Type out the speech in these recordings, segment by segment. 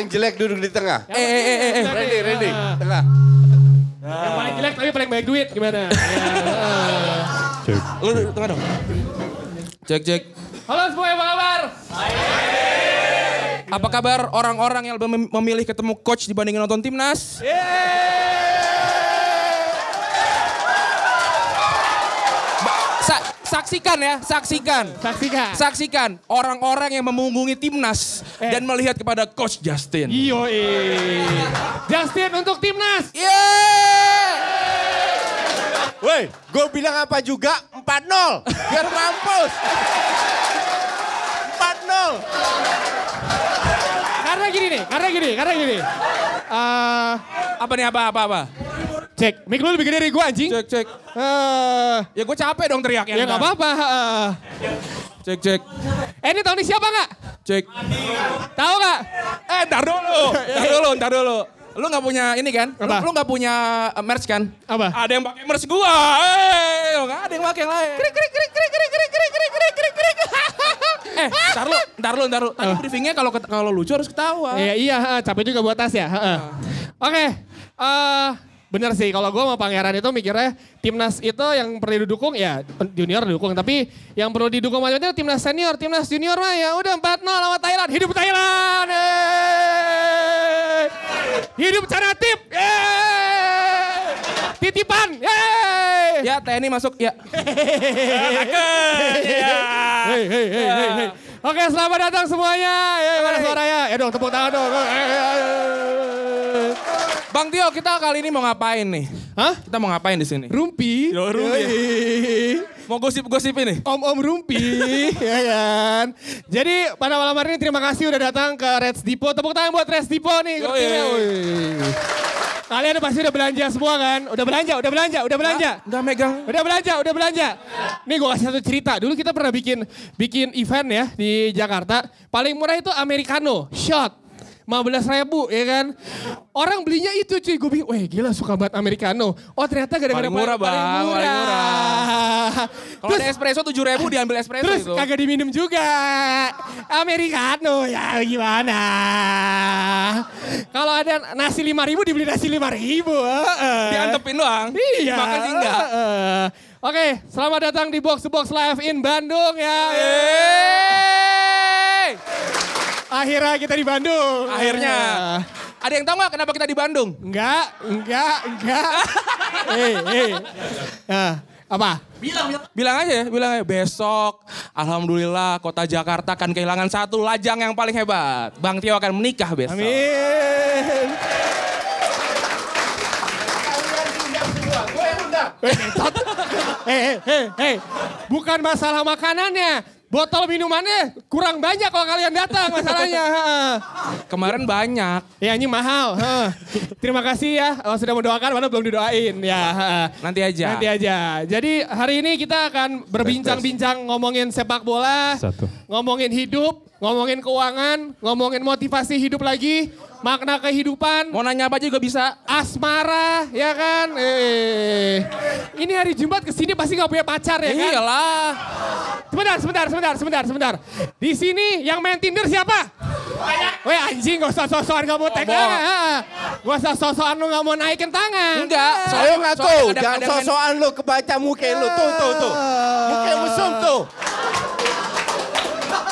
Paling jelek duduk di tengah. Eh, eh, eh, eh, eh. Randy, Randy, tengah. Yang paling jelek tapi paling banyak duit gimana? Ya. Lu duduk tengah dong. Cek, cek. Halo semuanya apa kabar? Apa kabar orang-orang yang lebih mem- memilih ketemu coach dibandingin nonton timnas? Ba- saksikan ya, saksikan. Saksikan. Saksikan orang-orang yang memunggungi timnas Eh. dan melihat kepada coach Justin. Iyo Justin untuk timnas. Yeay! Woi, gue bilang apa juga 4-0. Biar mampus. 4-0. Karena gini nih, karena gini, karena gini. Eh, Apa nih apa apa apa? Cek, mic lu lebih gede dari gue anjing. Cek cek. Eh, Ya gue capek dong teriaknya. ya nggak apa-apa. eh. Cek cek. Eh ini tahu nih siapa nggak? Cek. Tahu nggak? Eh, ntar dulu. Ntar dulu, ntar dulu. Lu gak punya ini kan? Lu, Apa? lu gak punya uh, merch kan? Apa? Ada yang pakai merch gua. Eh, gak ada yang pakai yang lain. Krik krik krik krik krik krik krik krik krik krik krik. Eh, ntar lu, ntar lu, ntar lu. Tadi briefingnya kalau kalau lucu harus ketawa. Iya iya, capek juga buat tas ya. heeh. Oke, eh bener sih kalau gue sama Pangeran itu mikirnya timnas itu yang perlu didukung ya junior didukung tapi yang perlu didukung maksudnya timnas senior, timnas junior mah ya udah 4-0 lawan Thailand. Hidup Thailand. yeay. Hidup Canatip. yeay. Titipan. yeay. Ya, TNI masuk. Ya. Hei, hei, hei, hei, hei. Oke, selamat datang semuanya. Ya, mana suaranya? Ya dong, tepuk tangan dong. Bang Tio, kita kali ini mau ngapain nih? Hah? Kita mau ngapain di sini? Rumpi. Yo, rumpi. Mau gosip-gosip ini? Om-om Rumpi, ya kan. Jadi pada malam hari ini terima kasih udah datang ke Reds Depot. Tepuk tangan buat Reds Depot nih. Timnya. Wih. Kalian pasti udah belanja semua kan? Udah belanja, udah belanja, udah belanja. Udah megang. Udah belanja, udah belanja. Nih gue kasih satu cerita. Dulu kita pernah bikin bikin event ya di Jakarta. Paling murah itu americano, shot. 15 ribu ya kan. Orang belinya itu cuy. Gue bingung, weh gila suka banget americano. Oh ternyata gara-gara Paling murah, paling Bang. Paling murah. Kalau ada espresso 7 ribu diambil espresso Terus itu. kagak diminum juga. Americano ya gimana. Kalau ada nasi lima ribu dibeli nasi lima ribu. Diantepin doang. Iya. Makan sih enggak. Heeh. Oke, selamat datang di Box to Box Live in Bandung ya. Yeay! Akhirnya kita di Bandung. Akhirnya. Ada yang tahu nggak kenapa kita di Bandung? Enggak, enggak, enggak. Hei, hei. Nah, apa? Bilang aja ya, bilang aja. Besok, Alhamdulillah kota Jakarta akan kehilangan satu lajang yang paling hebat. Bang Tio akan menikah besok. Amin. Hei, hei, hei. Bukan masalah makanannya. Botol minumannya kurang banyak kalau kalian datang masalahnya. Heeh. Kemarin banyak. Ya ini mahal. heeh. Terima kasih ya oh, sudah mendoakan padahal belum didoain ya. heeh. Nanti aja. Nanti aja. Jadi hari ini kita akan berbincang-bincang ngomongin sepak bola, ngomongin hidup, ngomongin keuangan, ngomongin motivasi hidup lagi, makna kehidupan, Mau nanya apa juga bisa. asmara, ya kan? Eh, ini hari Jumat ke sini pasti nggak punya pacar ya kan? Iyalah. Sebentar, sebentar, sebentar, sebentar, sebentar. Di sini yang main Tinder siapa? Weh anjing gak usah sosokan gak mau tegang. Gak usah sosokan lu gak mau naikin tangan. Enggak. Nggak soalnya tuh, ada- jangan sosokan lu kebaca muka lu tuh tuh tuh. Muka mesum tuh.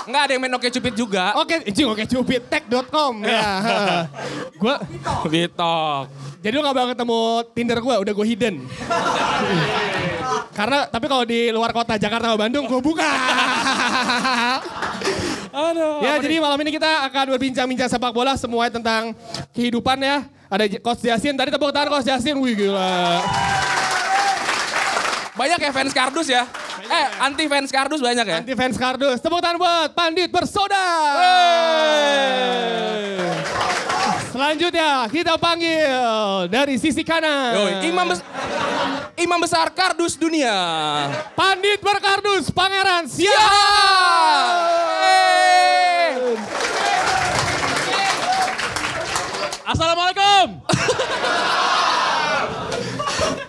Enggak ada yang main oke cupid juga. Oke, anjing oke cupid tech.com ya. heeh. Gua Bitok. jadi lu gak bakal ketemu Tinder gua, udah gue hidden. Karena tapi kalau di luar kota Jakarta sama Bandung gue buka. Aduh. Ya, jadi malam ini kita akan berbincang-bincang sepak bola semuanya tentang kehidupan ya. Ada Coach Jasin, tadi tepuk tangan Coach Jasin, wih gila. Banyak ya fans kardus ya? Eh, anti fans kardus banyak ya? Anti fans kardus. Tepuk tangan buat Pandit Bersoda. Selanjutnya kita panggil dari sisi kanan. Yoi, imam, bes- imam besar kardus dunia. Pandit Berkardus Pangeran Siap. Yeay. Assalamualaikum.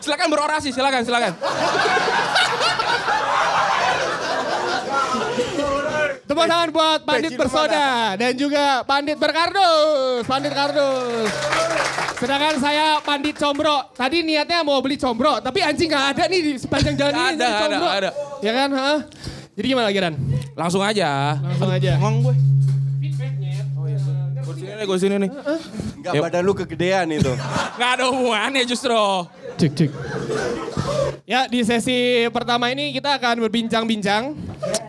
Silakan berorasi, silakan, silakan. Tepuk tangan buat Pandit Bersoda dan juga Pandit Berkardus. Pandit Kardus. Sedangkan saya Pandit Combro. Tadi niatnya mau beli combro, tapi anjing nggak ada nih di sepanjang jalan ini. ada, ada, ada. Ya kan? ha? Jadi gimana lagi Dan? Langsung aja. Langsung aja. Ngong gue. Nih, gue sini nih. Enggak Yuk. badan lu kegedean itu. Nggak ada hubungannya justru. Cek cek. Ya di sesi pertama ini kita akan berbincang-bincang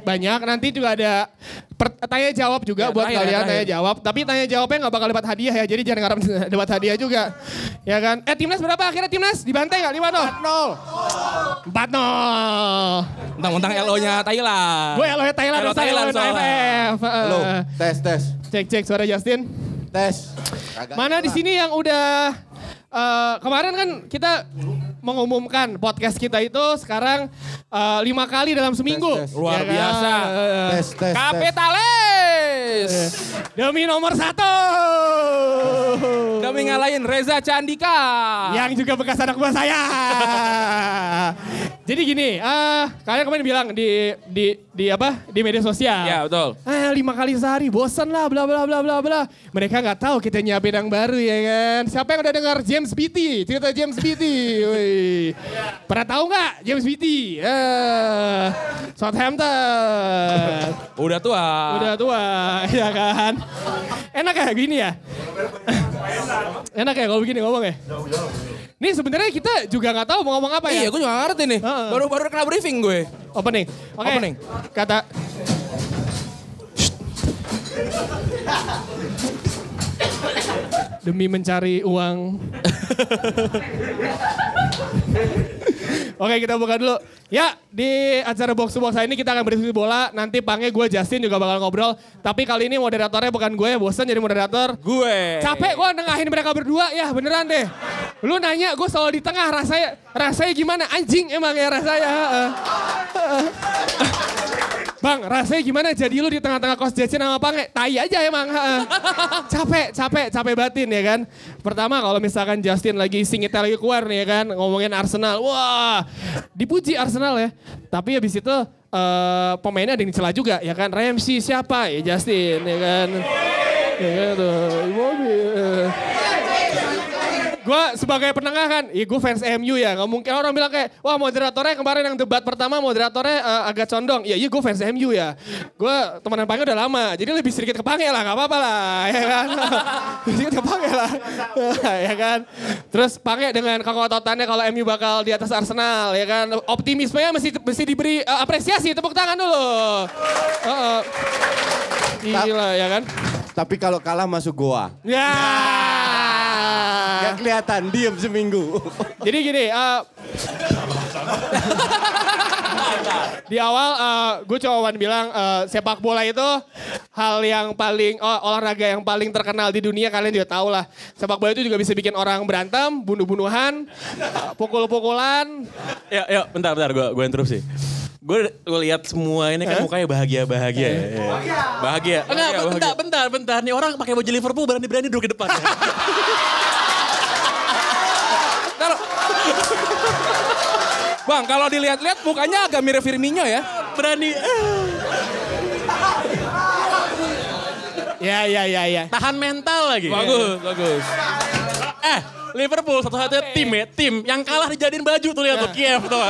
banyak. Nanti juga ada per- tanya jawab juga Ya, buat terakhir, kalian ya, tanya terakhir. jawab. Tapi tanya jawabnya nggak bakal dapat hadiah ya. Jadi jangan harap dapat hadiah juga. Ya kan? Eh timnas berapa akhirnya timnas? Dibantai nggak? Lima nol. Nol. Empat nol. Mentang-mentang LO-nya Thailand. Gue Eloy Thailand, saya Thailand Halo, tes tes. Cek cek suara Justin. Tes. Mana di sini yang udah eh, kemarin kan kita mengumumkan podcast kita itu sekarang eh, lima kali dalam seminggu. Tes, tes. Luar Ya kan? biasa. Tes tes. tes. Kapitalis. Demi nomor satu. Demi ngalahin Reza Candika. Yang juga bekas anak buah saya. Jadi gini, eh kalian kemarin bilang di di di apa di media sosial. Ya betul. Eh lima kali sehari, bosan lah, bla bla bla bla bla. Mereka nggak tahu kita nyiapin yang baru ya kan. Siapa yang udah dengar James Beatty? Cerita James Beatty. Woi. Pernah tahu nggak James Beatty? Eh, Southampton. Udah tua. Udah tua, ya kan. Enak ya gini ya? Enak ya kalau begini ngomong ya? Nih sebenarnya kita juga nggak tahu mau ngomong apa ya. Iya, gue juga ngerti nih. Heeh. Baru baru kena briefing gue. Opening. Oke. Opening. Kata Demi mencari uang. Oke kita buka dulu. Ya di acara box to box ini kita akan berdiskusi bola. Nanti pangnya gue Justin juga bakal ngobrol. Tapi kali ini moderatornya bukan gue. Bosan jadi moderator. Gue. Capek gue nengahin mereka berdua ya beneran deh. Lu nanya gue selalu di tengah rasanya rasanya gimana anjing emang ya rasanya. Bang rasanya gimana jadi lu di tengah-tengah kos jajan sama pange? Tai aja emang. capek, capek, capek batin ya kan. Pertama kalau misalkan Justin lagi singitnya lagi keluar nih ya kan. Ngomongin Arsenal. Wah dipuji Arsenal ya. Tapi habis itu eh, pemainnya ada yang dicela juga ya kan. Ramsey siapa? Ya Justin ya kan. Ya kan tuh. Immobile. Gue sebagai penengah kan, ya gue fans MU ya. Gak mungkin orang bilang kayak, wah moderatornya kemarin yang debat pertama moderatornya eh, agak condong. Ya iya gue fans MU ya. Gue temenan Pange udah lama, jadi lebih sedikit ke Pange lah, gak apa-apa lah. Ya kan? sedikit ke Pange lah. ya kan? Terus Pange dengan kekototannya kalau MU bakal di atas Arsenal, ya kan? Optimismenya mesti, mesti diberi eh, apresiasi, tepuk tangan dulu. Heeh. Gila ya kan? Tapi kalau kalah masuk goa. Ya. Gak kelihatan, diem seminggu. Jadi gini, eh, di awal gue cuma bilang eh, sepak bola itu hal yang paling oh, olahraga yang paling terkenal di dunia kalian juga tahu lah. Sepak bola itu juga bisa bikin orang berantem, bunuh-bunuhan, eh, pukul-pukulan. Ya, ya, bentar, bentar, gue gue interupsi. Gue gue lihat semua ini kan mukanya bahagia-bahagia. ya. Bahagia. Enggak, Bahagia, bentar, bentar, bentar. Nih orang pakai baju Liverpool berani-berani duduk di depan. ya. Kalau- Bang, kalau dilihat-lihat mukanya agak mirip Firmino ya. berani. Ya, ya, ya, ya. tahan mental lagi. Bagus, bagus. Eh, Liverpool satu-satunya tim ya, tim yang kalah dijadiin baju tuh lihat tuh Kiev tuh.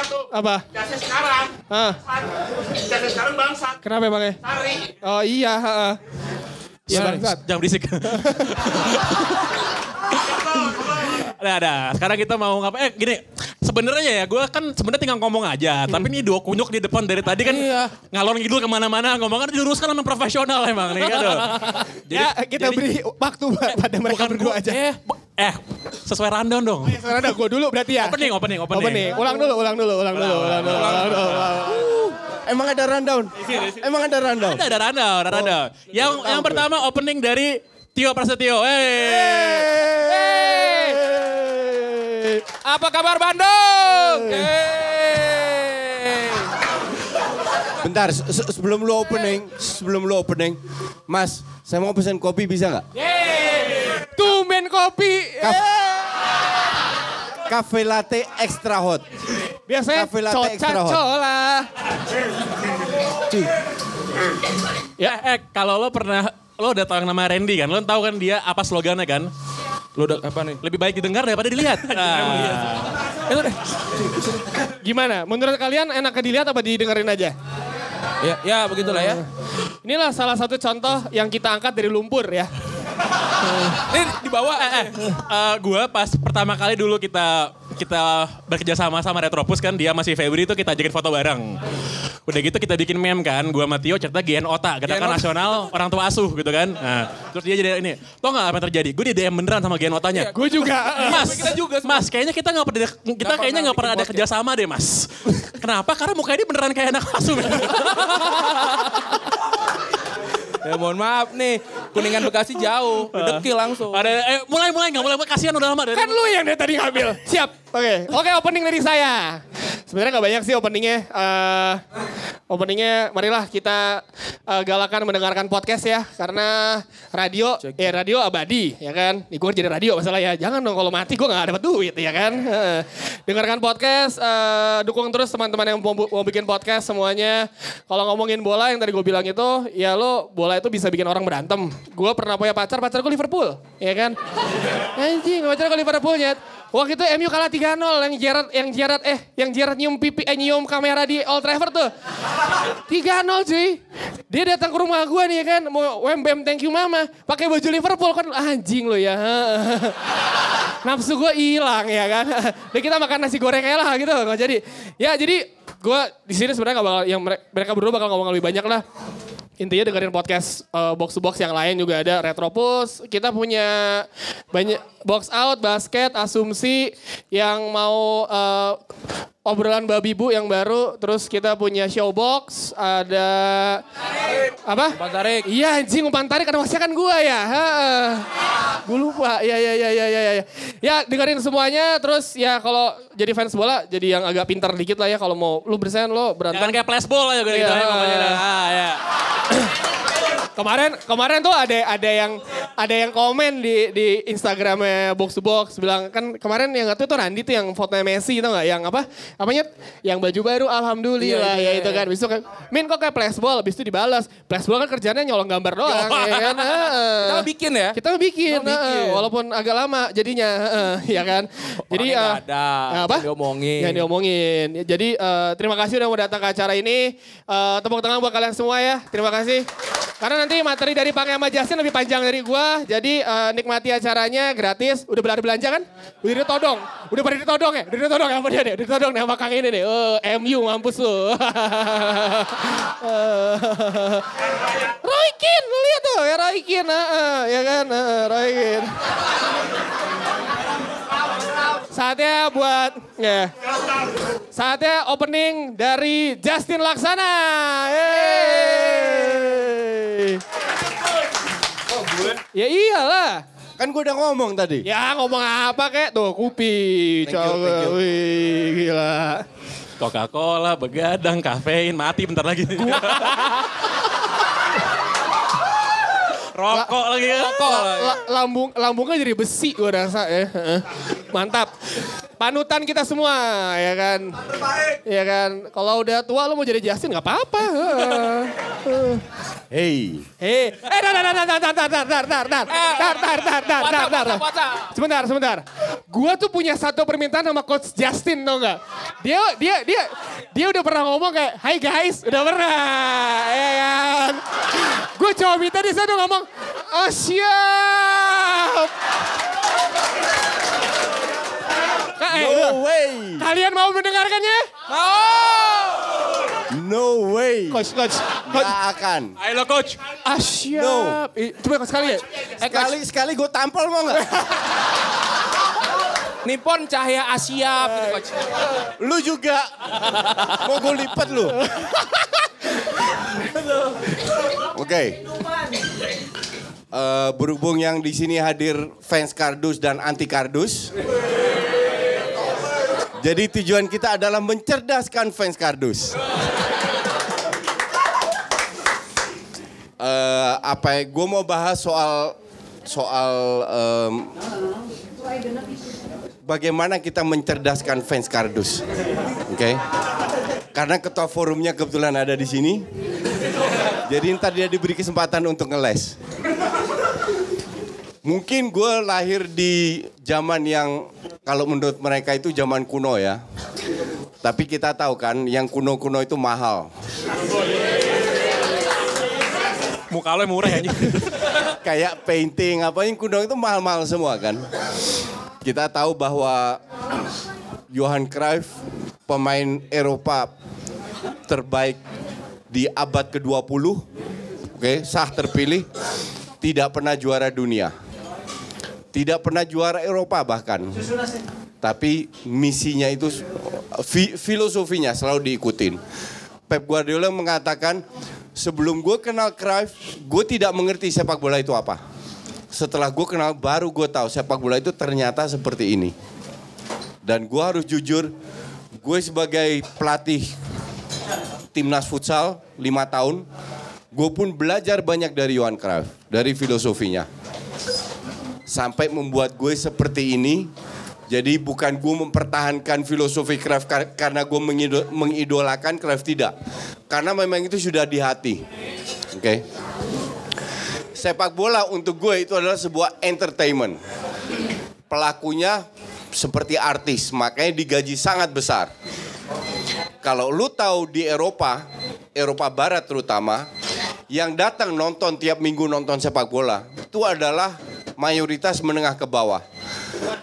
Ah. Apa? Jasnya sekarang, Hah? jasnya sekarang bangsat. Kenapa emang ya? Hari. Oh iya, heeh. Iya Shh, bangsat. Jangan berisik. Ada, ada. Sekarang kita mau ngapa? Eh, gini. sebenarnya ya gue kan sebenarnya tinggal ngomong aja. Tapi ini dua kunyuk di depan dari tadi kan ngalor ngidul ke mana-mana. Ngomongnya diluruskan sama profesional emang nih. Gitu. ya kita beri waktu pada mereka berdua aja. Eh, eh sesuai rundown dong. Sekarang ada gue dulu berarti ya. Opening, opening, opening. Opening. Ulang dulu, ulang dulu, ulang dulu, ulang dulu. Ulang dulu. Emang ada rundown? Emang ada rundown? Ada, ada rundown, ada rundown. Yang yang pertama opening dari Tio Prasetyo. Hey. Apa kabar Bandung? Hey. Bentar, se- se- sebelum lu opening, sebelum lu opening, Mas, saya mau pesen kopi bisa nggak? Tumben kopi. Kaf- Cafe latte extra hot. Biasanya Cafe latte coca extra hot. cola. Ya, eh kalau lo pernah lo udah tahu yang nama Randy kan? Lo tahu kan dia apa slogannya kan? Lu udah apa nih? Lebih baik didengar daripada dilihat. Nah. Deh. Gimana? Menurut kalian enak dilihat apa didengerin aja? Ya, ya begitulah ya. Inilah salah satu contoh yang kita angkat dari lumpur ya. Ini di bawah. eh, eh, eh, gue pas pertama kali dulu kita kita bekerja sama sama Retropus kan dia masih Febri itu kita ajakin foto bareng. Udah gitu kita bikin meme kan, gua sama Tio cerita GN Otak, gerakan Otak. nasional orang tua asuh gitu kan. Nah, terus dia jadi ini, tau gak apa yang terjadi? Gue di DM beneran sama GN Otanya. Gue juga. Mas, Kita juga. Mas, kayaknya kita nggak pernah kita kayaknya nggak pernah ada bikin kerjasama deh, Mas. Kenapa? Karena mukanya dia beneran kayak anak asuh. Ya mohon maaf nih, Kuningan Bekasi jauh, dekil langsung. ada eh mulai mulai nggak mulai kasihan udah lama dari Kan lu yang dari tadi ngambil. Siap. Oke. Oke opening dari saya. Sebenarnya nggak banyak sih openingnya. Eh openingnya marilah kita eh, galakan mendengarkan podcast ya. Karena radio, ya radio abadi ya kan. Nih gue jadi radio masalah ya. Jangan dong kalau mati gue nggak dapat duit ya kan. Heeh. Dengarkan podcast. eh, dukung terus teman-teman yang mau, mau bikin podcast semuanya. Kalau ngomongin bola yang tadi gue bilang itu. Ya lo bola itu bisa bikin orang berantem. Gue pernah punya pacar, pacar gue Liverpool. Ya kan. Anjing, pacar gue Liverpool nyet. Waktu itu MU kalah 3-0 yang Gerard yang Gerard eh yang Gerard nyium pipi eh nyium kamera di Old Trafford tuh. 3-0 cuy. Dia datang ke rumah gue nih ya kan mau wem thank you mama pakai baju Liverpool kan anjing lo ya. Nafsu gue hilang ya kan. Dan kita makan nasi goreng aja lah gitu nggak jadi. Ya jadi gue di sini sebenarnya nggak bakal yang mere- mereka berdua bakal ngomong lebih banyak lah. Intinya dengerin podcast eh, box to box yang lain juga ada Retropus. Kita punya banyak box out, basket, asumsi yang mau eh, obrolan babi bu yang baru. Terus kita punya showbox, ada apa? Pak Tarik. Iya anjing umpan tarik karena masih kan gua ya. Gue lupa. Ya ya ya ya ya ya. Ya dengerin semuanya terus ya kalau jadi fans bola jadi yang agak pintar dikit lah ya kalau mau lu bersen lo berantem. Jangan kayak flashball aja gitu ya. Ah, ya. Kemarin kemarin tuh ada ada yang ada yang komen di di Instagramnya box to box bilang kan kemarin yang nggak tuh Randy tuh yang fotonya Messi tau nggak? Yang apa apanya? Yang baju baru alhamdulillah Iya, ya iya, itu kan. Habis itu kan Min kok kayak flashball habis itu dibalas. Flashball kan kerjanya nyolong gambar doang ya kan. Kita bikin ya. kita bikin, Kita bikin. heeh. walaupun agak lama jadinya ya kan? Jadi eh, ada, apa? yang diomongin. yang diomongin. Jadi eh, terima kasih udah mau datang ke acara ini. Eh, tepuk tangan buat kalian semua ya. Terima kasih. Karena nanti materi dari Pang sama Justin lebih panjang dari gua. Jadi eh, nikmati acaranya gratis. Udah belanja belanja kan? Udah ditodong. Udah pada ditodong ya? Udah ditodong apa dia nih? Udah ditodong nih sama Kang ini nih. Oh, MU mampus lu. Roy Keane, lu lihat tuh ya Roy heeh, ya kan? Heeh, Roy. Saatnya buat ya. Saatnya opening dari Justin Laksana. Yeay. Ya iyalah. Kan gue udah ngomong tadi. Ya ngomong apa kek? Tuh kupi. Thank you, thank you. Wih, gila. Coca-Cola, begadang, kafein, mati bentar lagi. Rokok lagi ya. La- la- lambung lambungnya jadi besi gue rasa ya. Heeh. Mantap. Panutan kita semua ya kan. Ya kan. Kalau udah tua lu mau jadi Justin nggak apa-apa. Heeh. Hey, Eh, eh, dar, dar, dar, dar, dar, dar, dar, dar, dar, dar, dar, dar, dar, dar, dar, dar. Sebentar, sebentar. Gua tuh punya satu permintaan sama Coach Justin, tau nggak? Dia, dia, dia, dia udah pernah ngomong kayak, Hai guys, udah pernah, ya kan? Gue coba minta dia sana ngomong, oh siap. Kak, eh, No way. kalian mau mendengarkannya? No way. Coach, coach, coach. Gak akan. Ayo coach. Ah, siap. No. Eh, Coba sekali ya. Sekali sekali gue tampol mau nggak? Nippon Cahaya Asia gitu coach. Lu juga. Mau gue lipat lu. Oke. Eh, berhubung yang di sini hadir fans kardus dan anti kardus. Jadi tujuan kita adalah mencerdaskan fans kardus. Eh, apa ya? Gue mau bahas soal soal em, bagaimana kita mencerdaskan fans kardus. Oke. Karena ketua forumnya kebetulan ada di sini. Jadi ntar dia diberi kesempatan untuk ngeles. Mungkin gue lahir di zaman yang kalau menurut mereka itu zaman kuno ya. Tapi kita tahu kan yang kuno-kuno itu mahal. Muka lo murah ya. Kayak painting apa yang kuno itu mahal-mahal semua kan. Kita tahu bahwa Johan Cruyff pemain Eropa terbaik di abad ke-20. Oke, sah terpilih. Tidak pernah juara dunia. Tidak pernah juara Eropa bahkan. Tapi misinya itu fi- filosofinya selalu diikutin. Pep Guardiola mengatakan sebelum gue kenal Cruyff, gue tidak mengerti sepak bola itu apa. Setelah gue kenal baru gue tahu sepak bola itu ternyata seperti ini. Dan gue harus jujur, gue sebagai pelatih timnas futsal lima tahun, gue pun belajar banyak dari Johan Cruyff, dari filosofinya. Sampai membuat gue seperti ini. Jadi bukan gue mempertahankan filosofi kar- karena gue mengido- mengidolakan Cruyff tidak. Karena memang itu sudah di hati. Oke. Sepak bola untuk gue itu adalah sebuah entertainment. Pelakunya seperti artis, makanya digaji sangat besar. Kalau lu tahu di Eropa, Eropa Barat terutama, yang datang nonton tiap minggu nonton sepak bola, itu adalah mayoritas menengah ke bawah.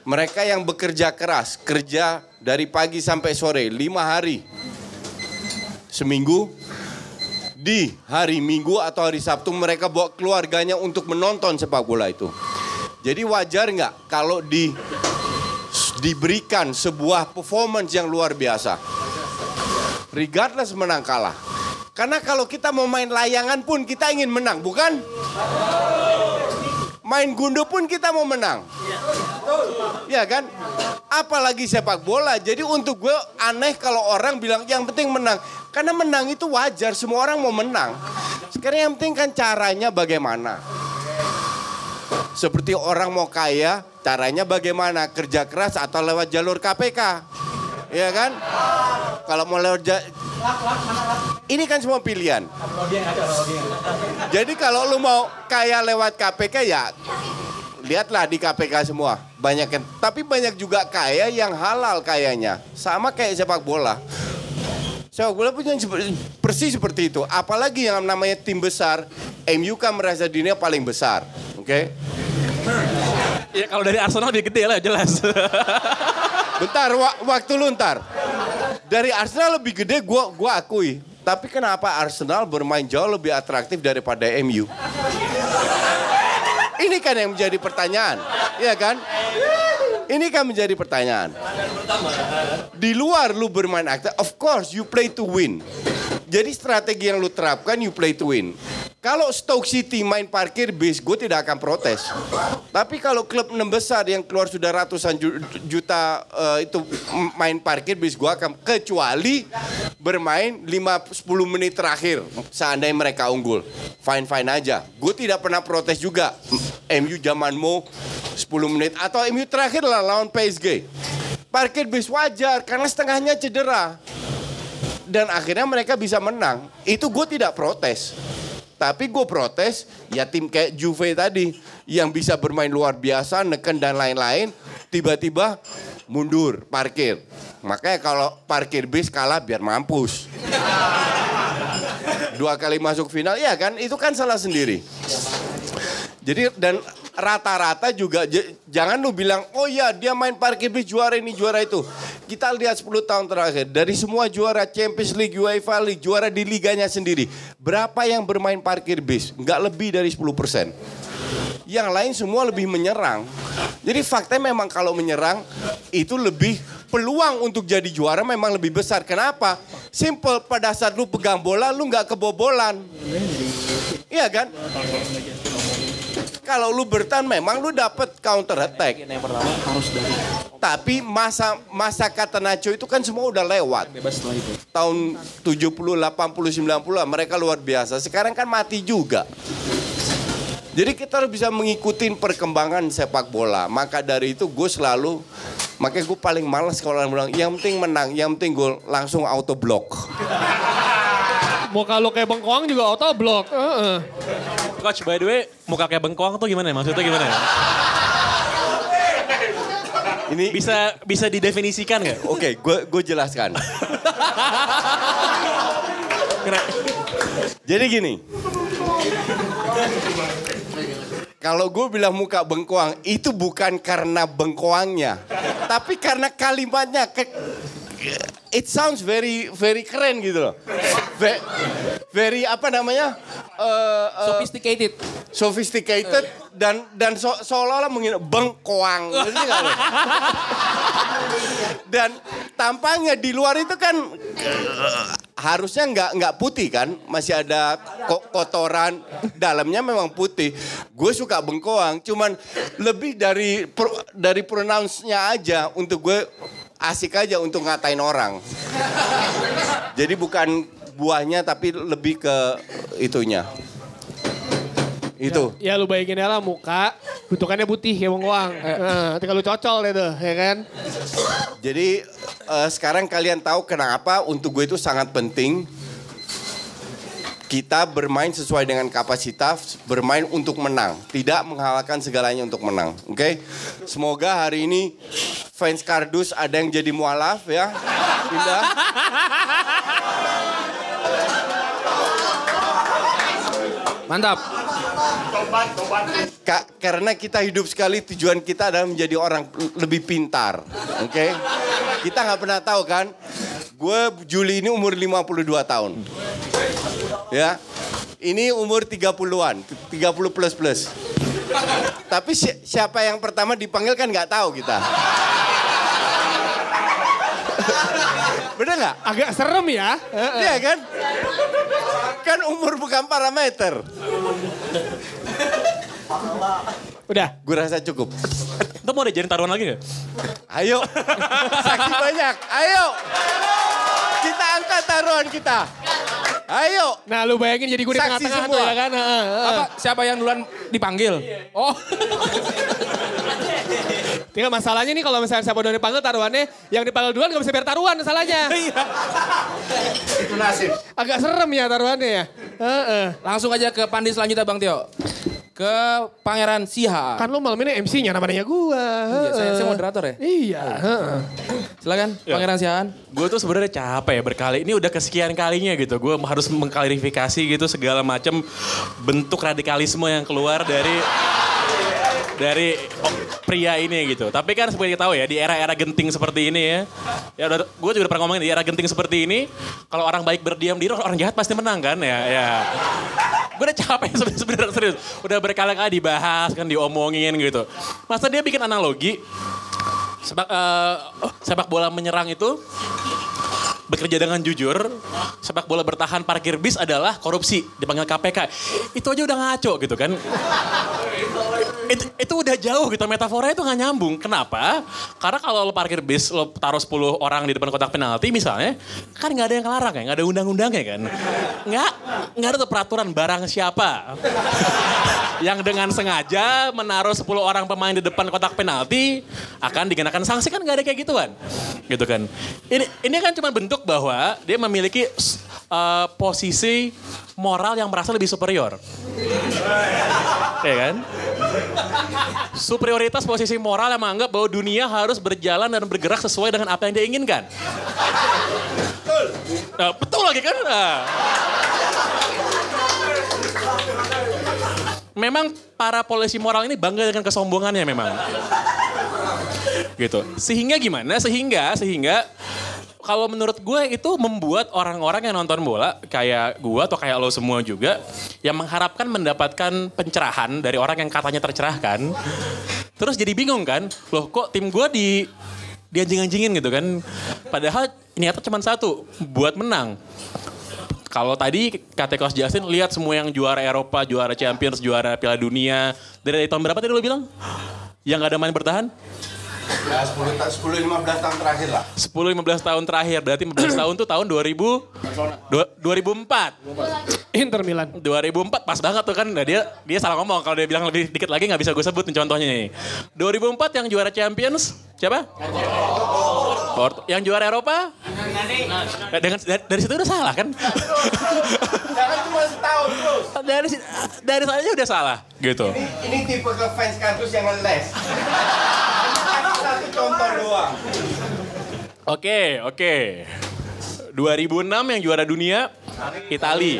Mereka yang bekerja keras, kerja dari pagi sampai sore, lima hari. Seminggu, di hari Minggu atau hari Sabtu mereka bawa keluarganya untuk menonton sepak bola itu. Jadi wajar nggak kalau di diberikan sebuah performance yang luar biasa. Regardless menang kalah. Karena kalau kita mau main layangan pun kita ingin menang, bukan? Main gundu pun kita mau menang. Ya kan? Apalagi sepak bola. Jadi untuk gue aneh kalau orang bilang yang penting menang. Karena menang itu wajar, semua orang mau menang. Sekarang yang penting kan caranya bagaimana. Seperti orang mau kaya, caranya bagaimana? Kerja keras atau lewat jalur KPK. Ya kan? Kalau mau lewat ja- ini kan semua pilihan. Jadi kalau lu mau kaya lewat KPK ya lihatlah di KPK semua. Banyak yang, tapi banyak juga kaya yang halal kayanya. Sama kayak sepak bola. Sepak bola punya persis seperti itu. Apalagi yang namanya tim besar, MU kan merasa dirinya paling besar. Oke? Ya kalau dari Arsenal lebih gede lah jelas. Bentar, wa- waktu lu ntar. Dari Arsenal lebih gede gua gua akui. Tapi kenapa Arsenal bermain jauh lebih atraktif daripada MU? Ini kan yang menjadi pertanyaan, ya kan? Ini kan menjadi pertanyaan. Di luar lu bermain aktif, of course you play to win. Jadi strategi yang lu terapkan you play to win. Kalau Stoke City main parkir bis, gue tidak akan protes. Tapi kalau klub enam besar yang keluar sudah ratusan ju- juta eh, itu main parkir bis, gue akan kecuali bermain 5-10 menit terakhir seandainya mereka unggul. Fine fine aja. Gue tidak pernah protes juga. MU zamanmu 10 menit atau MU terakhir lah lawan PSG. Parkir bis wajar karena setengahnya cedera dan akhirnya mereka bisa menang. Itu gue tidak protes. Tapi gue protes ya tim kayak Juve tadi yang bisa bermain luar biasa, neken dan lain-lain, tiba-tiba mundur parkir. Makanya kalau parkir bis kalah biar mampus. Dua kali masuk final, ya kan itu kan salah sendiri. Jadi dan rata-rata juga jangan lu bilang oh ya dia main parkir bis juara ini juara itu. Kita lihat 10 tahun terakhir dari semua juara Champions League, UEFA League, juara di liganya sendiri. Berapa yang bermain parkir bis? Nggak lebih dari 10%. Yang lain semua lebih menyerang. Jadi faktanya memang kalau menyerang itu lebih peluang untuk jadi juara memang lebih besar. Kenapa? Simple pada saat lu pegang bola lu nggak kebobolan. Iya kan? Kalau lu bertahan memang lu dapat counter attack. Tapi masa masa kata Nacho itu kan semua udah lewat. Tahun 70, 80, 90 mereka luar biasa. Sekarang kan mati juga. Jadi kita harus bisa mengikuti perkembangan sepak bola. Maka dari itu gue selalu, makanya gue paling males kalau orang bilang, yang penting menang, yang penting gue langsung auto block. Mau kalau kayak bengkoang juga auto block. Heeh. Coach, by the way, muka kayak bengkoang tuh gimana ya? Maksudnya gimana ya? Ini Bisa bisa didefinisikan nggak? Oke, gue gue jelaskan. Jadi gini. Kalau gue bilang muka bengkoang, itu bukan karena bengkoangnya. Tapi karena kalimatnya. Ke, it sounds very very keren gitu loh. Ve- very apa namanya? Eh, eh, Sophisticated. sophisticated dan dan so- seolah-olah mengin bengkoang. Dan tampangnya di luar itu kan harusnya nggak nggak putih kan, masih ada ko- kotoran. Dalamnya memang putih. Gue suka bengkoang, cuman lebih dari pro- dari pronounce-nya aja untuk gue asik aja untuk ngatain orang. Jadi bukan buahnya tapi lebih ke itunya. Itu. Ya lu bayangin lah muka, bentukannya putih kayak bengkoang. Nah, ketika lu cocol deh tuh, ya kan? Jadi eh, sekarang kalian tahu kenapa untuk gue itu sangat penting kita bermain sesuai dengan kapasitas, bermain untuk menang, tidak menghalalkan segalanya untuk menang. Oke? Semoga hari ini fans kardus ada yang jadi mualaf ya. Pindah. Mantap. Tobat, tobat. Ka- karena kita hidup sekali tujuan kita adalah menjadi orang lebih pintar. Oke? Kita nggak pernah tahu kan. Gue Juli ini umur 52 tahun. Ya. Ini umur 30-an, 30 plus plus. Tapi si- siapa yang pertama dipanggil kan nggak tahu kita. Bener nggak? Agak serem ya. Iya kan? Kan umur bukan parameter. Udah. Gue rasa cukup. Itu mau diajarin taruhan lagi nggak? Ayo, saksi banyak. Ayo, kita angkat taruhan kita. Ayo. Nah lu bayangin jadi gue di tengah-tengah semua. tuh ya kan. Apa siapa yang duluan dipanggil? Oh. Tinggal masalahnya nih kalau misalnya siapa udah dipanggil taruhannya, yang dipanggil duluan gak bisa biar taruhan masalahnya. Itu nasib. Agak serem ya taruhannya ya. Heeh. Langsung aja ke pandi selanjutnya Bang Tio. Ke Pangeran Siha. Kan lu malam ini MC-nya namanya gua. Iya, saya, saya moderator ya. Iya. heeh. Silakan Pangeran Sihaan. Gue tuh sebenarnya capek ya berkali. Ini udah kesekian kalinya gitu. Gue harus mengklarifikasi gitu segala macam bentuk radikalisme yang keluar dari dari oh, pria ini gitu. Tapi kan seperti kita tahu ya di era-era genting seperti ini ya. Ya udah gue juga udah pernah ngomongin di era genting seperti ini kalau orang baik berdiam diri orang jahat pasti menang kan ya. Ya. Gue udah capek sebenarnya serius. Udah berkali-kali dibahas kan diomongin gitu. Masa dia bikin analogi sepak, eh, sepak bola menyerang itu bekerja dengan jujur, sepak bola bertahan parkir bis adalah korupsi, dipanggil KPK. Itu aja udah ngaco gitu kan. Itu, itu udah jauh gitu, metafora itu nggak nyambung. Kenapa? Karena kalau lo parkir bis, lo taruh 10 orang di depan kotak penalti misalnya, kan nggak ada yang ngelarang ya, nggak ada undang-undangnya kan. Nggak, nggak ada peraturan barang siapa. yang dengan sengaja menaruh 10 orang pemain di depan kotak penalti akan dikenakan sanksi kan nggak ada kayak gituan gitu kan ini ini kan cuma bentuk bahwa dia memiliki eh, posisi moral yang merasa lebih superior ya kan superioritas posisi moral yang menganggap bahwa dunia harus berjalan dan bergerak sesuai dengan apa yang dia inginkan Nah, betul lagi kan Nah. memang para polisi moral ini bangga dengan kesombongannya memang. gitu. Sehingga gimana? Sehingga sehingga kalau menurut gue itu membuat orang-orang yang nonton bola kayak gue atau kayak lo semua juga yang mengharapkan mendapatkan pencerahan dari orang yang katanya tercerahkan. Terus jadi bingung kan? Loh kok tim gue di dianjing-anjingin gitu kan? Padahal niatnya cuma satu, buat menang. Kalau tadi kata Justin lihat semua yang juara Eropa, juara Champions, juara Piala Dunia. Dari tahun berapa tadi lo bilang? Yang gak ada main bertahan? Ya 10 ta- 10 15 tahun terakhir lah. 10-15 tahun terakhir. Berarti 15 tahun tuh tahun 2000, dua- 2004. Inter Milan. 2004 pas banget tuh kan. Nah, dia dia salah ngomong. Kalau dia bilang lebih dikit lagi nggak bisa gue sebut nih contohnya nih. 2004 yang juara Champions siapa? Porto. Yang juara Eropa? Eh, Dengan dari, dari situ udah salah kan? Jangan cuma setahun terus. dari dari sana aja udah salah gitu. Ini, ini tipe ke fans kardus yang ngeles. Contoh doang. Oke, oke. 2006 yang juara dunia Itali.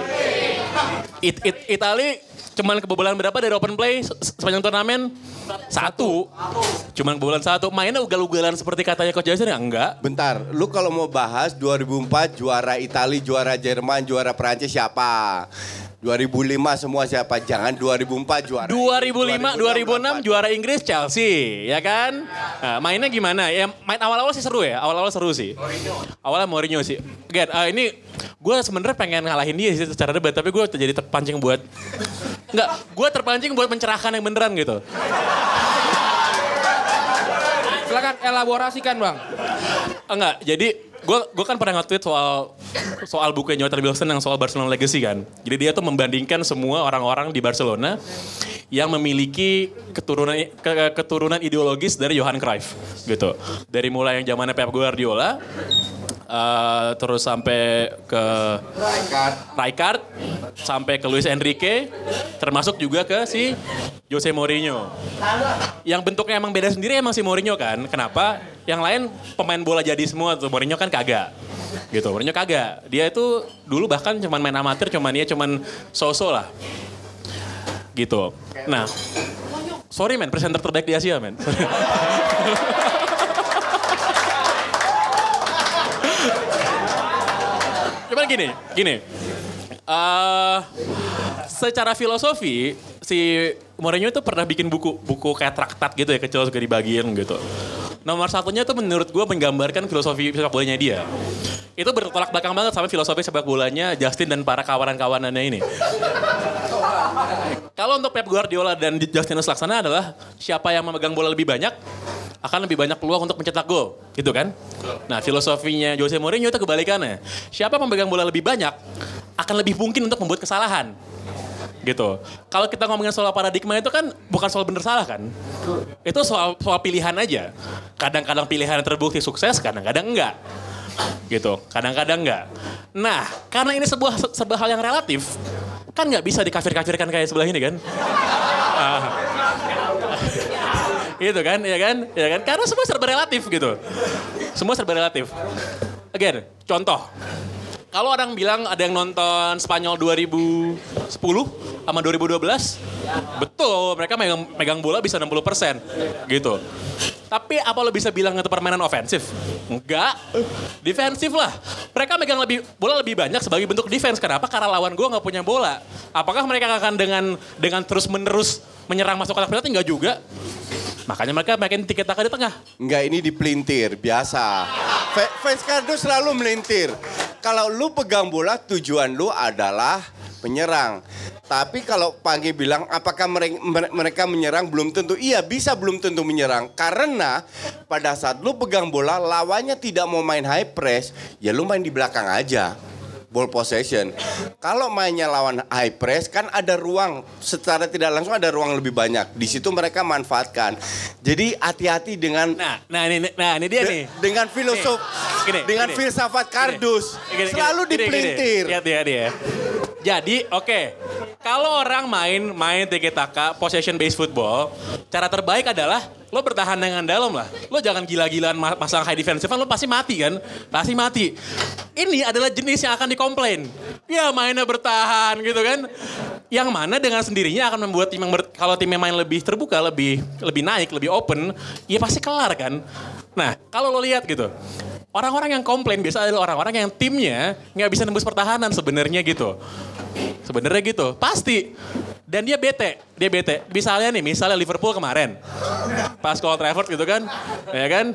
It, it, Itali cuman kebobolan berapa dari open play se- sepanjang turnamen? Satu. Cuman kebobolan satu. Mainnya ugal-ugalan seperti katanya Coach Jason ya? Enggak. Bentar, lu kalau mau bahas 2004 juara Itali, juara Jerman, juara Prancis siapa? 2005 semua siapa? Jangan 2004 juara. 2005, 2006 juara Inggris Chelsea, ya kan? Nah, mainnya gimana? Ya main awal-awal sih seru ya, awal-awal seru sih. Awalnya Mourinho sih. Gen, eh, ini gue sebenarnya pengen ngalahin dia sih secara debat, tapi gue jadi terpancing buat Enggak, gue terpancing buat mencerahkan yang beneran gitu. Silakan elaborasikan bang. Enggak, jadi gue gue kan pernah nge-tweet soal soal bukunya Jonathan Wilson yang soal Barcelona Legacy kan. Jadi dia tuh membandingkan semua orang-orang di Barcelona yang memiliki keturunan ke- keturunan ideologis dari Johan Cruyff gitu. Dari mulai yang zamannya Pep Guardiola eh, terus sampai ke Rijkaard sampai ke Luis Enrique termasuk juga ke si Jose Mourinho. Yang bentuknya emang beda sendiri emang si Mourinho kan. Kenapa? Yang lain pemain bola jadi semua tuh. Mourinho kan kagak. Gitu, Mourinho kagak. Dia itu dulu bahkan cuman main amatir, cuman dia cuman so-so lah. Gitu. Nah, sorry men, presenter terbaik di Asia men. Cuman gini, gini. eh secara filosofi si Mourinho itu pernah bikin buku buku kayak traktat gitu ya kecil juga dibagiin gitu. Nomor satunya tuh menurut gue menggambarkan filosofi sepak bolanya dia. Itu bertolak belakang banget sama filosofi sepak bolanya Justin dan para kawanan-kawanannya ini. Kalau untuk Pep Guardiola dan Justinus Laksana adalah siapa yang memegang bola lebih banyak akan lebih banyak peluang untuk mencetak gol, gitu kan? Nah, filosofinya Jose Mourinho itu kebalikannya. Siapa memegang bola lebih banyak akan lebih mungkin untuk membuat kesalahan. Gitu. Kalau kita ngomongin soal paradigma itu kan bukan soal bener salah kan? Itu soal soal pilihan aja. Kadang-kadang pilihan terbukti sukses, kadang-kadang enggak gitu. Kadang-kadang enggak. Nah, karena ini sebuah sebuah hal yang relatif, kan nggak bisa dikafir-kafirkan kayak sebelah ini kan? Ah. gitu kan, ya kan, ya kan? Karena semua serba relatif gitu. Semua serba relatif. Again, contoh. Kalau orang bilang ada yang nonton Spanyol 2010 sama 2012, betul mereka megang, megang bola bisa 60% gitu. Tapi apa lo bisa bilang itu permainan ofensif? Enggak. Defensif lah. Mereka megang lebih bola lebih banyak sebagai bentuk defense. Kenapa? Karena lawan gue nggak punya bola. Apakah mereka akan dengan dengan terus menerus menyerang masuk kotak penalti? Enggak juga. Makanya mereka makin tiket taka di tengah. Enggak, ini dipelintir, biasa. Fa- Fans kardus selalu melintir. Kalau lu pegang bola, tujuan lu adalah penyerang. Tapi kalau Pagi bilang, apakah mere- mere- mereka menyerang? Belum tentu. Iya, bisa belum tentu menyerang. Karena pada saat lu pegang bola, lawannya tidak mau main high press, ya lu main di belakang aja. Ball possession. Kalau mainnya lawan high press kan ada ruang secara tidak langsung ada ruang lebih banyak. Di situ mereka manfaatkan. Jadi hati-hati dengan Nah, nah ini, nah ini dia De- nih. dengan filosof Gini, dengan gini. filsafat kardus Gini, gini, selalu gini, gini. dipelintir. Lihat dia dia. Jadi oke, kalau orang main main tiki taka possession based football, cara terbaik adalah lo bertahan dengan dalam lah. Lo jangan gila-gilaan pasang high defensive, lo pasti mati kan? Pasti mati. Ini adalah jenis yang akan dikomplain. Ya mainnya bertahan gitu kan. Yang mana dengan sendirinya akan membuat tim yang kalau tim yang main lebih terbuka, lebih lebih naik, lebih open, ya pasti kelar kan. Nah, kalau lo lihat gitu, orang-orang yang komplain biasa adalah orang-orang yang timnya nggak bisa nembus pertahanan sebenarnya gitu. Sebenarnya gitu, pasti. Dan dia bete, dia bete. Misalnya nih, misalnya Liverpool kemarin. Pas Old Trafford gitu kan. Ya kan.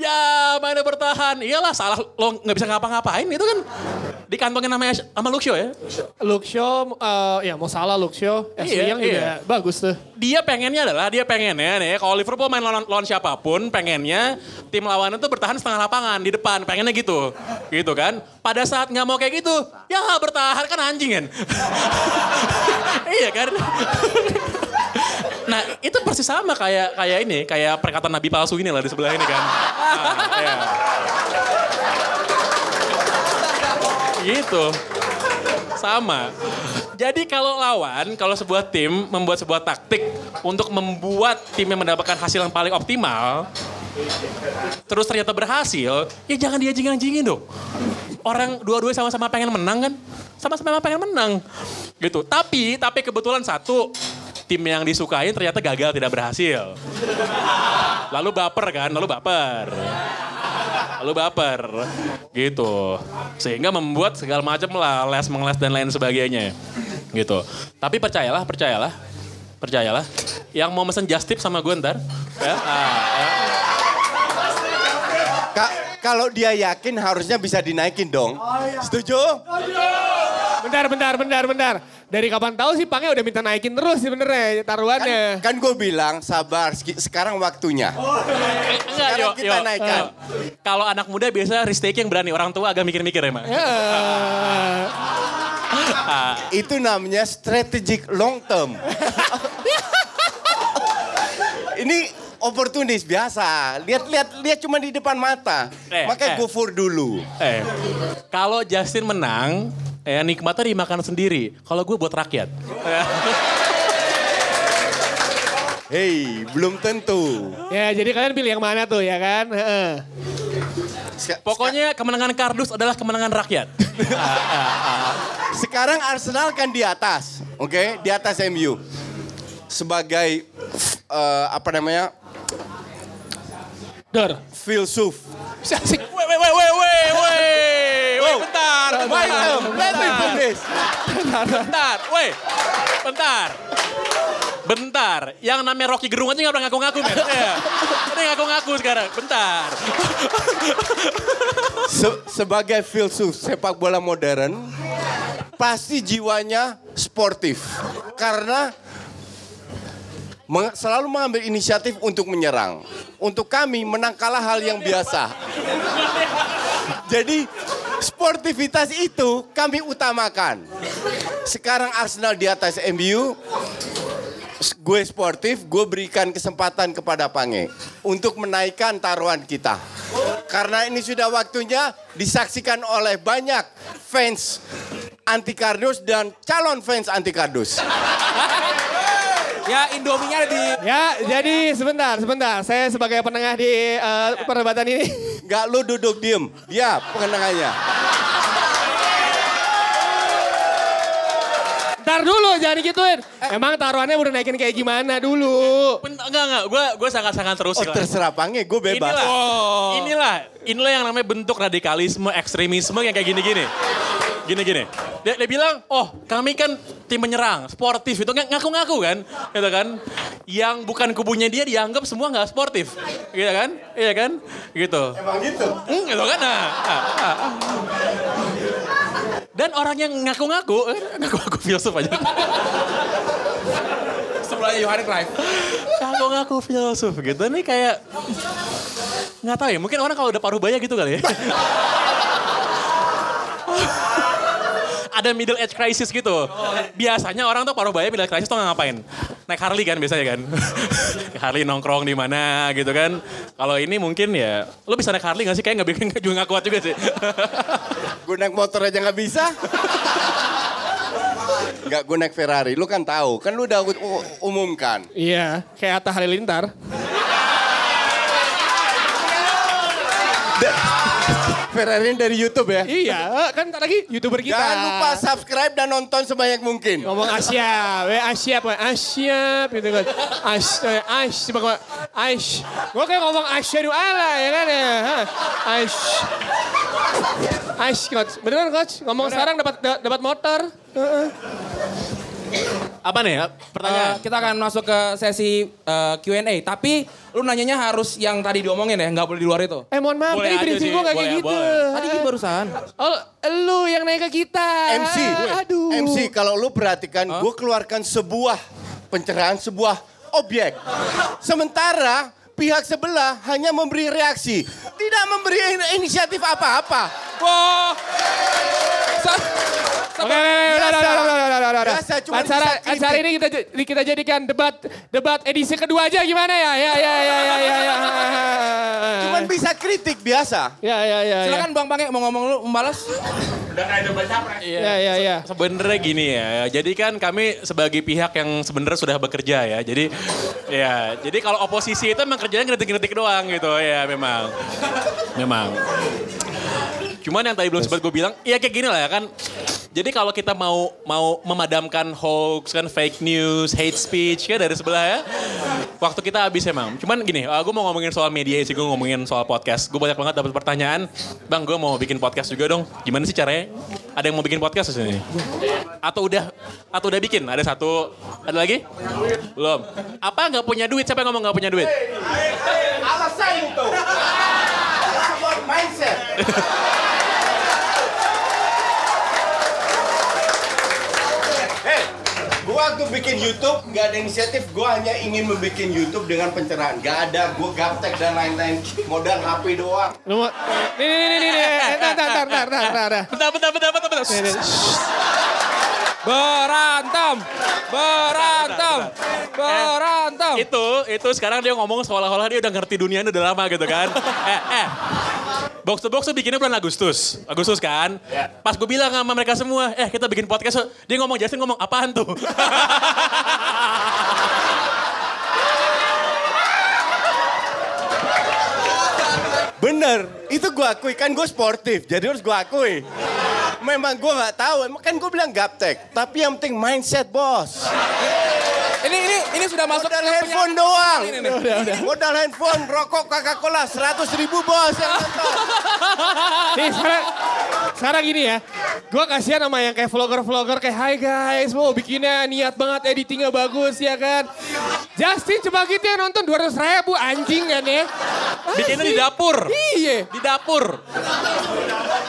Ya mainnya bertahan. Iyalah salah lo nggak bisa ngapa-ngapain itu kan. Dikantongin namanya sama Luxio ya. Luxio, eh, ya mau salah Luxio, Ashley Iya, yang juga iya. bagus tuh. Dia pengennya adalah, dia pengennya nih, kalau Liverpool main lawan, lawan siapa pun, pengennya tim lawan itu bertahan setengah lapangan di depan, pengennya gitu. Gitu kan. Pada saat nggak mau kayak gitu, ya bertahan kan anjing kan. kan. nah itu persis sama kayak kayak ini, kayak perkataan Nabi palsu ini lah di sebelah ini kan. Nah, iya. Gitu. Sama. Jadi kalau lawan, kalau sebuah tim membuat sebuah taktik untuk membuat timnya mendapatkan hasil yang paling optimal, terus ternyata berhasil, ya jangan dianjing-anjingin dong. Orang dua-duanya sama-sama pengen menang kan? Sama-sama pengen menang. Gitu. Tapi, tapi kebetulan satu, tim yang disukain ternyata gagal tidak berhasil. Lalu baper kan, lalu baper. Lalu baper. Gitu. Sehingga membuat segala macam lah, les mengeles dan lain sebagainya. Gitu. Tapi percayalah, percayalah. Percayalah. Yang mau mesen just tip sama gue ntar. Ya, ah, ya. Kak, kalau dia yakin harusnya bisa dinaikin dong. Setuju? Bentar, bentar, bentar, bentar. Dari kapan tahu sih Pangnya udah minta naikin terus sebenarnya taruhannya. Kan gue bilang sabar, sekarang waktunya. Enggak, Sekarang yo, kita yo. naikkan. Eh, Kalau anak muda biasa risk taking yang berani. Orang tua agak mikir-mikir emang. Ya. Ah, Itu namanya strategic long term. Ini oportunis biasa. Lihat-lihat lihat cuma di depan mata. Eh, Makanya eh. go for dulu. eh, kalau Justin menang, ya nikmatnya dimakan sendiri. Kalau gue buat rakyat. Hei, belum tentu. ya, jadi kalian pilih yang mana tuh ya kan? Pokoknya kemenangan kardus adalah kemenangan rakyat. Sekarang Arsenal kan di atas, oke? Di atas MU. Sebagai eh, apa namanya? Dor. Filsuf. Asik. Wait, wait, wait, wait, wait, wait. Wait, bentar, bentar, let me bentar, finish. bentar, wait, bentar. Bentar, yang namanya Rocky Gerung aja gak pernah ngaku-ngaku, men. Iya. Ini ngaku-ngaku sekarang, bentar. Se- sebagai filsuf sepak bola modern, pasti jiwanya sportif. Karena selalu mengambil inisiatif untuk menyerang. Untuk kami menang kalah hal yang biasa. Jadi sportivitas itu kami utamakan. Sekarang Arsenal di atas MU, gue sportif, gue berikan kesempatan kepada Pange untuk menaikkan taruhan kita. Karena ini sudah waktunya disaksikan oleh banyak fans anti kardus dan calon fans anti kardus. Ya Indominya ada di Ya, jadi sebentar, sebentar. Saya sebagai penengah di eh, perdebatan ini. Gak lu duduk diem, dia pengenangannya. Ntar dulu, jangan gituin. Emang taruhannya udah naikin kayak gimana dulu? Enggak, enggak, gue gue sangat-sangat terus Oh terserah Pange, gue bebas. Inilah, inilah, inilah yang namanya bentuk radikalisme, ekstremisme yang kayak gini-gini. Gini-gini. Dia, dia bilang, oh kami kan tim menyerang, sportif. Itu ng- ngaku-ngaku kan. Gitu kan. Yang bukan kubunya dia dianggap semua nggak sportif. Gitu kan. Iya kan. Gitu. Emang gitu? Hmm, gitu kan. Nah, ah, ah. Dan orang yang ngaku-ngaku, eh, ngaku-ngaku filsuf aja. sebelahnya Johan Cruyff. Ngaku-ngaku filsuf gitu. Nih kayak, nggak tahu ya. Mungkin orang kalau udah paruh baya gitu kali ya. Ada middle age crisis gitu. Biasanya orang tuh paruh baya middle age crisis tuh ngapain? Naik Harley kan biasanya kan. Harley nongkrong di mana gitu kan. Kalau ini mungkin ya, lo bisa naik Harley gak sih? Kayak nggak bikin juga nggak kuat juga sih. Gue naik motor aja nggak bisa. Gak gue naik Ferrari, lu kan tahu, kan lu udah umumkan. Iya, kayak Atta Halilintar. Ferrari dari YouTube ya. Iya, eh, kan ntar lagi YouTuber kita. Jangan lupa subscribe dan nonton sebanyak mungkin. ngomong Asia, we Asia, we Asia, gitu kan. Eh, Ash, coba Ash. Gue kayak ngomong Asyadu ala, ya kan ya. Ash. Ash, coach. Beneran coach, ngomong sekarang dapat da- dapat motor. Apa nih ya? Pertanyaan. Eh, kita akan masuk ke sesi eh, Q&A. Tapi lu nanyanya harus yang tadi diomongin ya, nggak boleh di luar itu. Eh mohon maaf, Boleh tadi sih, gue gak kayak boleh, gitu. boleh. Tadi gitu barusan. Oh, lu yang nanya ke kita. MC, Aduh. MC kalau lu perhatikan, gue keluarkan sebuah pencerahan, sebuah objek. Sementara pihak sebelah hanya memberi reaksi, tidak memberi in- inisiatif apa-apa. Wah. Oke, udah, udah, udah, udah, acara, acara ini kita kita jadikan debat debat edisi kedua aja gimana ya? Ya, ya, ya, ya, ya, ya. Cuman bisa kritik biasa. Ya, ya, ya. ya. Silakan Bang Pange mau ngomong lu, membalas. Udah kayak debat capres. Ya, ya, ya. Sebenarnya gini ya, jadi kan kami sebagai pihak yang sebenarnya sudah bekerja ya, jadi ya, jadi kalau oposisi itu emang kerjanya ngeritik-ngeritik doang gitu ya, memang, memang. Cuman yang tadi belum sempat gue bilang, ya kayak gini lah ya kan. Jadi kalau kita mau mau memadamkan hoax kan fake news, hate speech kan dari sebelah ya, waktu kita habis emang. Cuman gini, gue mau ngomongin soal media sih, gue ngomongin soal podcast. Gue banyak banget dapat pertanyaan, bang gue mau bikin podcast juga dong. Gimana sih caranya? Ada yang mau bikin podcast di sini? Atau udah atau udah bikin? Ada satu, ada lagi? Belum. Apa nggak punya duit? Siapa yang ngomong nggak punya duit? Alasan itu. Mindset. waktu bikin YouTube nggak ada inisiatif, gua hanya ingin membuat YouTube dengan pencerahan. Gak ada gua gaptek dan lain-lain, modal HP doang. Lu mau, nih, nih, nih, nih, nih, eh, tar, tar, tar, tar, tar, tar, tar. Bentar, bentar, bentar, bentar, bentar. Nih, nih. Berantem. Berantem. Berantem. Itu, itu sekarang dia ngomong seolah-olah dia udah ngerti dunia ini udah lama gitu kan. eh, eh. Box to box tuh bikinnya bulan Agustus. Agustus kan. Pas gue bilang sama mereka semua, eh kita bikin podcast. yuk." Dia ngomong, Justin ngomong, apaan tuh? Bener, itu gua akui kan gue sportif, jadi harus gua akui. Memang gua nggak tahu, kan gue bilang gaptek, tapi yang penting mindset bos. Ini ini ini sudah masuk Modal handphone penyanyi. doang. Ini, nih. Modal handphone, rokok Coca-Cola 100 ribu bos yang nonton. Nih sekarang, sekarang gini ya, gue kasihan sama yang kayak vlogger-vlogger kayak Hai guys, mau bikinnya niat banget, editingnya bagus ya kan. Justin coba gitu ya nonton 200 ribu anjing kan ya. Bikinnya di dapur. Iya, Di dapur.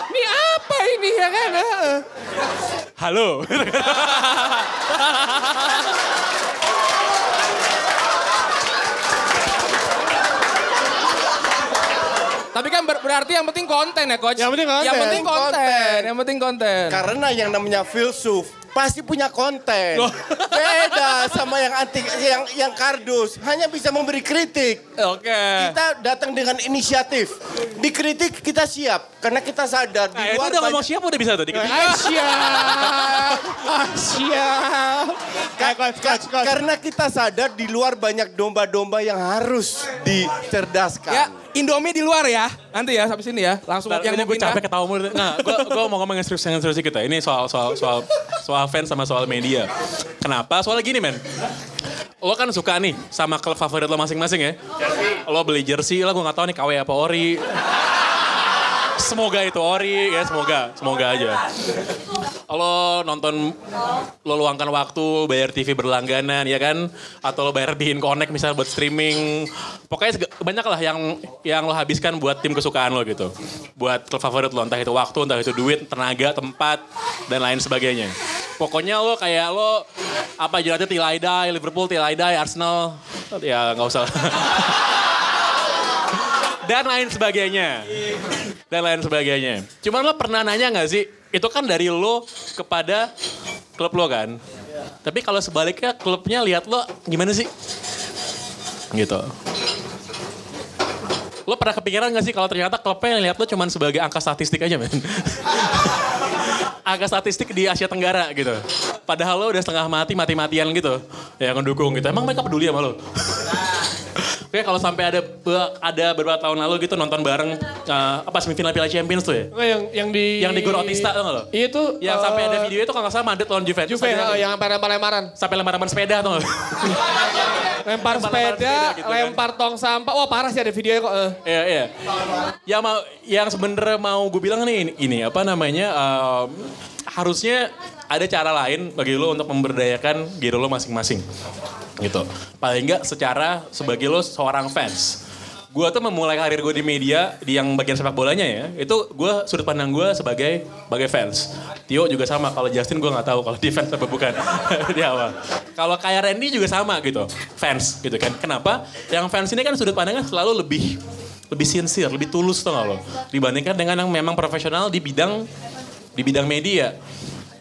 ini apa ini ya kan. Halo. Tapi kan ber- berarti yang penting konten ya coach. Yang penting konten. Yang penting konten. Konten. Yang penting konten. Karena yang namanya filsuf pasti punya konten. Beda sama yang anti yang yang kardus, hanya bisa memberi kritik. Oke. Kita datang dengan inisiatif. Dikritik kita siap karena kita sadar di Nah, itu luar udah ngomong banyak- siapa udah bisa tuh. dikit. Asia, Asia. Ka- ka- karena kita sadar di luar banyak domba-domba yang harus dicerdaskan. Ya, Indomie di luar ya. Nanti ya sampai sini ya. Langsung Bentar, yang ini gue capek ketawa mulu. Nah, gue gue mau ngomong yang serius yang serius kita. Ini soal soal soal soal fans sama soal media. Kenapa? Soalnya gini men. Lo kan suka nih sama klub favorit lo masing-masing ya. Lo beli jersey, lo gue gak tahu nih KW apa ori. Semoga itu ori ya, semoga, semoga aja. Lo nonton, lo luangkan waktu, bayar TV berlangganan ya kan, atau lo bayar Bein Connect misalnya buat streaming. Pokoknya banyak lah yang yang lo habiskan buat tim kesukaan lo gitu, buat klub favorit lo, entah itu waktu, entah itu duit, tenaga, tempat, dan lain sebagainya. Pokoknya lo kayak lo apa jelasnya till I die, Liverpool till I die, Arsenal, ya nggak usah. dan lain sebagainya. Dan lain sebagainya. Cuman lo pernah nanya gak sih, itu kan dari lo kepada klub lo kan? Tapi kalau sebaliknya klubnya lihat lo gimana sih? Gitu. Lo pernah kepikiran gak sih kalau ternyata klubnya lihat lo cuman sebagai angka statistik aja men? angka statistik di Asia Tenggara gitu. Padahal lo udah setengah mati, mati-matian gitu. Ya ngedukung gitu. Emang mereka peduli sama lo? Kayak kalau sampai ada ada beberapa tahun lalu gitu nonton bareng eh, apa semifinal Piala Champions tuh ya. Enggak, yang yang di Yang di Gor Otista tuh lo? Iya tuh Yang eh, sampai ada video itu kalau nggak salah Madrid lawan Juventus. Juve eh, yang sampai lempar-lemparan. sampai lempar-lemparan sepeda tuh? Lempar sepeda, gitu kan. lempar tong sampah. Wah, parah sih ada videonya kok. eh. Iya iya. Yang mau yang sebenarnya mau gue bilang nih ini, ini apa namanya em, harusnya ada cara lain bagi lo untuk memberdayakan diri lo masing-masing. Gitu. Paling enggak secara sebagai lo seorang fans. Gue tuh memulai karir gue di media di yang bagian sepak bolanya ya. Itu gue sudut pandang gue sebagai sebagai fans. Tio juga sama. Kalau Justin gue nggak tahu kalau dia fans apa bukan di awal. Kalau kayak Randy juga sama gitu. Fans gitu kan. Kenapa? Yang fans ini kan sudut pandangnya selalu lebih lebih sincere, lebih tulus tuh lo dibandingkan dengan yang memang profesional di bidang di bidang media.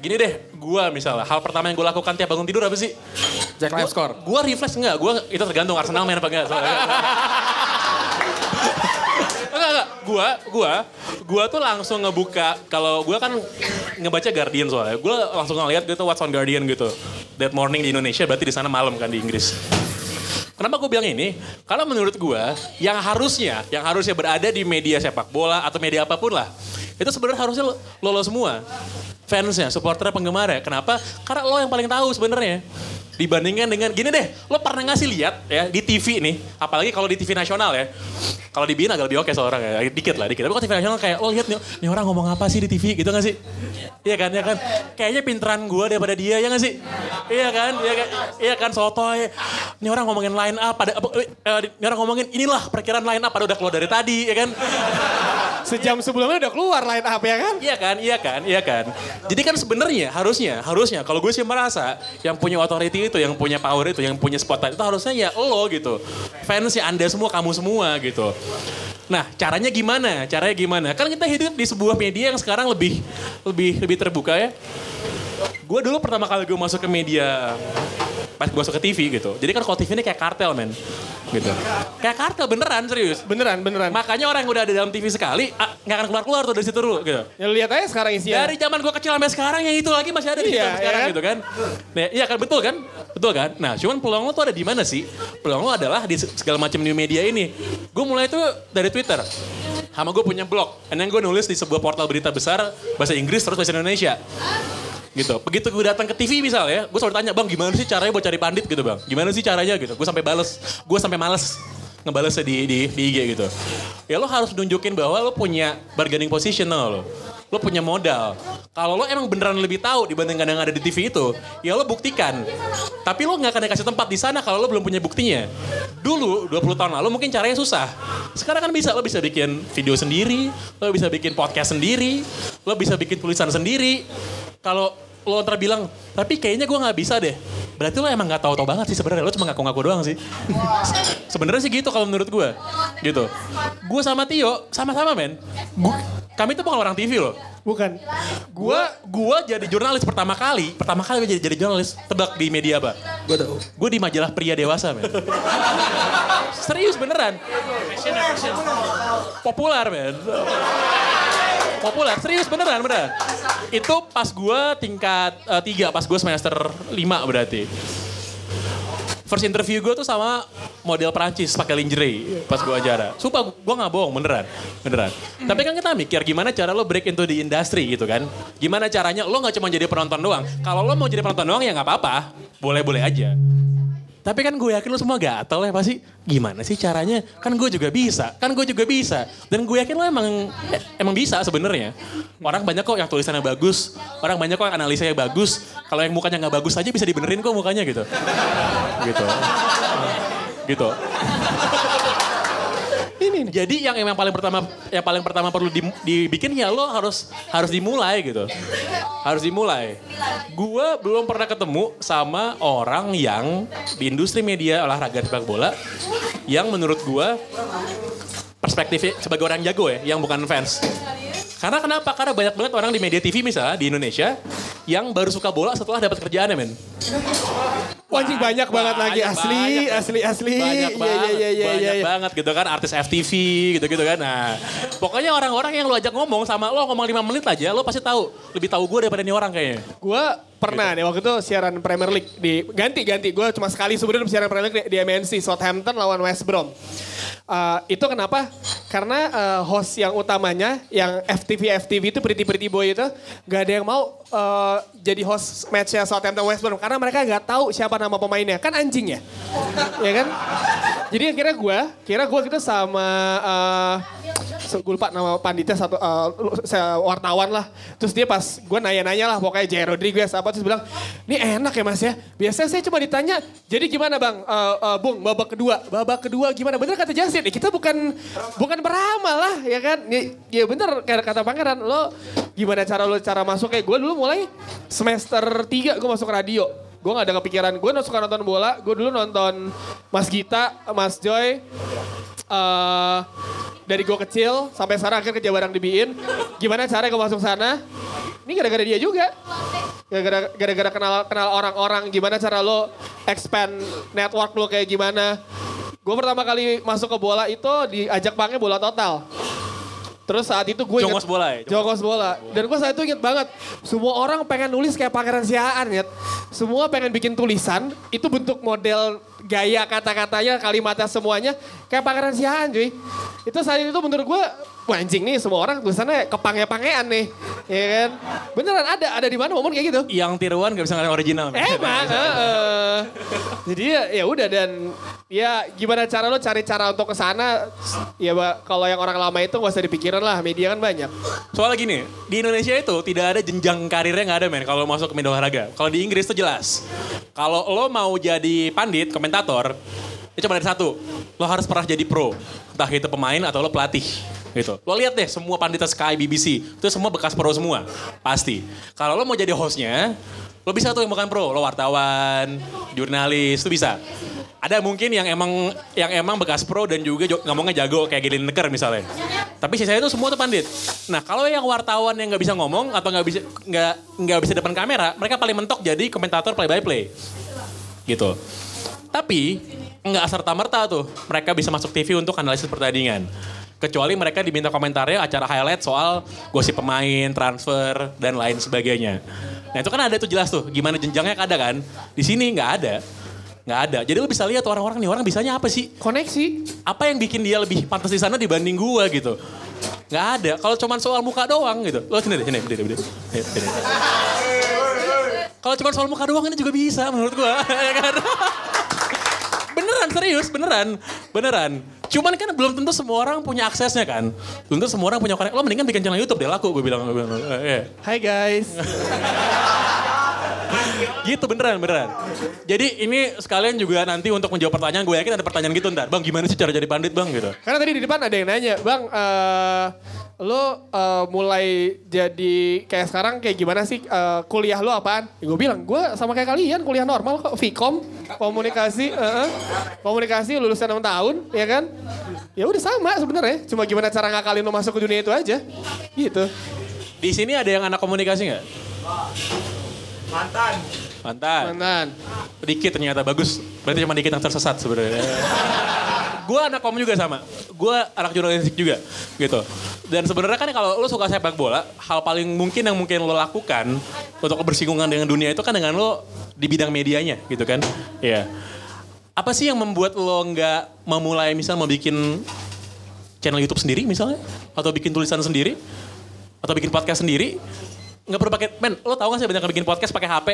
Gini deh, gua misalnya hal pertama yang gue lakukan tiap bangun tidur apa sih? Cek live score. Gua refresh enggak? Gua itu tergantung Arsenal main apa enggak. soalnya. enggak, enggak. Gua, gua, gua tuh langsung ngebuka kalau gua kan ngebaca Guardian soalnya. Gua langsung ngeliat gitu What's on Guardian gitu. That morning di Indonesia berarti di sana malam kan di Inggris. Kenapa gue bilang ini? Karena menurut gue yang harusnya, yang harusnya berada di media sepak bola atau media apa pun lah, itu sebenarnya harusnya lo, lo, lo semua fansnya, supporter, penggemar ya. Kenapa? Karena lo yang paling tahu sebenarnya. Dibandingkan dengan gini deh, lo pernah ngasih lihat ya di TV nih, apalagi kalau di TV nasional ya. Kalau di BIN agak lebih oke seorang ya, dikit lah, dikit. Tapi kalau TV nasional kayak lo lihat nih, nih orang ngomong apa sih di TV gitu gak sih? Iya kan, iya kan. Kayaknya pinteran gue daripada dia ya gak sih? Iya kan, iya kan, iya kan sotoy. Ini orang ngomongin line up, pada, eh, ini orang ngomongin inilah perkiraan line up, pada udah keluar dari tadi, ya kan? Sejam sebelumnya udah keluar line up ya kan? Iya kan, iya kan, iya kan. Jadi kan sebenarnya harusnya, harusnya kalau gue sih merasa yang punya authority itu, yang punya power itu, yang punya spotlight itu harusnya ya lo gitu. Fansnya anda semua, kamu semua gitu. Nah, caranya gimana? Caranya gimana? Kan kita hidup di sebuah media yang sekarang lebih lebih lebih terbuka ya. Gue dulu pertama kali gue masuk ke media pas gue masuk ke TV gitu. Jadi kan kalau TV ini kayak kartel men. Gitu. Kayak kartel beneran serius. Beneran, beneran. Makanya orang yang udah ada dalam TV sekali nggak akan keluar-keluar tuh dari situ dulu gitu. Ya lihat aja sekarang isinya. Dari zaman gue kecil sampai sekarang yang itu lagi masih ada di Iya, sekarang iya. gitu kan. Nah, iya kan betul kan? Betul kan? Nah, cuman peluang lo tuh ada di mana sih? Peluang lo adalah di segala macam new media ini. Gue mulai tuh dari Twitter. Sama gue punya blog. And then gue nulis di sebuah portal berita besar bahasa Inggris terus bahasa Indonesia. Gitu. Begitu gue datang ke TV misalnya, gue selalu tanya, bang gimana sih caranya buat cari pandit gitu bang? Gimana sih caranya gitu? Gue sampai bales, gue sampai males ngebalesnya di, di, di IG gitu. Ya lo harus nunjukin bahwa lo punya bargaining position lo. Lo punya modal. Kalau lo emang beneran lebih tahu dibandingkan yang ada di TV itu, ya lo buktikan. Tapi lo nggak akan dikasih tempat di sana kalau lo belum punya buktinya. Dulu, 20 tahun lalu mungkin caranya susah. Sekarang kan bisa, lo bisa bikin video sendiri, lo bisa bikin podcast sendiri, lo bisa bikin tulisan sendiri. Kalau lo ntar bilang, tapi kayaknya gue nggak bisa deh. Berarti lo emang nggak tahu-tahu banget sih sebenarnya. Lo cuma ngaku-ngaku doang sih. sebenarnya sih gitu kalau menurut gue. Gitu. Gue sama Tio sama-sama men. Gua- kami tuh bukan orang TV loh. Bukan. Gua gua jadi jurnalis pertama kali, pertama kali gue jadi, jadi jurnalis tebak di media apa? Gue tahu. Gue di majalah pria dewasa, men. Serius beneran. Populer, men. Populer, serius beneran, beneran. Itu pas gue tingkat eh, tiga, pas gue semester lima berarti. First interview gue tuh sama model Perancis pakai lingerie pas gue acara. Sumpah gue gak bohong beneran, beneran. Tapi kan kita mikir gimana cara lo break into the industry gitu kan. Gimana caranya lo gak cuma jadi penonton doang. Kalau lo mau jadi penonton doang ya gak apa-apa, boleh-boleh aja. Tapi kan gue yakin lo semua gatel ya pasti. Gimana sih caranya? Kan gue juga bisa. Kan gue juga bisa. Dan gue yakin lo emang eh, emang bisa sebenarnya. Orang banyak kok yang tulisannya bagus. Orang banyak kok yang analisanya bagus. Kalau yang mukanya nggak bagus aja bisa dibenerin kok mukanya gitu. Gitu. Gitu. Ini nih. Jadi yang yang paling pertama yang paling pertama perlu di- dibikin ya lo harus harus dimulai gitu. Harus dimulai. Gua belum pernah ketemu sama orang yang di industri media olahraga sepak bola yang menurut gua perspektifnya sebagai orang jago ya, yang bukan fans. Karena kenapa? Karena banyak banget orang di media TV misalnya di Indonesia yang baru suka bola setelah dapat kerjaan ya men. Anjing banyak banget lagi asli, banyak, asli, asli. Banyak Iya, banget, iya, banyak iya, iya. banget gitu kan artis FTV gitu-gitu kan. Nah, pokoknya orang-orang yang lu ajak ngomong sama lo ngomong 5 menit aja, lo pasti tahu, lebih tahu gue daripada ini orang kayaknya. Gue pernah nih waktu itu siaran Premier League di ganti-ganti. Gue cuma sekali sebenarnya siaran Premier League di, di MNC Southampton lawan West Brom. Uh, itu kenapa? Karena uh, host yang utamanya yang FTV FTV itu Pretty Pretty Boy itu gak ada yang mau uh, jadi host matchnya Southampton West Brom karena mereka nggak tahu siapa nama pemainnya kan anjing ya, ya kan? Jadi akhirnya gue, kira gue gitu sama uh, gue lupa nama panditnya satu uh, wartawan lah. Terus dia pas gue nanya-nanya lah pokoknya Jay Rodriguez apa terus bilang, "Ini enak ya Mas ya. Biasanya saya cuma ditanya, jadi gimana Bang? Uh, uh, Bung, babak kedua. Babak kedua gimana?" Bener kata Jasin, "Eh, kita bukan bukan beramal lah ya kan. Ya, ya bener kata Pangeran, lo gimana cara lo cara masuk kayak gue dulu mulai semester 3 gue masuk radio. Gue gak ada kepikiran, gue suka nonton bola, gue dulu nonton Mas Gita, Mas Joy, eh dari gue kecil sampai sekarang akhirnya kerja bareng di BIN. Gimana cara gue masuk sana? Ini gara-gara dia juga. Gara-gara kenal kenal orang-orang, gimana cara lo expand network lo kayak gimana. Gue pertama kali masuk ke bola itu diajak pangnya bola total. Terus saat itu gue Jongos bola ya? Jongos bola. Dan gue saat itu inget banget. Semua orang pengen nulis kayak Pangeran Siaan ya. Semua pengen bikin tulisan. Itu bentuk model gaya kata-katanya, kalimatnya semuanya. Kayak Pangeran Siaan cuy. Itu saat itu menurut gue. Wah anjing nih semua orang tulisannya kepange-pangean nih. Ya kan. Beneran ada. Ada di mana momen kayak gitu. Yang tiruan gak bisa ngeliat original. Emang, heeh. Jadi ya ya udah dan ya gimana cara lo cari cara untuk ke sana ya kalau yang orang lama itu gak usah dipikirin lah, media kan banyak. Soalnya gini, di Indonesia itu tidak ada jenjang karirnya nggak ada men kalau masuk ke media olahraga. Kalau di Inggris tuh jelas. Kalau lo mau jadi pandit, komentator, itu cuma ada satu. Lo harus pernah jadi pro. Entah itu pemain atau lo pelatih. Gitu. Lo lihat deh semua pandit Sky, BBC, itu semua bekas pro semua. Pasti. Kalau lo mau jadi hostnya, lo bisa tuh yang bukan pro. Lo wartawan, jurnalis, itu bisa. Ada mungkin yang emang yang emang bekas pro dan juga ngomongnya jago kayak Gilly Neker misalnya. Tapi sisanya itu semua tuh pandit. Nah kalau yang wartawan yang nggak bisa ngomong atau nggak bisa nggak nggak bisa depan kamera, mereka paling mentok jadi komentator play by play. Gitu. Tapi nggak serta merta tuh mereka bisa masuk TV untuk analisis pertandingan. Kecuali mereka diminta komentarnya acara highlight soal gosip pemain, transfer, dan lain sebagainya. Nah itu kan ada tuh jelas tuh gimana jenjangnya ada kan. Di sini nggak ada. Nggak ada. Jadi lu bisa lihat orang-orang nih orang bisanya apa sih? Koneksi. apa yang bikin dia lebih pantas di sana dibanding gua gitu. Nggak ada. Kalau cuman soal muka doang gitu. Lo sini deh, sini, berdiri. Ayo, berdiri. Kalau cuma soal muka doang ini juga bisa menurut gua. kan? beneran serius, beneran. Beneran. Cuman kan belum tentu semua orang punya aksesnya kan. Belum tentu semua orang punya konek. Lo mendingan bikin channel YouTube deh laku gue bilang. Gue bilang. Eh, iya. Hai guys. Gitu beneran beneran. Jadi ini sekalian juga nanti untuk menjawab pertanyaan gue yakin ada pertanyaan gitu ntar. Bang gimana sih cara jadi pandit bang gitu. Karena tadi di depan ada yang nanya, Bang, eh lo eh, mulai jadi kayak sekarang kayak gimana sih eh, kuliah lo apaan? Ya, gue bilang, gue sama kayak kalian kuliah normal kok, Vkom, komunikasi, eh, eh. komunikasi lulusan 6 tahun, ya kan? Ya udah sama sebenarnya, cuma gimana cara ngakalin lo masuk ke dunia itu aja, gitu. Di sini ada yang anak komunikasi nggak? Mantan. Mantan. Mantan. Dikit ternyata bagus. Berarti cuma dikit yang tersesat sebenarnya. gue anak kom juga sama. Gue anak jurnalistik juga gitu. Dan sebenarnya kan kalau lo suka sepak bola, hal paling mungkin yang mungkin lo lakukan untuk bersinggungan dengan dunia itu kan dengan lo di bidang medianya gitu kan. Iya. Apa sih yang membuat lo nggak memulai misal mau bikin channel YouTube sendiri misalnya? Atau bikin tulisan sendiri? Atau bikin podcast sendiri? Nggak perlu pakai, men, lo tau gak sih banyak yang bikin podcast pakai HP?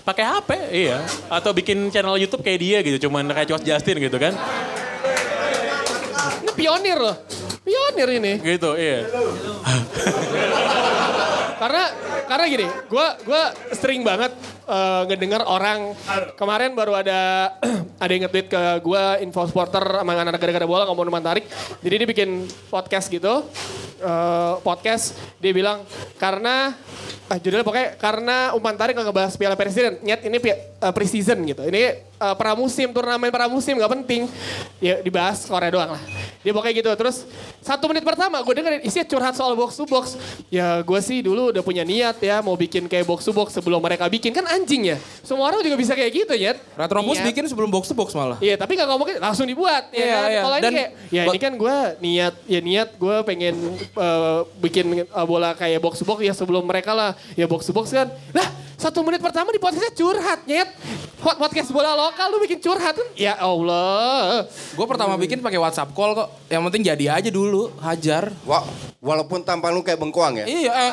pakai HP iya atau bikin channel YouTube kayak dia gitu cuman kayak Coach Justin gitu kan Ini pionir loh, pionir ini. gitu iya karena karena gini, gue gua sering banget eh, ngedengar orang kemarin baru ada ada yang nge-tweet ke gue info supporter sama anak-anak gara-gara bola ngomong teman tarik. Jadi dia bikin podcast gitu, eh, podcast dia bilang karena ah, judulnya pokoknya karena umpan tarik nggak ngebahas piala presiden, nyet ini eh, preseason gitu. Ini eh, pramusim, turnamen pramusim nggak penting. Ya dibahas Korea doang lah. Dia pokoknya gitu. Terus satu menit pertama gue dengerin isinya curhat soal box to box. Ya gue sih dulu udah punya niat ya mau bikin kayak box to box sebelum mereka bikin. Kan anjing ya. Semua orang juga bisa kayak gitu ya. Retropus Niat. bikin sebelum box to box malah. Iya tapi gak ngomongin langsung dibuat. Ya Iya, kan? iya. Kalau ini kayak ya ini kan gue niat ya niat gue pengen eh, bikin eh, bola kayak box to box ya sebelum mereka lah ya box to box kan. Lah satu menit pertama di podcastnya curhat nyet. Hot podcast bola lokal lu bikin curhat kan? Ya Allah. Gue pertama bikin pakai WhatsApp call kok. Yang penting jadi aja dulu, hajar. Wa- walaupun tampang lu kayak bengkoang ya. Iya. Eh.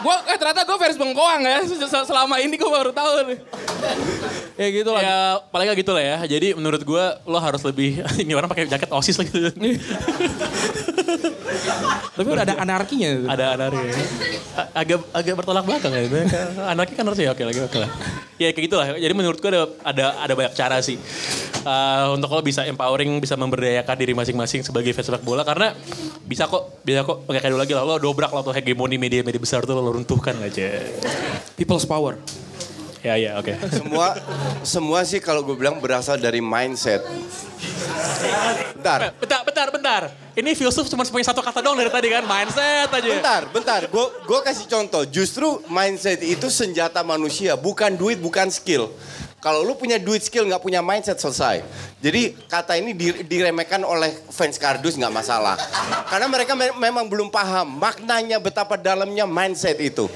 Gua eh ternyata gue versi bengkoang ya. Se- Selama ini gue baru tahu nih. ya gitu lah. Ya paling gak gitu lah ya. Jadi menurut gue lo harus lebih, ini orang pakai jaket osis lagi. Tapi udah ada anarkinya. ada anarki. Agak agak bertolak belakang ya. Anarki kan harusnya ya oke lagi oke lah. Ya kayak gitulah. Jadi menurut gue ada ada ada banyak cara sih. Eh, untuk lo bisa empowering, bisa memberdayakan diri masing-masing sebagai fans sepak bola karena bisa kok, bisa kok pakai kayak dulu lagi lah. Lo dobrak lo tuh hegemoni media-media besar tuh lo runtuhkan aja. People's power. Ya ya oke. Semua semua sih kalau gue bilang berasal dari mindset. Bentar, Bentar, bentar, bentar. Ini filsuf cuma punya satu kata doang dari tadi kan, mindset aja. bentar, bentar. Gue gue kasih contoh. Justru mindset itu senjata manusia, bukan duit, bukan skill. Kalau lu punya duit skill nggak punya mindset selesai. Jadi kata ini di- diremehkan oleh fans kardus nggak masalah. Karena mereka me- memang belum paham maknanya betapa dalamnya mindset itu.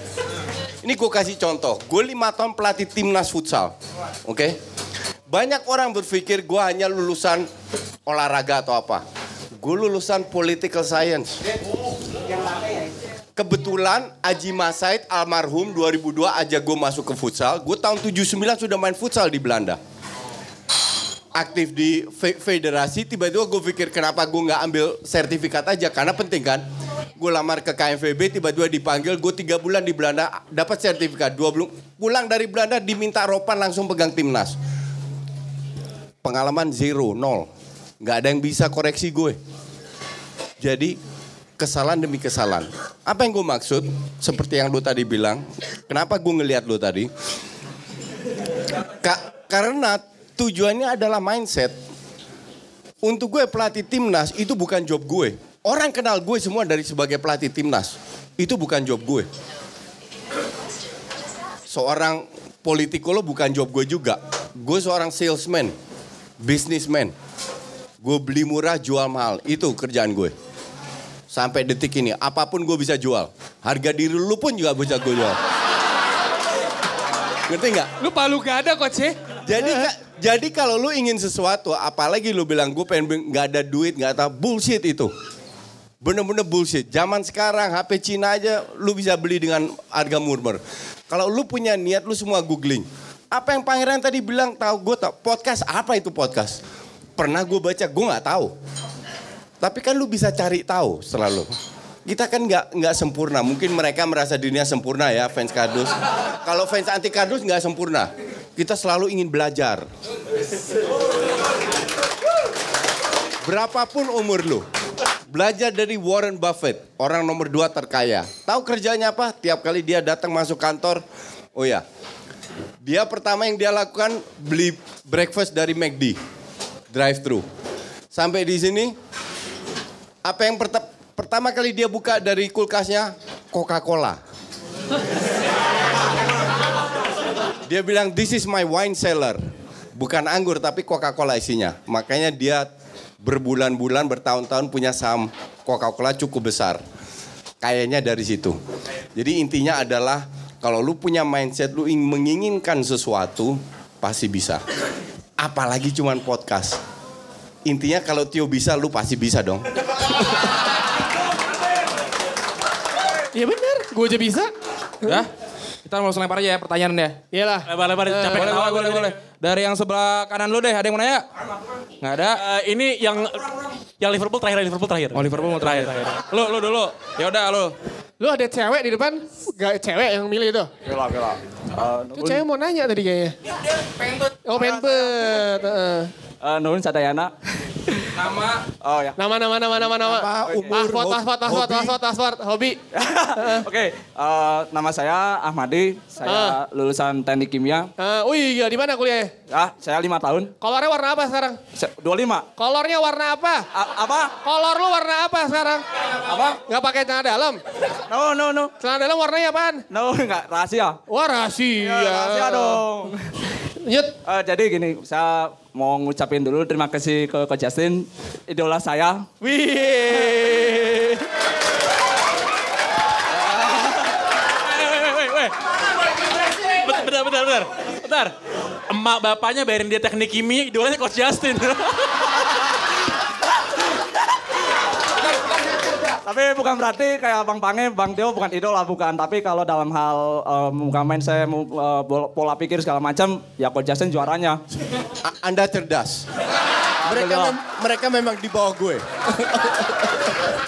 Ini gue kasih contoh. Gue lima tahun pelatih timnas futsal. Oke. Banyak orang berpikir gue hanya lulusan olahraga atau apa. Gue lulusan political science. Kebetulan Aji Masaid almarhum 2002 aja gue masuk ke futsal. Gue tahun 79 sudah main futsal di Belanda. Aktif di fe- federasi, tiba-tiba gue pikir kenapa gue nggak ambil sertifikat aja. Karena penting kan. Gue lamar ke KMVB, tiba-tiba dipanggil. Gue tiga bulan di Belanda, dapat sertifikat. Dua bulan, pulang dari Belanda diminta ropan langsung pegang timnas. Pengalaman zero, nol. Nggak ada yang bisa koreksi gue. Jadi kesalahan demi kesalahan. Apa yang gue maksud? Seperti yang lu tadi bilang. Kenapa gue ngelihat lu tadi? Ka- karena tujuannya adalah mindset. Untuk gue pelatih timnas itu bukan job gue. Orang kenal gue semua dari sebagai pelatih timnas. Itu bukan job gue. Seorang politikolo bukan job gue juga. Gue seorang salesman, businessman. Gue beli murah, jual mahal. Itu kerjaan gue. Sampai detik ini, apa pun gue bisa jual. Harga diri lu pun juga bisa gue jual. Ngerti nggak? Lu palu gak ada coach ya? Jadi ka- jadi kalau lu ingin sesuatu, apalagi lu bilang gue pengen nggak ada duit, nggak tahu bullshit itu. Bener-bener bullshit. Zaman sekarang HP Cina aja lu bisa beli dengan harga murmur. Kalau lu punya niat, lu semua googling. Apa yang pangeran tadi bilang tahu gue tau podcast apa itu podcast? Pernah gue baca, gue nggak tahu. Tapi kan lu bisa cari tahu selalu. Kita kan nggak nggak sempurna. Mungkin mereka merasa dirinya sempurna ya fans kardus. Kalau fans anti kardus nggak sempurna. Kita selalu ingin belajar. Berapapun umur lu, belajar dari Warren Buffett, orang nomor dua terkaya. Tahu kerjanya apa? Tiap kali dia datang masuk kantor, oh ya, dia pertama yang dia lakukan beli breakfast dari McD, drive thru. Sampai di sini, apa yang perta- pertama kali dia buka dari kulkasnya? Coca-Cola. Dia bilang, this is my wine cellar. Bukan anggur, tapi Coca-Cola isinya. Makanya dia berbulan-bulan, bertahun-tahun punya saham Coca-Cola cukup besar. Kayaknya dari situ. Jadi intinya adalah, kalau lu punya mindset, lu ingin menginginkan sesuatu, pasti bisa. Apalagi cuman podcast. Intinya kalau Tio bisa, lu pasti bisa dong. Iya bener, gue aja bisa. Ya. Kita langsung lempar aja ya pertanyaannya. Iyalah. Lebar-lebar capek Boleh, ketawa boleh, boleh, gua boleh. Dari yang sebelah kanan lu deh, ada yang mau nanya? Nggak ada. Eh, ini yang yang Liverpool terakhir, Liverpool terakhir. Oh Liverpool mau terakhir. Lu, lu dulu. Ya udah lu. Lu ada cewek di depan, gak cewek yang milih itu? Gila, gila. Uh, Itu cewek mau nanya tadi kayaknya. Oh pengen bet. heeh. uh, Nuhun Sadayana. Nama Oh ya. Nama, nama, nama, nama, nama. Nama, umur, Pasport, hobi. pasport, pasport, pasport, pasport, hobi. Oke, eh, nama saya Ahmadi. Saya lulusan Teknik Kimia. Eh, wih, gila, di mana kuliahnya? Ya, saya lima tahun. Kolornya warna apa sekarang? Se- 25. Kolornya warna apa? A- apa? Kolor lu warna apa sekarang? Apa? Nggak pakai celana dalam? No, no, no. Celana dalam warnanya apaan? No, enggak rahasia. Wah rahasia. Ya, rahasia dong. Nyet. Eh, jadi gini, saya mau ngucapin dulu terima kasih ke Coach Justin, idola saya. Wih. Weh, weh, weh. Bet- Bentar, bentar, bentar. Bentar. Emak bapaknya bayarin dia teknik kimia, idolanya Coach Justin. Tapi bukan berarti kayak Bang Pange, Bang Tio bukan idola, bukan. Tapi kalau dalam hal muka main saya, bol- pola pikir segala macam, ya Coach Justin juaranya. A- Anda cerdas. Mereka, mem- mereka memang di bawah gue.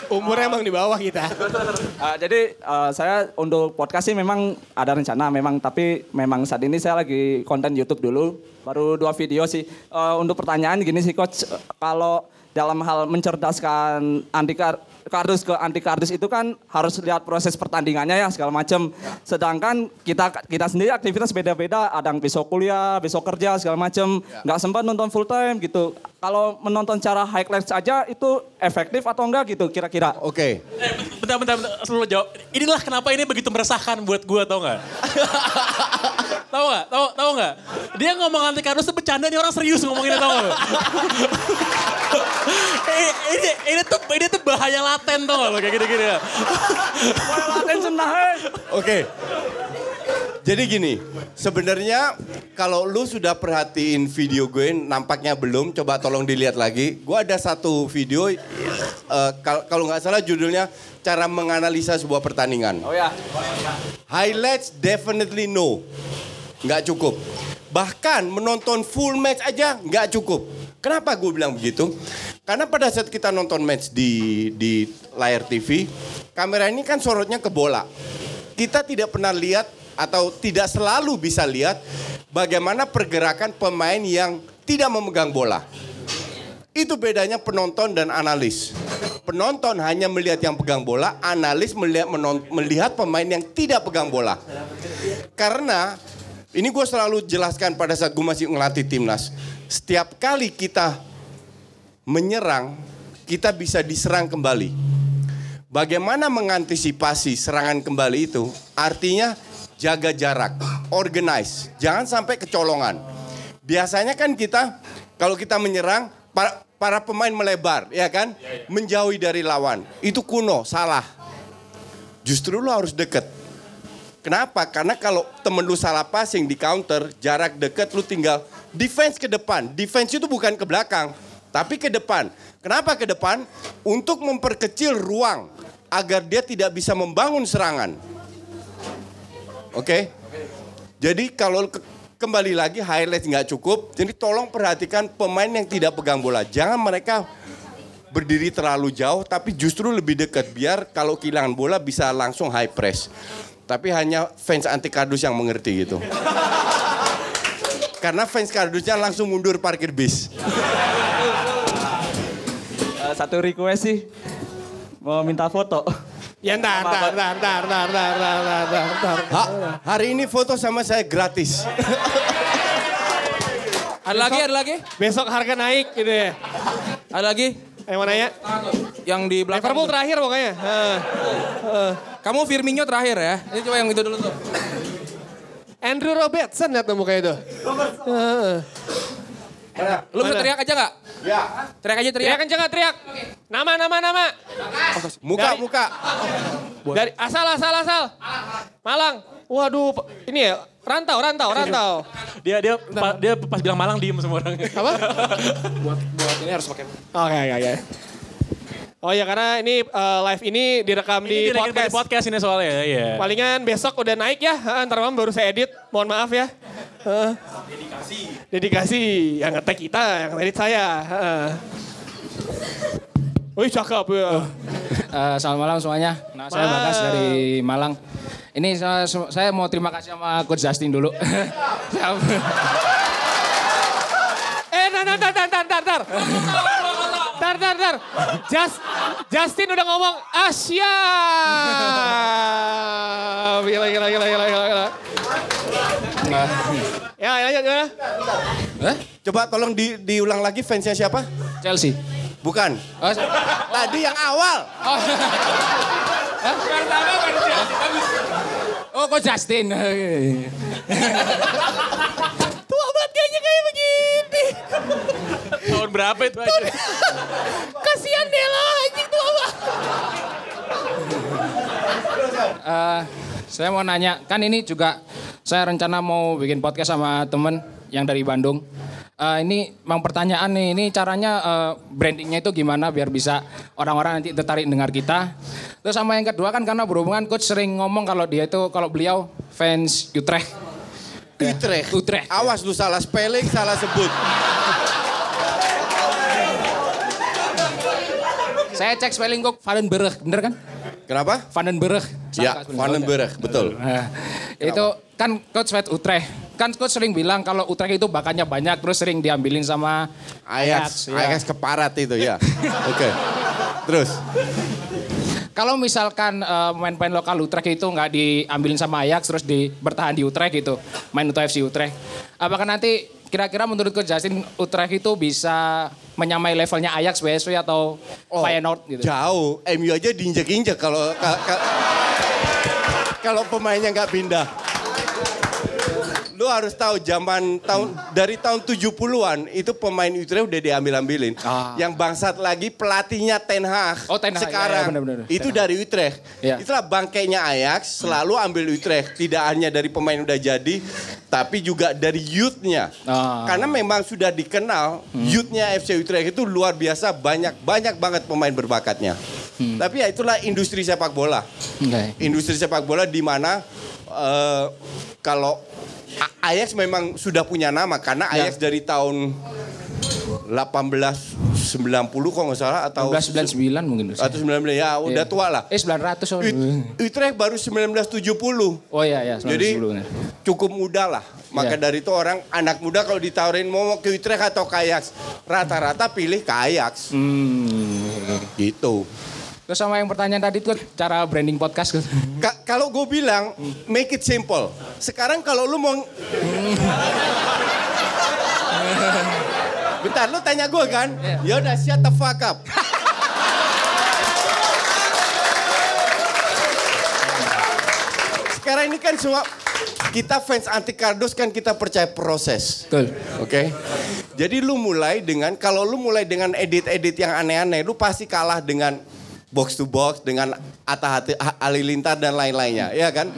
Umurnya emang di bawah kita. Eh, jadi eh, saya untuk podcast sih memang ada rencana memang tapi memang saat ini saya lagi konten YouTube dulu baru dua video sih. Eh, untuk pertanyaan gini sih coach. Kalau dalam hal mencerdaskan anti kar- kardus ke anti kardus itu kan harus lihat proses pertandingannya ya segala macam sedangkan kita kita sendiri aktivitas beda-beda ada yang besok kuliah besok kerja segala macam nggak sempat nonton full time gitu kalau menonton cara highlights aja itu efektif atau enggak gitu kira-kira Oke. Eh, bentar, bentar, bentar. Selalu jawab. Inilah kenapa ini begitu meresahkan buat gua, tau gak? tahu nggak? Tahu tahu nggak? Dia ngomong anti kardus bercanda nih orang serius ngomonginnya tau nggak? Eh, ini, ini tuh ini tuh bahaya laten tau gak lo kayak gini-gini ya. Oke. Jadi gini, sebenarnya kalau lu sudah perhatiin video gue nampaknya belum, coba tolong dilihat lagi. Gue ada satu video, eh, kal- kalau nggak salah judulnya cara menganalisa sebuah pertandingan. oh ya Highlights definitely no, nggak cukup. Bahkan menonton full match aja nggak cukup. Kenapa gue bilang begitu? Karena pada saat kita nonton match di di layar TV, kamera ini kan sorotnya ke bola. Kita tidak pernah lihat atau tidak selalu bisa lihat bagaimana pergerakan pemain yang tidak memegang bola. Itu bedanya penonton dan analis. Penonton hanya melihat yang pegang bola, analis melihat menon- melihat pemain yang tidak pegang bola. Karena ini gue selalu jelaskan pada saat gue masih ngelatih timnas. Setiap kali kita menyerang, kita bisa diserang kembali. Bagaimana mengantisipasi serangan kembali itu? Artinya jaga jarak, organize, jangan sampai kecolongan. Biasanya kan kita kalau kita menyerang para, para pemain melebar, ya kan? Menjauhi dari lawan. Itu kuno, salah. Justru lo harus deket. Kenapa? Karena kalau temen lu salah passing di counter, jarak deket lu tinggal defense ke depan. Defense itu bukan ke belakang, tapi ke depan. Kenapa ke depan? Untuk memperkecil ruang agar dia tidak bisa membangun serangan. Oke? Jadi kalau ke- kembali lagi highlight nggak cukup, jadi tolong perhatikan pemain yang tidak pegang bola. Jangan mereka berdiri terlalu jauh, tapi justru lebih dekat biar kalau kehilangan bola bisa langsung high press. Tapi hanya fans anti kardus yang mengerti gitu. Karena fans kardusnya langsung mundur parkir bis. Eh, satu request sih mau minta foto. Ya ntar, ntar, ntar, ntar, ntar, ntar, ntar, ntar, ntar, ntar. Ha, hari ini foto sama saya gratis. Ada lagi, ada lagi? Besok harga naik gitu ya. Ada lagi? Yang mana ya? Yang di belakang. Liverpool terakhir pokoknya. Heeh. Heeh. Kamu Firmino terakhir ya. Ini coba yang itu dulu tuh. Andrew Robertson lihat tuh mukanya itu. Heeh. Lu bisa teriak aja nggak? Ya. Teriak aja teriak. Teriak kencang nggak teriak? Nama, nama, nama. Muka, Dari- muka. Dari asal, asal, asal. Malang. Waduh, ini ya rantau, rantau, rantau. Dia dia pa- dia pas bilang Malang diem semua orang. Apa? Buat buat ini harus pakai. Oke, oke, oke. Oh ya karena ini eh, live ini direkam di Ini direkam podcast. di podcast ini soalnya ya. Palingan besok udah naik ya. Heeh, Ntar malam baru saya edit. Mohon maaf ya. Heeh. Dedikasi. Dedikasi. Yang ngetek kita, yang edit saya. Heeh. Wih cakep ya. Eh, selamat malam semuanya. Nah, saya. Bagas dari Malang. Ini saya, saya mau terima kasih sama Coach Justin dulu. Eh, ntar, ntar, ntar, ntar, ntar. Tar, tar, tar. Just, Justin udah ngomong Asia. Gila, gila, gila, gila, gila, gila. Ya, lanjut gimana? Hah? Coba tolong di, diulang lagi fansnya siapa? Chelsea. Bukan. Oh, Tadi yang awal. oh kok Justin? Banget kayaknya kayak begini. Tahun berapa itu aja? Kasihan Dela anjing tua banget. Eh, saya mau nanya, kan ini juga saya rencana mau bikin podcast sama temen yang dari Bandung. Eh, ini memang pertanyaan nih, ini caranya eh, brandingnya itu gimana biar bisa orang-orang nanti tertarik dengar kita. Terus sama yang kedua kan karena berhubungan coach sering ngomong kalau dia itu kalau beliau fans Utrecht. Utrecht. Utrecht. Awas lu salah spelling, salah sebut. Saya cek spelling kok Vandenberg, bener kan? Kenapa? Vandenberg. Ya, Vandenberg, betul. Nah, itu kan coach Fed Utrecht. Kan coach sering bilang kalau Utrecht itu bakannya banyak terus sering diambilin sama Ajax, ya. Ajax keparat itu ya. Oke. Terus. Kalau misalkan eh, pemain-pemain lokal Utrecht itu nggak diambilin sama Ajax terus di bertahan di Utrecht gitu, main untuk FC Utrecht. Apakah nanti kira-kira menurut coach Justin Utrecht itu bisa menyamai levelnya Ajax, PSV atau Feyenoord gitu? Jauh. MU aja diinjek-injek kalau ka- ka- kalau pemainnya nggak pindah. Lu harus tahu zaman tahun dari tahun 70-an itu pemain Utrecht udah diambil-ambilin. Ah. Yang bangsat lagi pelatihnya Ten Hag. Oh, Ten Hag, sekarang. ya, ya, benar-benar. Itu dari Utrecht. Ya. Itulah bangkainya Ajax selalu ambil Utrecht. Tidak hanya dari pemain udah jadi, tapi juga dari youth-nya. Ah. Karena memang sudah dikenal youth-nya FC Utrecht itu luar biasa banyak banyak banget pemain berbakatnya. Tapi ya itulah industri sepak bola. Oke. Industri sepak bola di mana eh, kalau Ajax memang sudah punya nama karena Ya. Ajax dari tahun 1890 kalau nggak salah atau 1999 mungkin. atau 19 ya udah Iya. tua lah. Eh 900 oh. Ut- Utrecht baru 1970. Oh iya ya, Jadi 1910. cukup muda lah. Maka Iya. dari itu orang anak muda kalau ditawarin mau ke Utrecht atau Ajax, rata-rata pilih Ajax. Hmm. Gitu. Terus sama yang pertanyaan tadi tuh cara branding podcast. Ka- kalau gue bilang make it simple. Sekarang kalau lu mau Bentar, lu tanya gue kan? Ya udah shut the fuck up. Sekarang ini kan semua kita fans anti kardus kan kita percaya proses. Betul. Oke. Jadi lu mulai dengan kalau lu mulai dengan edit-edit yang aneh-aneh, lu pasti kalah dengan box to box dengan Atta Hati- Ha- Halilintar dan lain-lainnya, ya kan?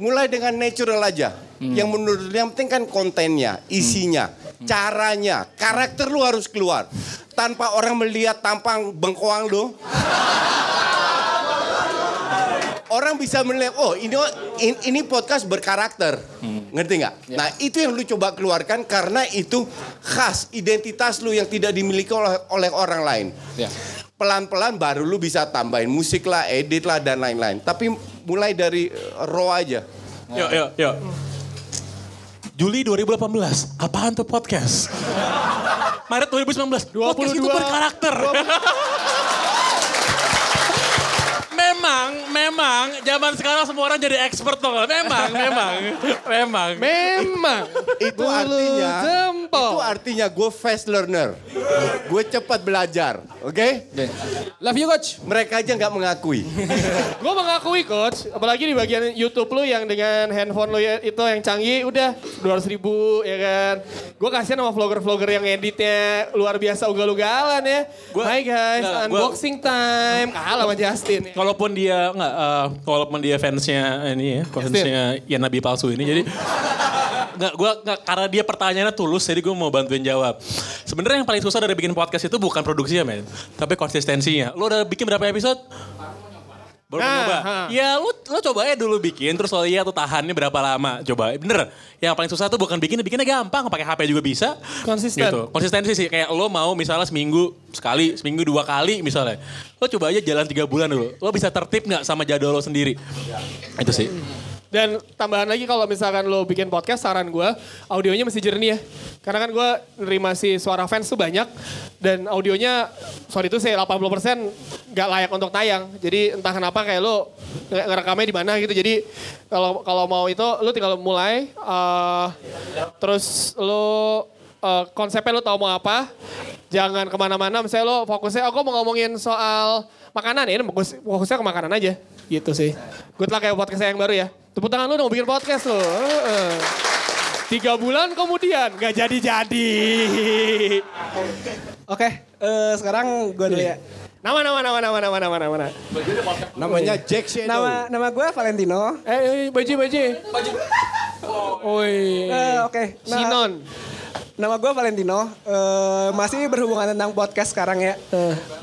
Mulai dengan natural aja. Yang menurut yang penting kan kontennya, isinya, caranya, karakter lu harus keluar. Tanpa orang melihat tampang bengkoang lu, orang bisa melihat, oh ini in- ini podcast berkarakter, ngerti nggak? Nah itu yang lu coba keluarkan karena itu khas identitas lu yang tidak dimiliki oleh oleh orang lain. Ya. Pelan-pelan baru lu bisa tambahin musik lah, edit lah dan lain-lain. Tapi mulai dari eh, raw aja. Yuk, yuk, yuk. Juli 2018, apaan tuh podcast? Maret 2019, podcast itu 22. berkarakter. memang, memang, zaman sekarang semua orang jadi expert tuh. Memang, memang, memang. Memang. Itu artinya, jempol. itu artinya gue fast learner. Gue cepat belajar, oke? Oke. Love you coach. Mereka aja nggak mengakui. Gue mengakui coach, apalagi di bagian YouTube lu yang dengan handphone lu ya- itu yang canggih udah 200 ribu ya kan. Gue kasihan sama vlogger-vlogger yang editnya luar biasa ugal-ugalan ya. Gua- Hai guys, gua- unboxing time. Kalah sama Justin. ya. Dia nggak, eh, walaupun dia fansnya ini ya, fansnya Ian Nabi palsu ini, jadi nggak gue nggak karena dia pertanyaannya tulus, jadi gue mau bantuin jawab. Sebenarnya yang paling susah dari bikin podcast itu bukan produksinya, men, tapi konsistensinya. Lo udah bikin berapa episode? Baru Nah, nyoba. ha. Ya lu lo coba ya dulu bikin terus lo lihat tuh tahannya berapa lama. Coba. Bener. Yang paling susah tuh bukan bikin, bikinnya gampang, pakai HP juga bisa. Konsisten. Gitu. Konsistensi sih kayak lo mau misalnya seminggu sekali, seminggu dua kali misalnya. Lo coba aja jalan tiga bulan dulu. Lo bisa tertib nggak sama jadwal lo sendiri? Itu sih. Dan tambahan lagi kalau misalkan lo bikin podcast, saran gue audionya mesti jernih ya. Karena kan gue nerima si suara fans tuh banyak dan audionya sorry itu sih 80% nggak layak untuk tayang. Jadi entah kenapa kayak lo nge- ngerekamnya di mana gitu. Jadi kalau kalau mau itu lo tinggal mulai eh, terus lo eh, konsepnya lo tau mau apa. Jangan ke mana-mana. Misalnya lo fokusnya, aku mau ngomongin soal makanan ya. Fokus- fokusnya ke makanan aja. Gitu sih. Good luck kayak podcast saya yang baru ya. Tepuk tangan lu dong bikin podcast lo. Heeh. Tiga bulan kemudian gak jadi-jadi. Oke, eh, sekarang gue dulu ya. Nama, nama, nama, nama, nama, nama, nama, nama. Namanya Jack Shadow. Nama nama gue Valentino. Eh, eh, Baji, Baji. Oi. Eh, Oke, nah, Sinon. nama gue Valentino. Eh, masih berhubungan tentang podcast sekarang ya.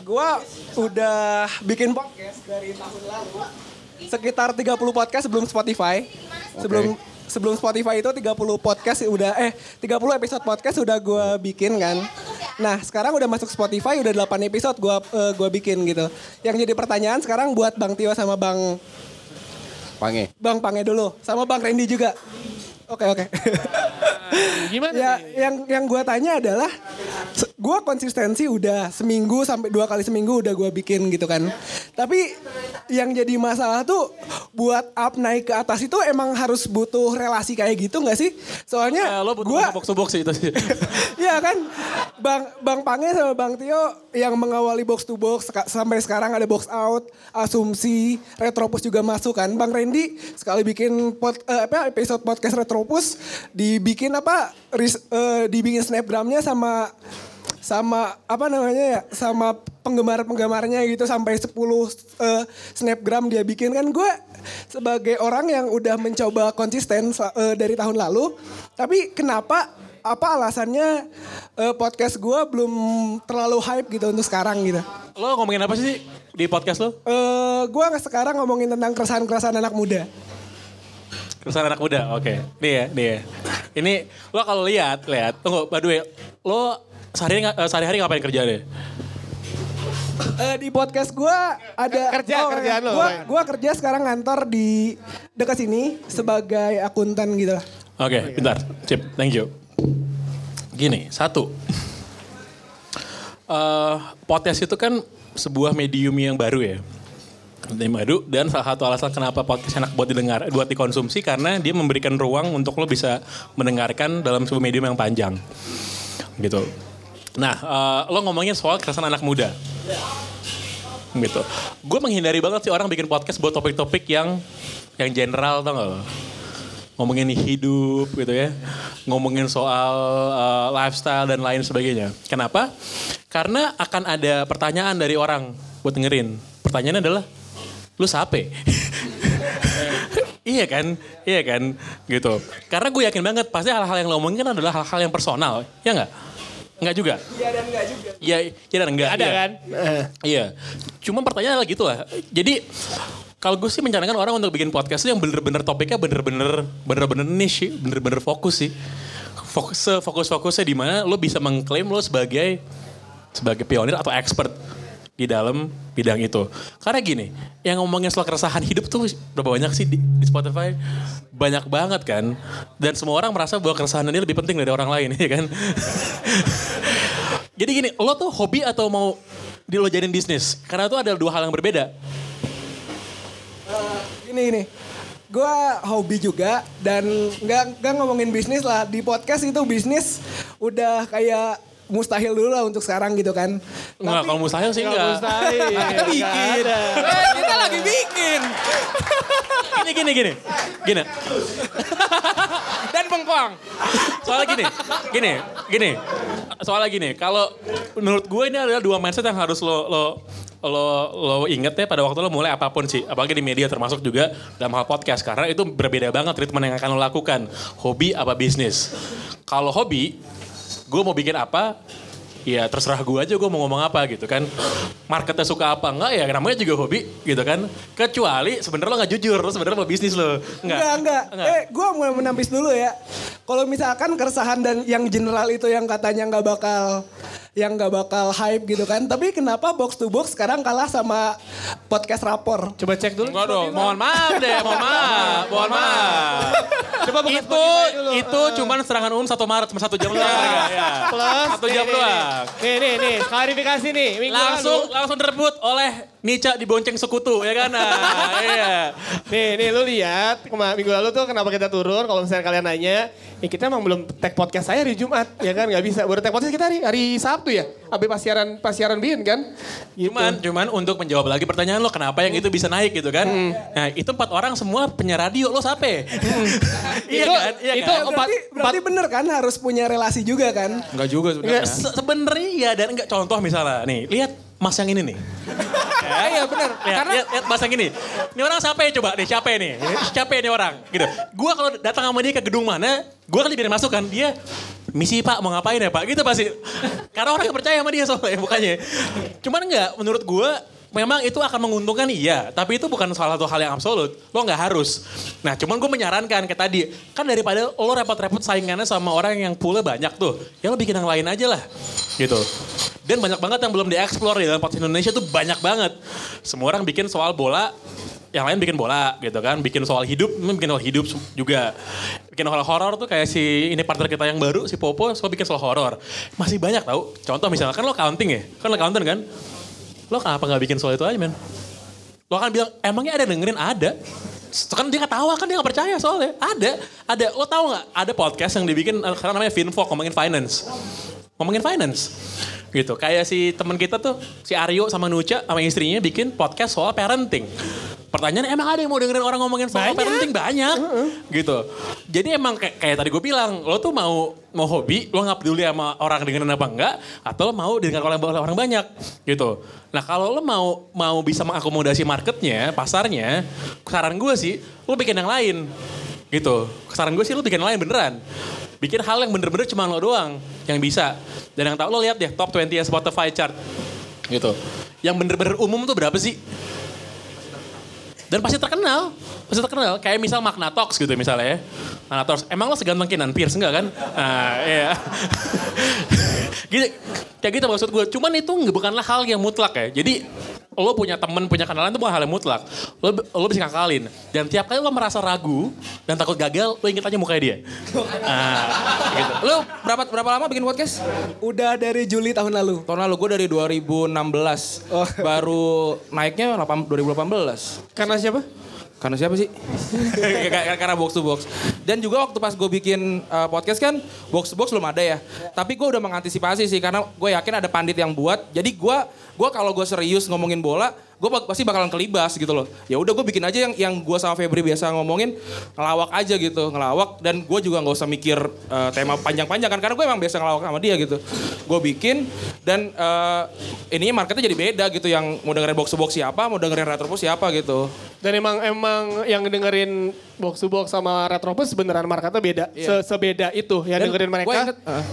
Gue udah bikin podcast dari tahun lalu. Sekitar 30 podcast sebelum Spotify. Sebelum sebelum Spotify itu 30 podcast udah eh 30 episode podcast udah gue bikin kan. Nah, sekarang udah masuk Spotify udah 8 episode gue eh, gua bikin gitu. Yang jadi pertanyaan sekarang buat Bang Tio sama Bang Pange. Bang Pange dulu sama Bang Randy juga. Oke oke. Gimana ya nih? yang yang gue tanya adalah gue konsistensi udah seminggu sampai dua kali seminggu udah gue bikin gitu kan. Tapi yang jadi masalah tuh buat up naik ke atas itu emang harus butuh relasi kayak gitu nggak sih? Soalnya Ya, lo butuh gue box to box sih itu sih. Iya kan, Bang Bang Pange sama Bang Tio yang mengawali box to box sampai sekarang ada box out, asumsi, retropus juga masuk kan. Bang Randy sekali bikin pod, eh, episode podcast retropus dibikin apa ris, eh, dibikin snapgramnya sama sama apa namanya ya sama penggemar-penggemarnya gitu sampai 10 eh, snapgram dia bikin. Kan gue sebagai orang yang udah mencoba konsisten eh, dari tahun lalu tapi kenapa apa alasannya eh, podcast gue belum terlalu hype gitu untuk sekarang gitu? Lo ngomongin apa sih di podcast lo? eh gue sekarang ngomongin tentang keresahan-keresahan anak muda Keresahan anak muda, oke. Nih ya, nih ya. Ini lo kalau lihat, lihat. Tunggu, by the way, lo sehari sehari-hari ngapain kerja deh? Eh, di podcast gue ada Kerja, kerjaan lo, Gue gua kerja sekarang ngantor di dekat sini sebagai akuntan gitu lah. Oke, bentar. Cip, thank you. Gini, satu. Eh, podcast itu kan sebuah medium yang baru ya. Medium baru dan salah satu alasan kenapa podcast enak buat didengar, buat dikonsumsi karena dia memberikan ruang untuk lo bisa mendengarkan dalam sebuah medium yang panjang. Gitu. Nah, eh, lo ngomongin soal keresahan anak muda. Gitu. Gue menghindari banget sih orang bikin podcast buat topik-topik yang yang general tau gak lo? ngomongin hidup gitu ya, ngomongin soal uh, lifestyle dan lain sebagainya. Kenapa? Karena akan ada pertanyaan dari orang buat dengerin. Pertanyaannya adalah, lu sape? iya kan, iya kan, gitu. Karena gue yakin banget pasti hal-hal yang lo omongin kan adalah hal-hal yang personal, ya nggak? Nggak juga? Iya dan enggak juga. Iya, iya dan enggak. Ada iya. kan? Eh. Iya. Cuma pertanyaan adalah gitu lah. Jadi kalau gue sih mencanangkan orang untuk bikin podcast itu yang bener-bener topiknya bener-bener bener-bener niche, sih, bener-bener fokus sih. Fokus fokus-fokusnya di mana lo bisa mengklaim lo sebagai sebagai pionir atau expert di dalam bidang itu. Karena gini, yang ngomongin soal keresahan hidup tuh berapa banyak sih di, di Spotify? Banyak banget kan. Dan semua orang merasa bahwa keresahan ini lebih penting dari orang lain, ya kan? Jadi gini, lo tuh hobi atau mau di lo jadiin bisnis? Karena itu ada dua hal yang berbeda. Gini gini. Gue hobi juga dan nggak nggak ngomongin bisnis lah di podcast itu bisnis udah kayak mustahil dulu lah untuk sekarang gitu kan. Enggak, kalau mustahil sih Nggak enggak. mustahil. kita bikin. Eh, kita lagi bikin. Gini, gini, gini. Gini. Dan bengkoang. Soalnya gini, gini, gini. Soalnya gini, kalau menurut gue ini adalah dua mindset yang harus lo lo lo lo inget ya pada waktu lo mulai apa pun sih, apalagi di media termasuk juga dalam hal podcast karena itu berbeda banget treatment yang akan lo lakukan, hobi apa bisnis. Kalau hobi, gue mau bikin apa, ya terserah gue aja gue mau ngomong apa gitu kan. Marketnya suka apa enggak ya namanya juga hobi gitu kan. Kecuali sebenarnya lo nggak jujur, lo sebenarnya mau bisnis lo. Enggak, enggak. Eh, gue mau menampis dulu ya. Kalau misalkan keresahan dan yang general itu yang katanya nggak bakal yang nggak bakal hype gitu kan. Tapi kenapa box to box sekarang kalah sama podcast rapor? Coba cek dulu. Enggak dong, mohon maaf deh, mohon maaf, mohon maaf. Coba buka itu itu cuman serangan umum satu Maret cuma satu jam doang. ya. Plus Satu jam doang. Nih nih nih, klarifikasi nih. Minggu Langsung lalu. langsung direbut oleh Nica di bonceng sekutu ya kan? Nah, iya. Nih nih lu lihat minggu lalu tuh kenapa kita turun kalau misalnya kalian nanya, ya kita emang belum tag podcast saya hari Jumat ya kan nggak bisa. Baru tag podcast kita hari hari Sabtu ya. Abis pas siaran pas siaran Bin kan. Gitu. Cuman, cuman untuk menjawab lagi pertanyaan lo kenapa yang itu bisa naik gitu kan? Hmm. Nah itu empat orang semua penyiar radio lo siapa? iya Itu- kan? Iya itu kan? empat- Berarti, berarti bener kan harus punya relasi juga kan? Enggak juga sebenarnya. se- sebenarnya iya dan enggak contoh misalnya nih lihat mas yang ini nih. Iya benar. Lihat, Karena lihat, lihat mas yang ini. Ini orang siapa ya coba? Nih siapa nih? Siapa ini orang? Gitu. Gua kalau datang sama dia ke gedung mana, gua kan dibiarin masuk kan. Dia misi pak mau ngapain ya pak? Gitu pasti. Karena orang percaya sama dia soalnya bukannya. Cuman enggak menurut gua memang itu akan menguntungkan iya, tapi itu bukan salah satu hal yang absolut. Lo nggak harus. Nah, cuman gue menyarankan kayak tadi, kan daripada lo repot-repot saingannya sama orang yang poolnya banyak tuh, ya lo bikin yang lain aja lah, gitu. Dan banyak banget yang belum dieksplor di dalam podcast Indonesia tuh banyak banget. Semua orang bikin soal bola, yang lain bikin bola gitu kan, bikin soal hidup, bikin soal hidup juga. Bikin soal horor tuh kayak si ini partner kita yang baru, si Popo, so bikin soal horor. Masih banyak tau. Contoh misalnya kan lo counting ya, kan lo counting kan, lo kenapa nggak bikin soal itu aja men? Lo kan bilang, emangnya ada dengerin? Ada. Kan dia ketawa, kan dia gak percaya soalnya. Ada, ada. Lo tahu nggak? Ada podcast yang dibikin, sekarang namanya Finfok, ngomongin finance. Ngomongin finance. Gitu, kayak si teman kita tuh, si Aryo sama Nuca sama istrinya bikin podcast soal parenting. Pertanyaan emang ada yang mau dengerin orang ngomongin soal Banyak. parenting? Banyak. Gitu. Jadi emang kayak, kayak tadi gue bilang, lo tuh mau mau hobi, lo nggak peduli sama orang dengerin apa enggak, atau lo mau didengar oleh oleh orang banyak, gitu. Nah kalau lo mau mau bisa mengakomodasi marketnya, pasarnya, saran gue sih, lo bikin yang lain, gitu. Saran gue sih lo bikin yang lain beneran. Bikin hal yang bener-bener cuma lo doang yang bisa. Dan yang tau lo lihat deh top 20 Spotify chart, gitu. Yang bener-bener umum tuh berapa sih? Dan pasti terkenal. Pasti terkenal. Kayak misal Magna Talks gitu misalnya ya. Magna Talks. Emang lo seganteng Kinan Pierce enggak kan? Nah, iya. gitu, kayak gitu maksud gue. Cuman itu bukanlah hal yang mutlak ya. Jadi lo punya temen, punya kenalan itu bukan hal yang mutlak. Lo, lo bisa ngakalin. Dan tiap kali lo merasa ragu dan takut gagal, lo inget aja mukanya dia. Nah, gitu. lu berapa berapa lama bikin podcast? Udah dari Juli tahun lalu. Tahun lalu gue dari 2016. Oh. Baru naiknya 8 2018. Karena siapa? Karena siapa sih? Karena- Karena box to box. Dan juga waktu pas gue bikin uh, podcast kan box to box belum ada ya. Tapi gue udah mengantisipasi sih karena gue yakin ada pandit yang buat. Jadi gue gue kalau gue serius ngomongin bola, gue pasti bakalan kelibas gitu loh. Ya udah gue bikin aja yang yang gue sama Febri biasa ngomongin ngelawak aja gitu, ngelawak dan gue juga nggak usah mikir uh, tema panjang-panjang kan karena gue emang biasa ngelawak sama dia gitu. Gue bikin dan uh, ininya marketnya jadi beda gitu yang mau dengerin box box siapa, mau dengerin retropus siapa gitu. Dan emang emang yang dengerin box to box sama Retropus beneran marketnya beda. Iya. Se- Sebeda itu yang Dan dengerin mereka. inget, uh.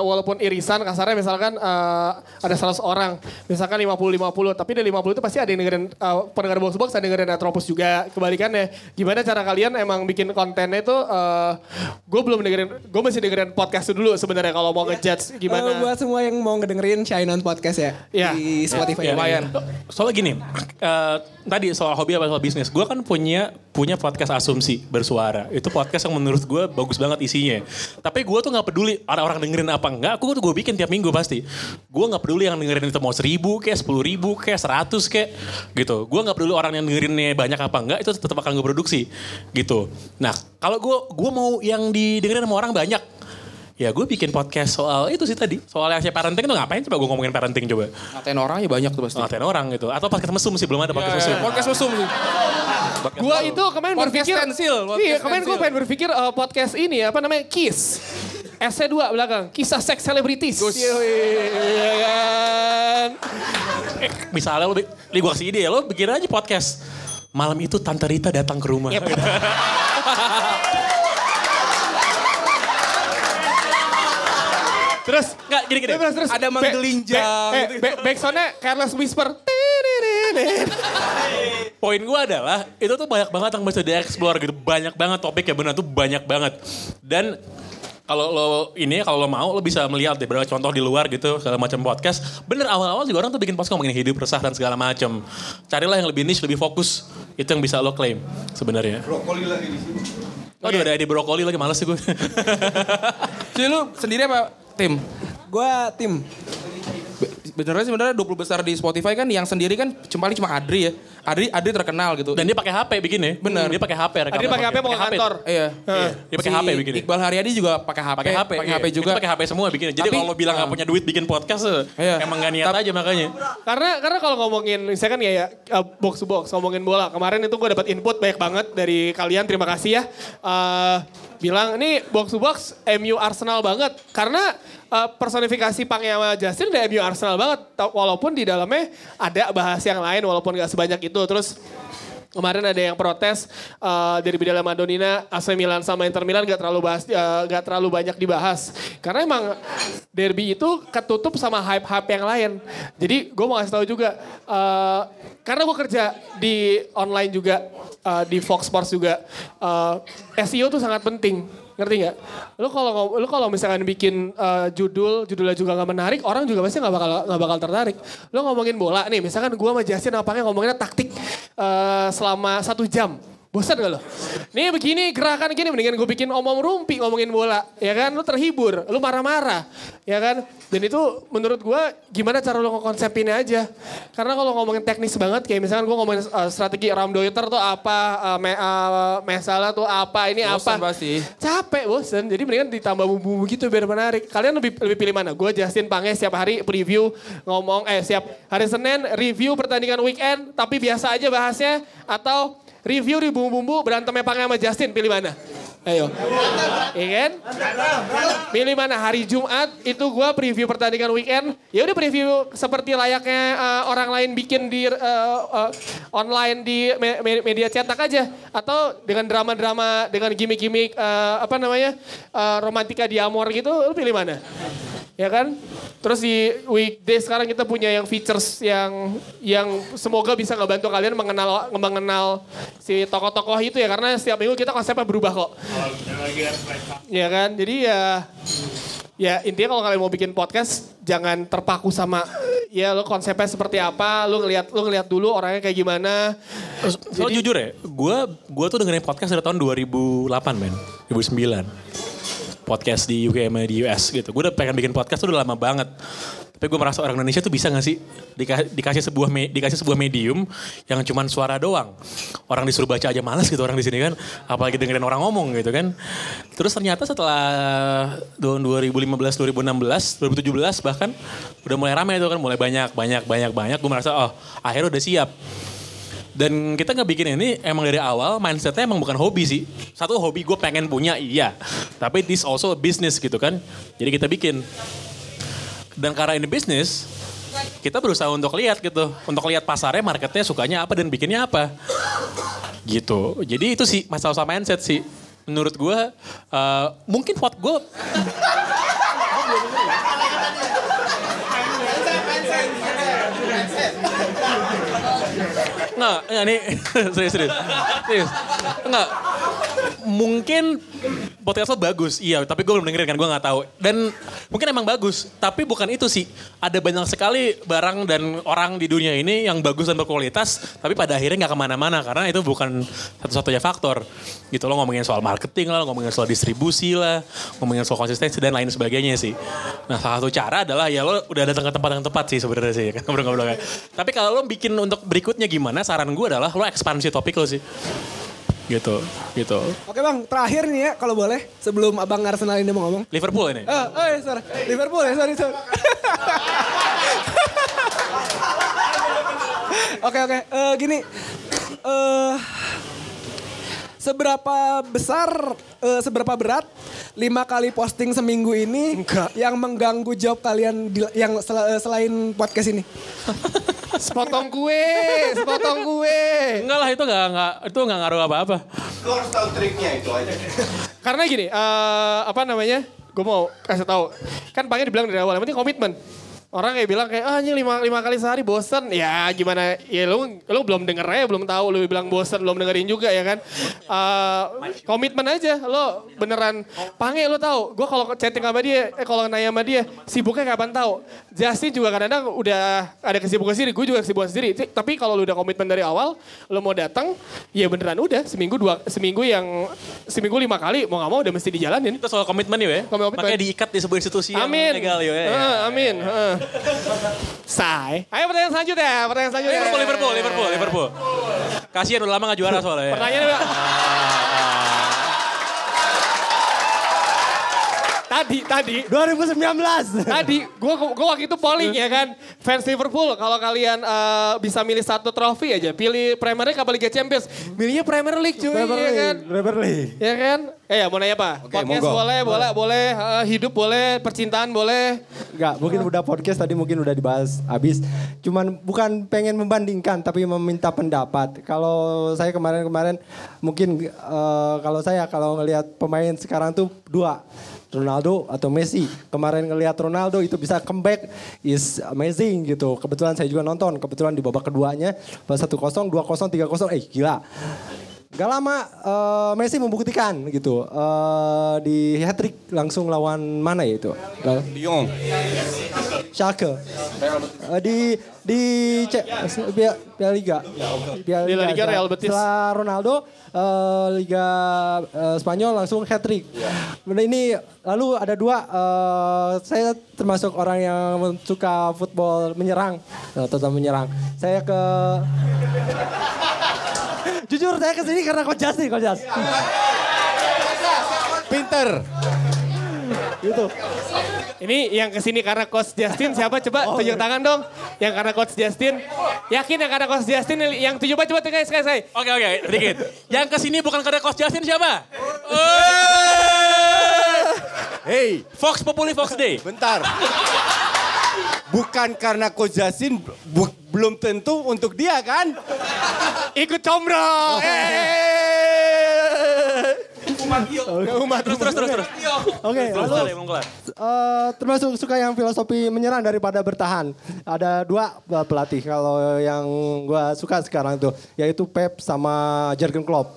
walaupun irisan kasarnya misalkan eh, ada 100 orang. Misalkan 50-50. Tapi dari 50 itu pasti ada yang dengerin eh, pendengar box to box ada yang dengerin Retropus juga. Kebalikannya. Gimana cara kalian emang bikin kontennya itu. gue belum dengerin. Gue masih dengerin podcast dulu sebenarnya kalau mau ngejudge Eh, gimana. buat semua yang mau ngedengerin Shine On Podcast ya. Iya. Di Spotify. Ya, Lumayan. Soalnya gini, eh, tadi soal hobi apa soal bisnis, gue kan punya punya podcast asumsi bersuara. Itu podcast yang menurut gue bagus banget isinya. Tapi gue tuh nggak peduli ada orang dengerin apa enggak. Aku tuh gue bikin tiap minggu pasti. Gue nggak peduli yang dengerin itu mau seribu kayak sepuluh ribu kayak seratus kayak gitu. Gue nggak peduli orang yang dengerinnya banyak apa enggak. Itu tetap akan gue produksi gitu. Nah kalau gue gue mau yang didengerin sama orang banyak. Ya gue bikin podcast soal itu sih tadi. Soal yang si parenting tuh ngapain coba gue ngomongin parenting coba. Ngatain orang ya banyak tuh pasti. Ngatain orang gitu. Atau podcast mesum sih, belum ada podcast Ya, mesum. ya, podcast mesum sih. Gua itu kemarin Podcast berpikir stensil, podcast Iya, kemarin gue pengen berpikir eh, podcast ini apa namanya Kiss. SC2 belakang, kisah seks selebritis. Iya kan? Eh, misalnya lo, li gue kasih ide ya, lo bikin aja podcast. Malam itu Tante Rita datang ke rumah. Terus Enggak, gini-gini. terus, terus Ada Be- menggelinjang be- eh, gitu. be- backsoundnya Careless Whisper. Poin gue adalah, itu tuh banyak banget yang bisa dieksplor gitu. Banyak banget topik ya benar tuh banyak banget. Dan kalau lo ini kalau lo mau lo bisa melihat deh beberapa contoh di luar gitu segala macam podcast. Bener awal-awal juga orang tuh bikin podcast ngomongin hidup resah dan segala macam. Carilah yang lebih niche, lebih fokus. Itu yang bisa lo klaim sebenarnya. Brokoli lagi di sini. Oh, udah ada di brokoli lagi males sih gue. Jadi lu sendiri apa tim? Gua tim. Be- Benernya sebenarnya 20 besar di Spotify kan yang sendiri kan cuma cuma Adri ya. Adri Adri terkenal gitu. Dan dia pakai HP bikinnya. Bener. Dia pakai HP. rekaman. Tadi pakai HP mau ke kantor. Iya. Iya, dia pakai Si HP bikin. Iqbal Haryadi juga pakai HP. Pakai HP. Pakai iya. HP juga. Pakai HP semua bikinnya. Jadi kalau lo bilang nggak ah. punya duit bikin podcast, eh, Iya. emang gak niat aja makanya. Karena karena kalau ngomongin misalkan ya, ya uh, box to box ngomongin bola kemarin itu gue dapat input banyak banget dari kalian terima kasih ya Eh, bilang ini box to box MU Arsenal banget karena uh, personifikasi Pange sama Justin udah MU Arsenal banget walaupun di dalamnya ada bahas yang lain walaupun gak sebanyak itu terus Kemarin ada yang protes uh, dari Bidala Madonina, AC Milan sama Inter Milan gak terlalu bahas, uh, gak terlalu banyak dibahas. Karena emang derby itu ketutup sama hype-hype yang lain. Jadi gue mau kasih tahu juga, uh, karena gue kerja di online juga, uh, di Fox Sports juga, uh, SEO tuh sangat penting. Ngerti nggak? Lu kalau lu kalau misalkan bikin uh, judul, judulnya juga nggak menarik, orang juga pasti nggak bakal nggak bakal tertarik. Lu ngomongin bola nih, misalkan gua sama Justin apanya ngomonginnya taktik uh, selama satu jam. Bosan gak lo? Nih begini gerakan gini mendingan gue bikin omong rumpi ngomongin bola. Ya kan? Lu terhibur, lu marah-marah. Ya kan? Dan itu menurut gue gimana cara lu ngekonsepinnya aja. Karena kalau ngomongin teknis banget kayak misalkan gue ngomongin uh, strategi Ramdoiter tuh apa, uh, me, uh, Mesala tuh apa, ini Bosan apa. pasti. Capek bosen, jadi mendingan ditambah bumbu-bumbu gitu biar menarik. Kalian lebih lebih pilih mana? Gue Justin Pange setiap hari preview ngomong, eh siap hari Senin review pertandingan weekend, tapi biasa aja bahasnya. Atau review di bumbu-bumbu berantemnya Pange sama Justin, pilih mana? Ayo. Iya kan? Pilih mana? Hari Jumat itu gue preview pertandingan weekend. Ya udah preview seperti layaknya eh, orang lain bikin di eh, eh, online di me- me- media cetak aja. Atau dengan drama-drama, dengan gimmick-gimmick eh, apa namanya eh, romantika di Amor gitu, lu pilih mana? Ya kan? Terus di weekday sekarang kita punya yang features yang yang semoga bisa ngebantu kalian mengenal mengenal si tokoh-tokoh itu ya karena setiap minggu kita konsepnya berubah kok. Ya kan? Jadi ya ya intinya kalau kalian mau bikin podcast jangan terpaku sama ya lo konsepnya seperti apa, lo ngelihat lo ngelihat dulu orangnya kayak gimana. So jujur ya, gue gua tuh dengerin podcast dari tahun 2008 men, 2009. Podcast di UK sama di US gitu. Gue udah pengen bikin podcast tuh udah lama banget. Tapi gue merasa orang Indonesia tuh bisa gak sih dika- dikasih sebuah me- dikasih sebuah medium yang cuman suara doang. Orang disuruh baca aja males gitu orang di sini kan. Apalagi dengerin orang ngomong gitu kan. Terus ternyata setelah tahun 2015, 2016, 2017 bahkan udah mulai ramai itu kan. Mulai banyak, banyak, banyak, banyak. Gue merasa oh akhirnya udah siap. Dan kita nggak bikin ini emang dari awal mindsetnya emang bukan hobi sih. Satu hobi gue pengen punya iya. Tapi this also a business gitu kan. Jadi kita bikin. Dan karena ini bisnis, kita berusaha untuk lihat gitu. Untuk lihat pasarnya, marketnya sukanya apa dan bikinnya apa. Gitu. Jadi itu sih masalah sama mindset sih. Menurut gue, eh, mungkin vote gue Enggak, enggak nih serius serius. Serius. Enggak. Mungkin podcast lo bagus, iya. Tapi gue belum dengerin kan, gue nggak tahu. Dan mungkin emang bagus, tapi bukan itu sih. Ada banyak sekali barang dan orang di dunia ini yang bagus dan berkualitas, tapi pada akhirnya nggak ke mana-mana karena itu bukan satu-satunya faktor. Gitu lo ngomongin soal marketing lah, ngomongin soal distribusi lah, ngomongin soal konsistensi dan lain sebagainya sih. Nah salah satu cara adalah ya lo udah datang ke tempat yang tepat sih sebenarnya sih. Kan ngobrol-ngobrol. Tapi kalau lo bikin untuk berikutnya gimana? Saran gue adalah lo ekspansi topik lo sih. Gitu, gitu. Oke bang, terakhir nih ya kalau boleh sebelum abang Arsenal ini mau ngomong. Liverpool ini. Oh, oh ya, sorry. Liverpool ya, sorry, sorry. Oke, oke. Eh, gini. eh seberapa besar, eh, seberapa berat lima kali posting seminggu ini Enggak. yang mengganggu job kalian di- yang sel- eh, selain podcast ini? Sepotong kue, sepotong kue. Enggak lah itu enggak, enggak itu enggak ngaruh apa-apa. Lu harus tahu triknya itu aja. Karena gini, eh, apa namanya? Gue mau kasih tahu. Kan Pange dibilang dari awal, yang penting komitmen. Orang kayak bilang kayak ah ini lima, lima kali sehari bosen ya gimana ya lu lu belum denger aja belum tahu lu bilang bosen belum dengerin juga ya kan Eh, komitmen aja lo beneran pange lo tahu gue kalau chatting sama dia eh kalau nanya sama dia sibuknya kapan tahu Justin juga kadang-kadang udah ada kesibukan sendiri gue juga kesibukan sendiri tapi kalau lu udah komitmen dari awal lo mau datang ya beneran udah seminggu dua seminggu yang seminggu lima kali mau nggak mau udah mesti dijalanin Itu soal komitmen ya. Komitmen. Makanya diikat di sebuah institusi yang Amin. legal yuk ya. Heeh, amin. Heeh. Say. Ayo pertanyaan selanjutnya. Pertanyaan selanjutnya. Liverpool, Liverpool, Liverpool, Liverpool. Kasihan udah lama gak juara soalnya. ya. Pertanyaannya Tadi, tadi. 2019. Tadi, gue gua waktu itu polling ya kan. Fans Liverpool, kalau kalian eh, bisa milih satu trofi aja. Pilih Premier League apa Liga Champions. Milihnya Premier League cuy, Premier ya kan. League, Premier League. Ya kan? Eh ya mau nanya apa? Oke, Podcast monggo. boleh, boleh, boleh. Eh, hidup boleh, percintaan boleh. Enggak, mungkin udah podcast tadi mungkin udah dibahas habis. Cuman bukan pengen membandingkan tapi meminta pendapat. Kalau saya kemarin-kemarin mungkin eh, kalau saya kalau ngelihat pemain sekarang tuh dua. Ronaldo atau Messi. Kemarin ngelihat Ronaldo itu bisa comeback is amazing gitu. Kebetulan saya juga nonton. Kebetulan di babak keduanya pas 1-0, 2-0, 3-0 eh gila. Gak lama eh, Messi membuktikan gitu Eh, di hat trick langsung lawan mana ya itu? Lyon. Schalke. Eh, di di C, Piala, Piala Liga. Piala Di La Liga Setelah- Real Betis. Setelah Ronaldo eh, Liga eh, Spanyol langsung hat trick. Ini lalu ada dua eh, saya termasuk orang yang suka football menyerang, tetap menyerang. Saya ke Jujur saya ke sini karena Coach Justin, Coach Justin. Pinter. Gitu. Ini yang ke sini karena Coach Justin siapa? Coba tunjuk tangan dong. Yang karena Coach Justin. Yakin yang karena Coach Justin yang tujuh coba coba sekali sekali sekali. Oke oke, dikit. Yang ke sini bukan karena Coach Justin siapa? Hey, Fox Populi Fox Day. bentar. Bukan karena Coach Justin bu- belum tentu untuk dia kan? Ikut combrong. Umat terus terus terus terus. Oke, lalu ya. Eh, termasuk suka yang filosofi menyerang daripada bertahan. Ada dua eh, pelatih kalau yang gua suka sekarang itu yaitu Pep sama Jurgen Klopp.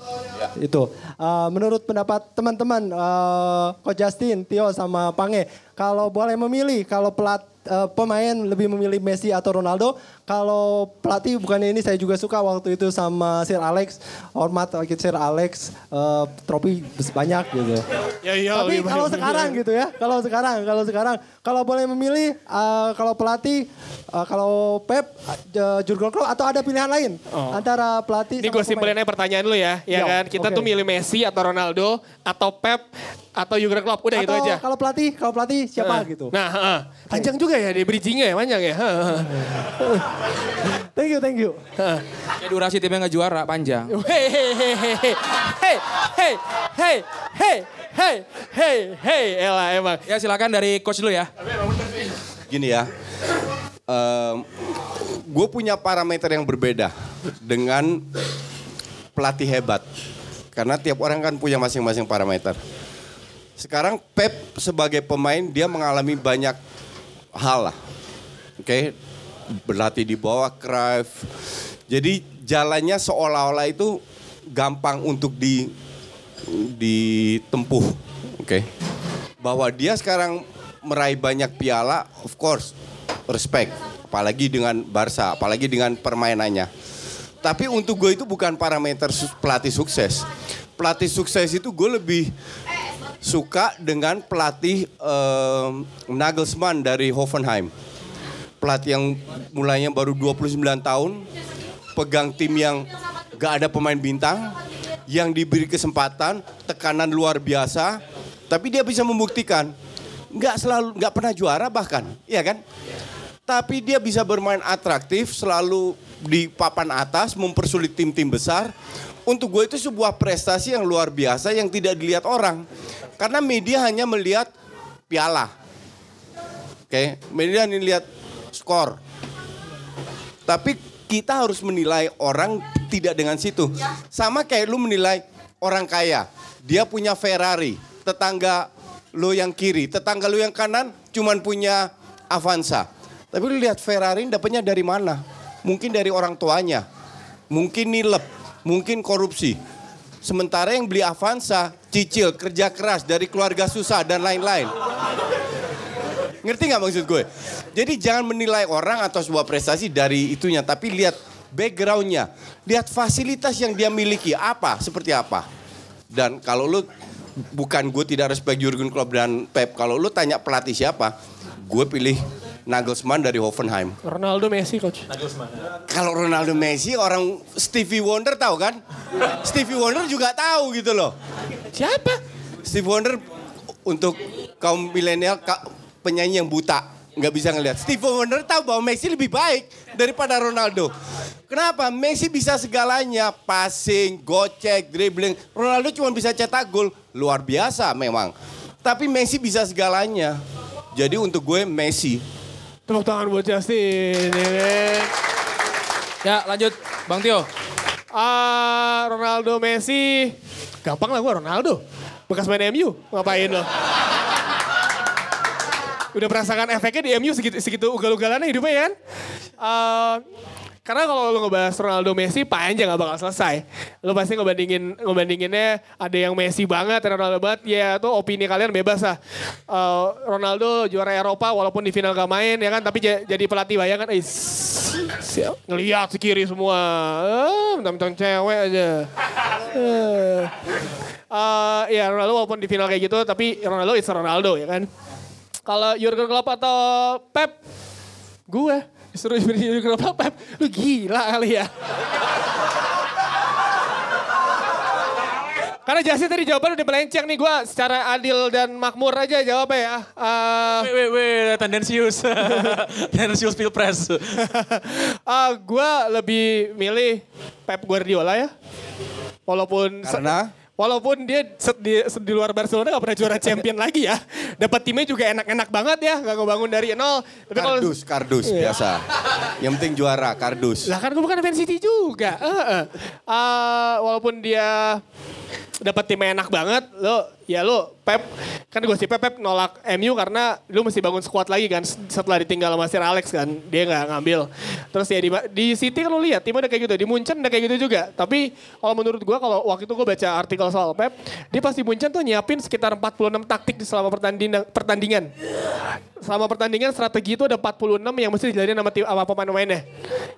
Itu. Eh, menurut pendapat teman-teman eh, Coach Justin, Tio sama Pange, kalau boleh memilih kalau pelat eh, pemain lebih memilih Messi atau Ronaldo, kalau pelatih bukannya ini saya juga suka waktu itu sama Sir Alex, hormat lagi Sir Alex, eh, trofi banyak gitu. Ya iya. Tapi kalau sekarang gitu ya, kalau sekarang, kalau sekarang, kalau boleh memilih, eh, kalau pelatih, eh, kalau Pep, uh, Jurgen Klopp atau ada pilihan lain antara pelatih Ini gue simpelin aja pertanyaan lu ya, ya Iya, kan? Kita oke. tuh milih Messi atau Ronaldo atau Pep atau Jurgen Klopp, udah itu Atau aja. kalau pelatih, kalau pelatih siapa Nah, gitu. Nah, heeh. panjang juga ya di bridgingnya ya, panjang ya. heeh. Thank you, thank you. Ya durasi timnya nggak juara panjang. Hei, hei, hei, hei, hei, hei, hei, hei, hei, hei, hei, elah emang. Ya silakan dari coach dulu ya. Gini ya, gue punya parameter yang berbeda dengan pelatih hebat. Karena tiap orang kan punya masing-masing parameter. Sekarang Pep sebagai pemain dia mengalami banyak hal lah. Oke, berlatih di bawah Cruyff. Jadi jalannya seolah-olah itu gampang untuk di ditempuh. Oke. Bahwa dia sekarang meraih banyak piala, of course, respect. Apalagi dengan Barca, apalagi dengan permainannya. Tapi untuk gue itu bukan parameter pelatih sukses. Pelatih sukses itu gue lebih suka dengan pelatih em, Nagelsmann dari Hoffenheim. Pelatih yang mulainya baru 29 tahun, pegang tim yang gak ada pemain bintang, yang diberi kesempatan, tekanan luar biasa, tapi dia bisa membuktikan nggak selalu nggak pernah juara bahkan, iya kan? Tapi dia bisa bermain atraktif, selalu di papan atas, mempersulit tim-tim besar. Untuk gue itu sebuah prestasi yang luar biasa yang tidak dilihat orang. Karena media hanya melihat piala. Oke, media hanya lihat skor. Tapi kita harus menilai orang tidak dengan situ. Sama kayak lu menilai orang kaya. Dia punya Ferrari, tetangga lu yang kiri, tetangga lu yang kanan cuman punya Avanza. Tapi lu lihat Ferrari dapatnya dari mana? Mungkin dari orang tuanya. Mungkin nilep, mungkin korupsi. Sementara yang beli Avanza, cicil, kerja keras dari keluarga susah dan lain-lain. Ngerti nggak maksud gue? Jadi jangan menilai orang atau sebuah prestasi dari itunya, tapi lihat backgroundnya, lihat fasilitas yang dia miliki apa, seperti apa. Dan kalau lu bukan gue tidak respect Jurgen Klopp dan Pep, kalau lu tanya pelatih siapa, gue pilih Nagelsmann dari Hoffenheim. Ronaldo Messi coach. Kalau Ronaldo Messi orang Stevie Wonder tahu kan? Stevie Wonder juga tahu gitu loh. Siapa? Stevie Wonder untuk kaum milenial ka- penyanyi yang buta nggak bisa ngelihat. Stevie Wonder tahu bahwa Messi lebih baik daripada Ronaldo. Kenapa? Messi bisa segalanya, passing, gocek, dribbling. Ronaldo cuma bisa cetak gol, luar biasa memang. Tapi Messi bisa segalanya. Jadi untuk gue Messi. Tepuk tangan buat Justin. ya kan? Ya lanjut Bang Tio. Ah, Ronaldo Messi. Gampang lah gue Ronaldo. Bekas main MU. Ngapain lo? Udah merasakan efeknya di MU segitu, segitu ugal-ugalannya hidupnya ya kan? Ah, karena kalau lo ngebahas Ronaldo Messi panjang gak bakal selesai. Lo pasti ngebandingin ngebandinginnya ada yang Messi banget, ada Ronaldo banget. Ya itu opini kalian bebas lah. Eh, Ronaldo juara Eropa walaupun di final gak main ya kan, tapi ja- jadi pelatih bayangan. Eh, siap. Ngeliat kiri semua. Eh, mentang-mentang cewek aja. Eh. Eh, ya Ronaldo walaupun di final kayak gitu, tapi Ronaldo is Ronaldo ya kan. Kalau Jurgen Klopp atau Pep, gue disuruh Jurgen Klopp atau Pep, lu gila kali ya. Karena Jasi tadi jawaban udah melenceng nih gue secara adil dan makmur aja jawabnya ya. Eh, Wait, wait, wait, tendensius. tendensius pilpres. ah, gue lebih milih Pep Guardiola ya. Walaupun Karena? Walaupun dia di, di luar Barcelona gak pernah juara champion lagi ya. Dapat timnya juga enak-enak banget ya. Gak ngebangun dari nol. Tapi kalau Kardus, kardus biasa. Yang penting juara, kardus. lah kan gue bukan fan City juga. Heeh. Ah, walaupun dia dapat timnya enak banget, lo ya lo Pep kan gue sih Pep, Pep nolak MU karena lu mesti bangun squad lagi kan setelah ditinggal sama Sir Alex kan dia nggak ngambil. Terus ya di, di City kan lo lihat timnya udah kayak gitu, di Munchen udah kayak gitu juga. Tapi kalau menurut gue kalau waktu itu gue baca artikel soal Pep, dia pasti Munchen tuh nyiapin sekitar 46 taktik di selama pertandingan. pertandingan. Selama pertandingan strategi itu ada 46 yang mesti dijalanin sama, tim- sama pemain-pemainnya.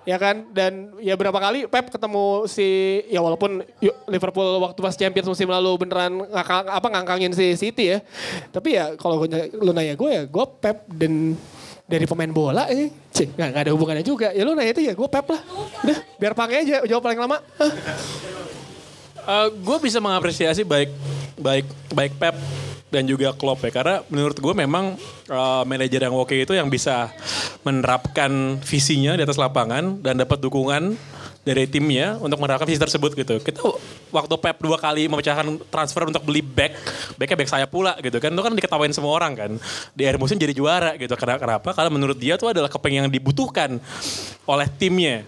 Ya kan? Dan ya berapa kali Pep ketemu si ya walaupun Liverpool waktu pas Champions musim lalu beneran ngakang, apa ngangkangin si City ya. Tapi ya kalau lu nanya gue ya gue Pep dan dari pemain bola eh cik nggak ada hubungannya juga. Ya lu nanya itu ya gue Pep lah. Udah biar panggil aja jawab paling lama. Hah. gue bisa mengapresiasi baik baik baik Pep dan juga Klopp ya. Karena menurut gue memang eh, manajer yang oke itu yang bisa menerapkan visinya di atas lapangan dan dapat dukungan dari timnya untuk menerapkan visi tersebut gitu. Kita waktu Pep dua kali memecahkan transfer untuk beli back, backnya back saya pula gitu kan. Itu kan diketawain semua orang kan. Di akhir musim jadi juara gitu. Karena kenapa? Karena menurut dia tuh adalah keping yang dibutuhkan oleh timnya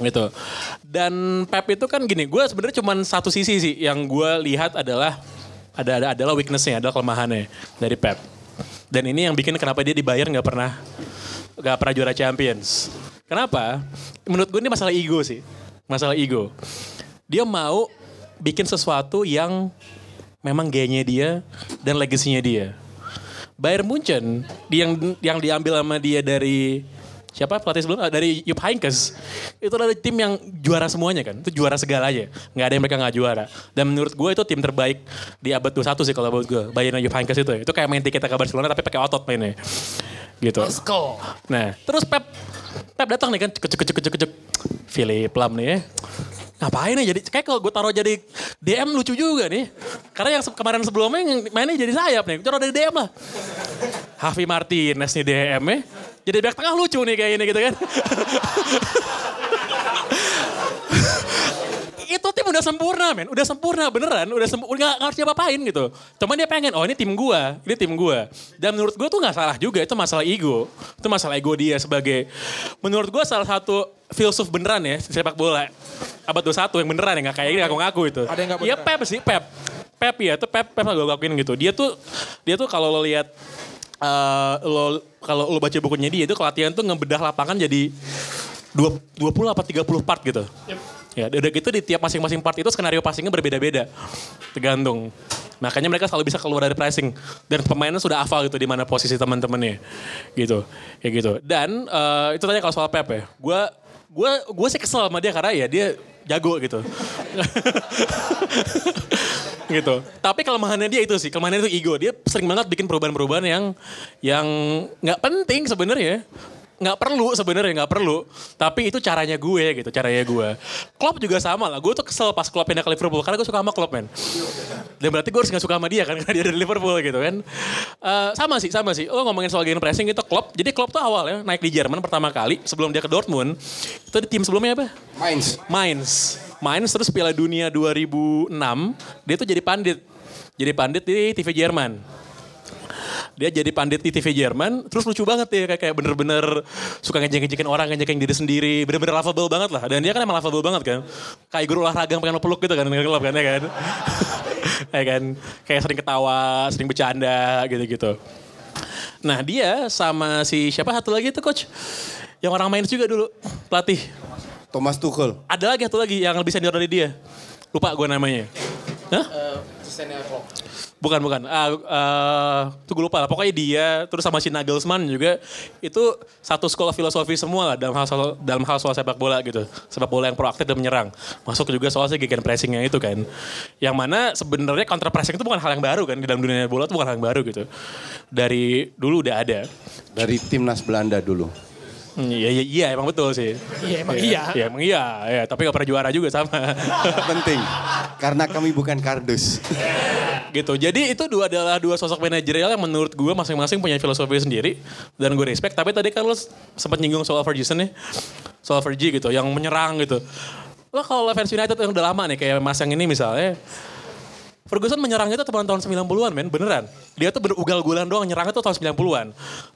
gitu. Dan Pep itu kan gini, gue sebenarnya cuma satu sisi sih yang gue lihat adalah ada, ada adalah weaknessnya, adalah kelemahannya dari Pep. Dan ini yang bikin kenapa dia dibayar nggak pernah nggak pernah juara Champions. Kenapa? Menurut gue ini masalah ego sih, masalah ego. Dia mau bikin sesuatu yang memang gayanya dia dan legasinya dia. Bayern Munchen yang yang diambil sama dia dari siapa? Pelatih sebelum dari Jupp Heynckes. Itu adalah tim yang juara semuanya kan? Itu juara segalanya. Nggak ada yang mereka nggak juara. Dan menurut gue itu tim terbaik di abad 21 sih kalau menurut gue Bayern Jupp Heynckes itu. Itu kayak main tiket ke Barcelona tapi pakai otot mainnya. Gitu. Nah terus Pep Pep datang nih kan cek cek cek cek cek. Philip Lam nih ya. Ngapain nih jadi kayak kalau gue taruh jadi DM lucu juga nih. Karena yang kemarin sebelumnya yang mainnya jadi sayap nih taruh dari DM lah. Hafi Martinez nih DM ya. Jadi back tengah lucu nih kayak ini gitu kan itu tim udah sempurna men. Udah sempurna beneran. Udah sempurna nggak nggak harus diapa-apain gitu. Cuman dia pengen oh ini tim gua ini tim gua. Dan menurut gua tuh nggak salah juga itu masalah ego. Itu masalah ego dia sebagai menurut gua salah satu filsuf beneran ya sepak bola. Abad 21 yang beneran ya nggak kayak ini ngaku-ngaku itu. Ada yang nggak Iya. Pep sih Pep. Pep ya itu Pep Pep gue akuin gitu. Dia tuh dia tuh kalau lo lihat eh, lo kalau lo baca bukunya dia itu kelatihan tuh ngebedah lapangan jadi dua 20 apa 30 part gitu. Ya, udah gitu di tiap masing-masing part itu skenario passingnya berbeda-beda. Tergantung. Makanya mereka selalu bisa keluar dari pressing dan pemainnya sudah hafal gitu di mana posisi teman-temannya. Gitu. Kayak gitu. Dan eh, itu tadi kalau soal Pep ya. Gua gua gua sih kesel sama dia karena ya dia jago gitu. gitu. Tapi kelemahannya dia itu sih, kelemahannya itu ego. Dia sering banget bikin perubahan-perubahan yang yang nggak penting sebenarnya. Nggak perlu sebenarnya nggak perlu. Tapi itu caranya gue gitu, caranya gue. Klopp juga sama lah. Gue tuh kesel pas Klopp pindah ke Liverpool karena gue suka sama Klopp men. Dan berarti gue harus gak suka sama dia kan karena dia dari Liverpool gitu kan. Eh, sama sih, sama sih. Lo ngomongin soal game pressing itu Klopp. Jadi Klopp tuh awalnya naik di Jerman pertama kali sebelum dia ke Dortmund. Itu di tim sebelumnya apa? Mainz. Mainz. Mainz terus Piala Dunia 2006, dia tuh jadi pandit. Jadi pandit di TV Jerman. Dia jadi pandit di TV Jerman, terus lucu banget ya kayak kayak bener-bener suka ngejek-ngejekin orang, ngejek diri sendiri, bener-bener lovable banget lah. Dan dia kan emang lovable banget kan. Kayak guru olahraga yang pengen lo peluk gitu kan, nge kan ya kan. kayak kan, kayak sering ketawa, sering bercanda gitu-gitu. Nah dia sama si siapa satu lagi itu coach, yang orang main juga dulu pelatih. Thomas Tuchel. Ada lagi satu lagi yang lebih senior dari dia. Lupa gue namanya. Hah? Bukan, bukan. Ah, ah, tuh gue lupa lah. Pokoknya dia, terus sama si Nagelsmann juga. Itu satu sekolah filosofi semua lah dalam hal soal, dalam hal soal sepak bola gitu. Sepak bola yang proaktif dan menyerang. Masuk juga soal si gegen pressingnya itu kan. Yang mana sebenarnya counter pressing itu bukan hal yang baru kan. Di dalam dunia bola itu bukan hal yang baru gitu. Dari dulu udah ada. Dari timnas Belanda dulu. Iya, iya, iya, emang betul sih. Iya, emang iya. Iya, emang iya. Ya, tapi gak pernah juara juga sama. Penting. Karena kami bukan kardus. gitu. Jadi itu dua adalah dua sosok manajerial yang menurut gue masing-masing punya filosofi sendiri dan gue respect. Tapi tadi kan lo sempat nyinggung soal Ferguson nih, soal Fergie gitu, yang menyerang gitu. Lo kalau fans United yang udah lama nih kayak Mas yang ini misalnya, Ferguson menyerangnya itu tahun tahun 90-an men, beneran. Dia tuh berugal-ugalan doang nyerangnya tuh tahun 90-an.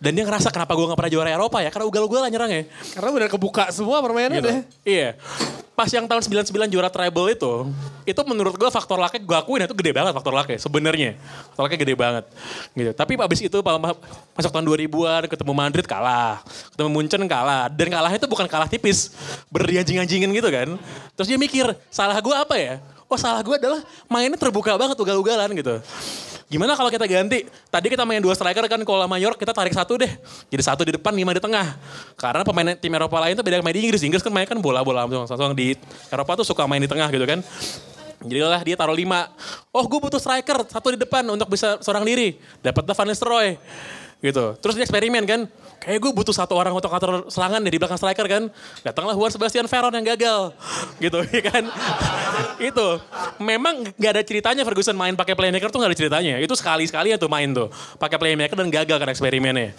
Dan dia ngerasa kenapa gue gak pernah juara Eropa ya, karena ugal-ugalan nyerangnya. Karena benar kebuka semua permainannya Gitu. deh. Iya. Pas yang tahun 99 juara treble itu, itu menurut gue faktor lucknya gue akuin itu gede banget faktor lucknya sebenarnya. Faktor lucknya gede banget. Gitu. Tapi abis itu masuk tahun 2000-an ketemu Madrid kalah. Ketemu Munchen kalah. Dan kalah itu bukan kalah tipis. Berdianjing-anjingin gitu kan. Terus dia mikir, salah gue apa ya? Oh salah gue adalah mainnya terbuka banget ugal-ugalan gitu. Gimana kalau kita ganti? Tadi kita main dua striker kan kalau Mayor kita tarik satu deh. Jadi satu di depan, lima di tengah. Karena pemain tim Eropa lain tuh beda main di Inggris. Inggris kan main kan bola-bola langsung, di Eropa tuh suka main di tengah gitu kan. Jadilah dia taruh lima. Oh gue butuh striker, satu di depan untuk bisa seorang diri. Dapatlah Van Nistelrooy. Gitu. Terus dia eksperimen kan. Kayak gue butuh satu orang untuk ngatur serangan di belakang striker kan. Datanglah Juan Sebastian Veron yang gagal. Gitu ya kan. itu. Memang gak ada ceritanya Ferguson main pakai playmaker tuh gak ada ceritanya. Itu sekali-sekali ya tuh main tuh. Pakai playmaker dan gagal kan eksperimennya.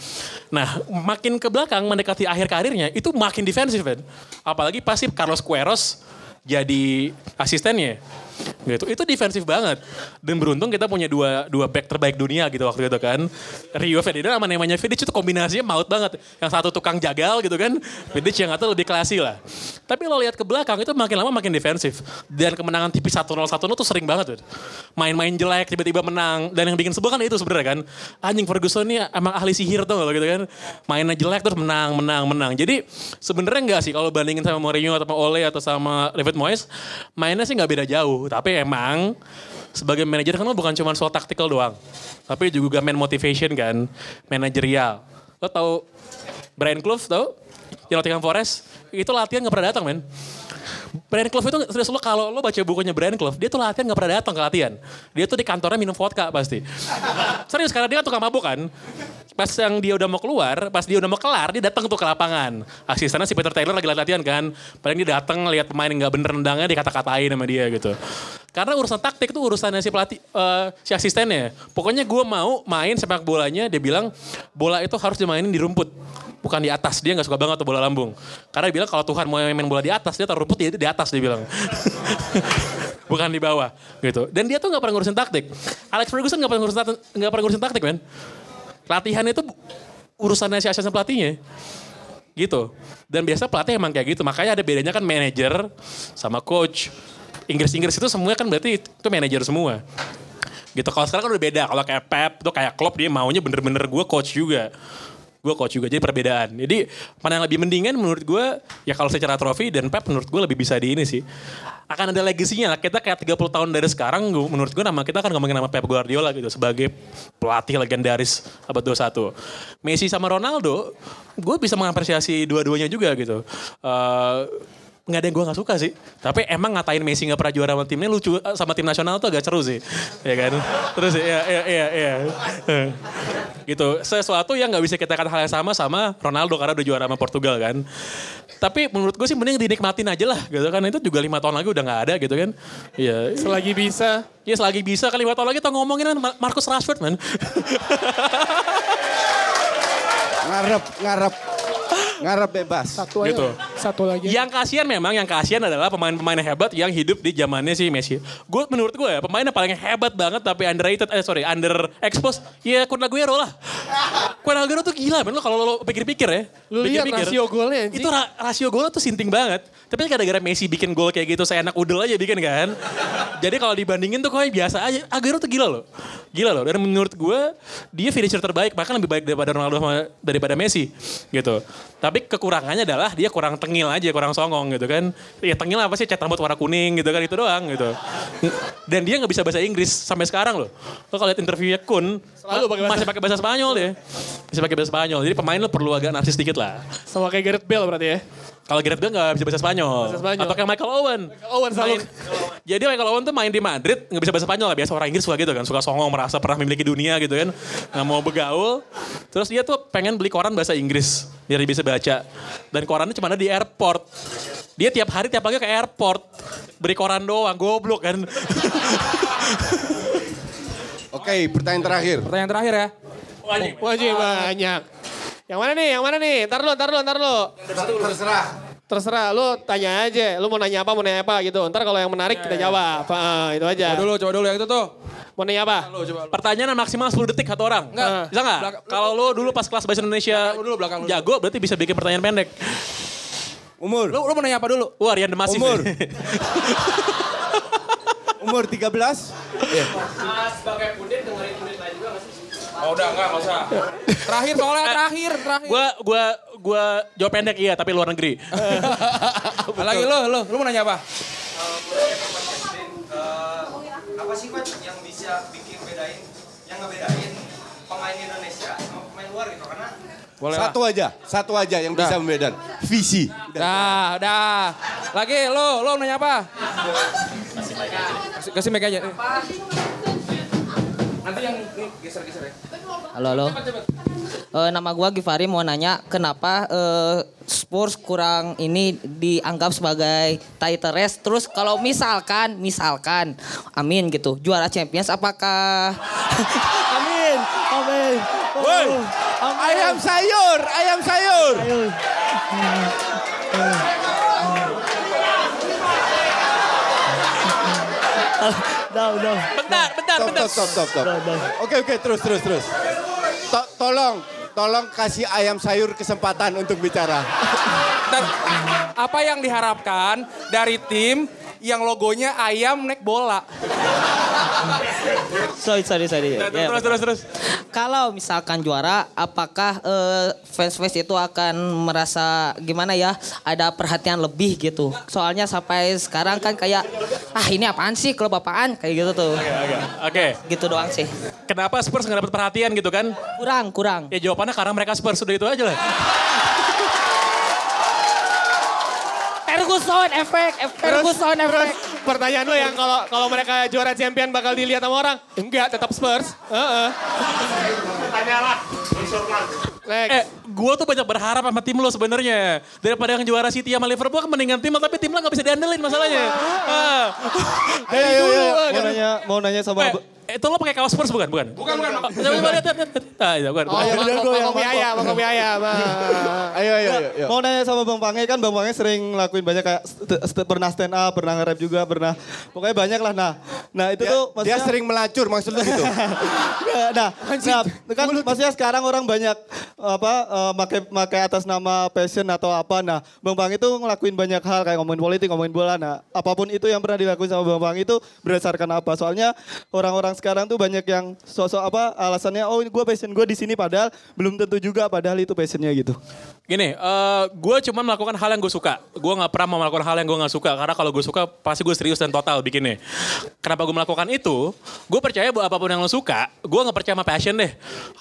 Nah makin ke belakang mendekati akhir karirnya itu makin defensif kan. Apalagi pasti Carlos Queiroz jadi asistennya. Gitu. Itu defensif banget. Dan beruntung kita punya dua dua back terbaik dunia gitu waktu itu kan. Rio Ferdinand sama namanya Vidic itu kombinasinya maut banget. Yang satu tukang jagal gitu kan. Vidic yang atau lebih klasi lah. Tapi lo lihat ke belakang itu makin lama makin defensif. Dan kemenangan tipis 1-0 1-0 tuh sering banget. Main-main jelek tiba-tiba menang. Dan yang bikin sebel kan itu sebenarnya kan. Anjing Ferguson ini emang ahli sihir tuh gitu kan. Mainnya jelek terus menang, menang, menang. Jadi sebenarnya enggak sih kalau bandingin sama Mourinho atau sama Ole atau sama David Moyes. Mainnya sih nggak beda jauh. Tapi emang sebagai manajer kan lo bukan cuma soal taktikal doang. Tapi juga main motivation kan. Manajerial. Lo tau Brian Clough tau? Di Nottingham Forest. Itu latihan gak pernah datang men. Brian Clough itu serius lo kalau lo baca bukunya Brian Clough, dia tuh latihan gak pernah datang ke latihan. Dia tuh di kantornya minum vodka pasti. Serius karena dia kan tukang mabuk kan. Pas yang dia udah mau keluar, pas dia udah mau kelar, dia datang tuh ke lapangan. Asistennya si Peter Taylor lagi latihan kan. Paling dia datang lihat pemain yang gak bener nendangnya dikata-katain sama dia gitu. Karena urusan taktik itu urusannya si pelatih, eh, si asistennya. Pokoknya gue mau main sepak bolanya, dia bilang bola itu harus dimainin di rumput. Bukan di atas, dia gak suka banget tuh bola lambung. Karena dia bilang kalau Tuhan mau main bola di atas, dia taruh rumput dia di atas dia bilang. Bukan di bawah gitu. Dan dia tuh gak pernah ngurusin taktik. Alex Ferguson gak pernah ngurusin, nggak pernah ngurusin taktik men. Latihan itu urusannya si asisten pelatihnya. Gitu. Dan biasa pelatih emang kayak gitu. Makanya ada bedanya kan manajer sama coach. Inggris-Inggris itu semuanya kan berarti itu manajer semua. Gitu. Kalau sekarang kan udah beda. Kalau kayak Pep tuh kayak Klopp dia maunya bener-bener gue coach juga. Gue coach juga, jadi perbedaan. Jadi mana yang lebih mendingan menurut gue, ya kalau secara trofi dan Pep menurut gue lebih bisa di ini sih. Akan ada legasinya lah. Kita kayak 30 tahun dari sekarang, gua- menurut gue nama kita akan ngomongin nama Pep Guardiola gitu. Sebagai pelatih legendaris abad 21. Messi sama Ronaldo, gue bisa mengapresiasi dua-duanya juga gitu. Eh, nggak ada yang gue nggak suka sih. Tapi emang ngatain Messi nggak pernah juara sama timnya lucu eh, sama tim nasional tuh agak seru sih, ya kan? Terus ya, iya, iya, iya. Eh. gitu. Sesuatu yang nggak bisa kita kata hal yang sama sama Ronaldo karena udah juara sama Portugal kan. Tapi menurut gue sih mending dinikmatin aja lah gitu kan. Itu juga lima tahun lagi udah nggak ada gitu kan. Iya. Selagi bisa. Ya selagi bisa kan lima tahun lagi kita ngomongin kan Mar- Marcus Rashford man. Ngarep, ngarep. Ngarep bebas. Satu aja. Gitu. Satu lagi. Yang kasihan memang, yang kasihan adalah pemain-pemain hebat yang hidup di zamannya si Messi. Gue menurut gue ya pemain yang paling hebat banget tapi underrated, eh sorry under exposed, ya Kun Aguero lah. Kun Aguero tuh gila men, lo kalau lo pikir-pikir ya. Lu lihat pikir-pikir, rasio golnya, anjing. Itu ra- rasio golnya tuh sinting banget. Tapi gara-gara Messi bikin gol kayak gitu, saya enak udel aja bikin kan. Jadi kalau dibandingin tuh kayak biasa aja. Aguero tuh gila loh. Gila loh. Dan menurut gue dia finisher terbaik, bahkan lebih baik daripada Ronaldo sama daripada Messi gitu. Tapi kekurangannya adalah dia kurang tengil aja, kurang songong gitu kan. Ya tengil apa sih, cat rambut warna kuning gitu kan, itu doang gitu. Dan dia nggak bisa bahasa Inggris sampai sekarang loh. Lo kalau lihat interviewnya Kun, Selalu pakai bahasa- masih pakai bahasa Spanyol dia. Masih pakai bahasa Spanyol. Jadi pemain lo perlu agak narsis dikit lah. Sama kayak Gareth Bale berarti ya. Kalau Gareth Bale nggak bisa bahasa Spanyol. Bahasa Spanyol. Atau kayak Michael Owen. Owen selalu. Main- jadi Michael Owen tuh main di Madrid nggak bisa bahasa Spanyol. Biasa orang Inggris suka gitu kan. Suka songong merasa pernah memiliki dunia gitu kan. Nggak mau begaul. Terus dia tuh pengen beli koran bahasa Inggris. Biar dia bisa baca. Dan korannya cuma ada di airport. Dia tiap hari tiap pagi ke airport. Beri koran doang. Goblok kan. Oke, pertanyaan terakhir. Pertanyaan terakhir ya. Wajib banyak. Yang mana nih? Yang mana nih? Ntar lu, ntar lu, ntar lu. Terserah. Terserah, lu tanya aja. Lu mau nanya apa, mau nanya apa gitu. Ntar kalau yang menarik kita jawab. Ah, itu aja. Coba dulu, coba dulu yang itu tuh. Mau nanya apa? Lu coba. lu. Pertanyaan maksimal 10 detik satu orang. Enggak. Bisa nggak? Belakang- Kalau lo dulu pas kelas bahasa Indonesia Belakang lu dulu, belakang lu. jago berarti bisa bikin pertanyaan pendek. Umur. Lu, lu mau nanya apa dulu? Wah Rian Demasif. Umur. Umur 13. Oh udah enggak, enggak usah. Terakhir soalnya, terakhir, terakhir. Gua gua gua jawab pendek iya tapi luar negeri. Lagi lu, lu, lu mau nanya apa? apa sih coach yang bisa bikin bedain yang ngebedain pemain Indonesia sama pemain luar gitu karena Boleh lah. Satu aja, satu aja yang bisa membedakan. Visi. Dah, dah. Lagi, lu mau nanya apa? Kasih, kasih mic aja. Nanti yang ini geser-geser ya. Halo, halo. Eh, nama gua Givari mau nanya kenapa eh, Spurs kurang ini dianggap sebagai title race. Terus kalau misalkan, misalkan, amin gitu, juara Champions apakah? amin, amin. Woi, ayam sayur, ayam sayur. Dah, udah. bentar, bentar, Stop, bentar. stop, stop, stop, stop. Oke, oke, terus, terus, terus. To- tolong, tolong kasih ayam sayur kesempatan untuk bicara. Ntar, apa yang diharapkan dari tim yang logonya ayam naik bola? Sorry, sorry, sorry. Nah, Ya, Terus, terus, terus. Kalau misalkan juara, apakah eh, fans-fans itu akan merasa gimana ya? Ada perhatian lebih gitu. Soalnya sampai sekarang kan kayak ah ini apaan sih klub apaan kayak gitu tuh. Oke, Gitu doang sih. kenapa Spurs nggak dapat perhatian gitu kan? Kurang, kurang. Ya jawabannya karena mereka Spurs sudah itu aja lah. Ferguson efek, Ferguson efek. Pertanyaan lu yang kalau kalau mereka juara champion bakal dilihat sama orang? Enggak, tetap Spurs. Heeh. Tanyalah. Next. Eh, gue tuh banyak berharap sama tim lo sebenarnya. Daripada yang juara City sama Liverpool kan mendingan tim lo, tapi tim lo gak bisa diandelin masalahnya. Ah. Ayo, ayo, ayo. Mau nanya, mau nanya sama... Eh, itu lo pakai kaos Spurs bukan? Bukan. Bukan, bukan. Oh, Coba coba lihat, lihat, lihat. Ah, iya, bukan. Oh, bukan. Yang Kopi ayam, Bang Kopi ayam. ah. Ayo, ayo, ayo. Mau nanya sama Bang Pange kan Bang Pange sering ngelakuin banyak kayak st- st- pernah stand up, pernah nge-rap juga, pernah pokoknya banyak lah. Nah, nah itu Dia, tuh dia maksudnya sering melacur maksud lu gitu. nah, nah, itu kan maksudnya sekarang orang banyak apa eh, make make atas nama passion atau apa. Nah, Bang Bang itu ngelakuin banyak hal kayak ngomongin politik, ngomongin bola. Nah, apa pun itu yang pernah dilakuin sama Bang Bang itu berdasarkan apa? Soalnya orang-orang sekarang tuh banyak yang sosok apa alasannya oh gue passion gue di sini padahal belum tentu juga padahal itu passionnya gitu. Gini, eh gue cuma melakukan hal yang gue suka. Gue nggak pernah mau melakukan hal yang gue nggak suka karena kalau gue suka pasti gue serius dan total bikinnya. Kenapa gue melakukan itu? Gue percaya bahwa apa pun yang lo suka, gue nggak percaya sama passion deh.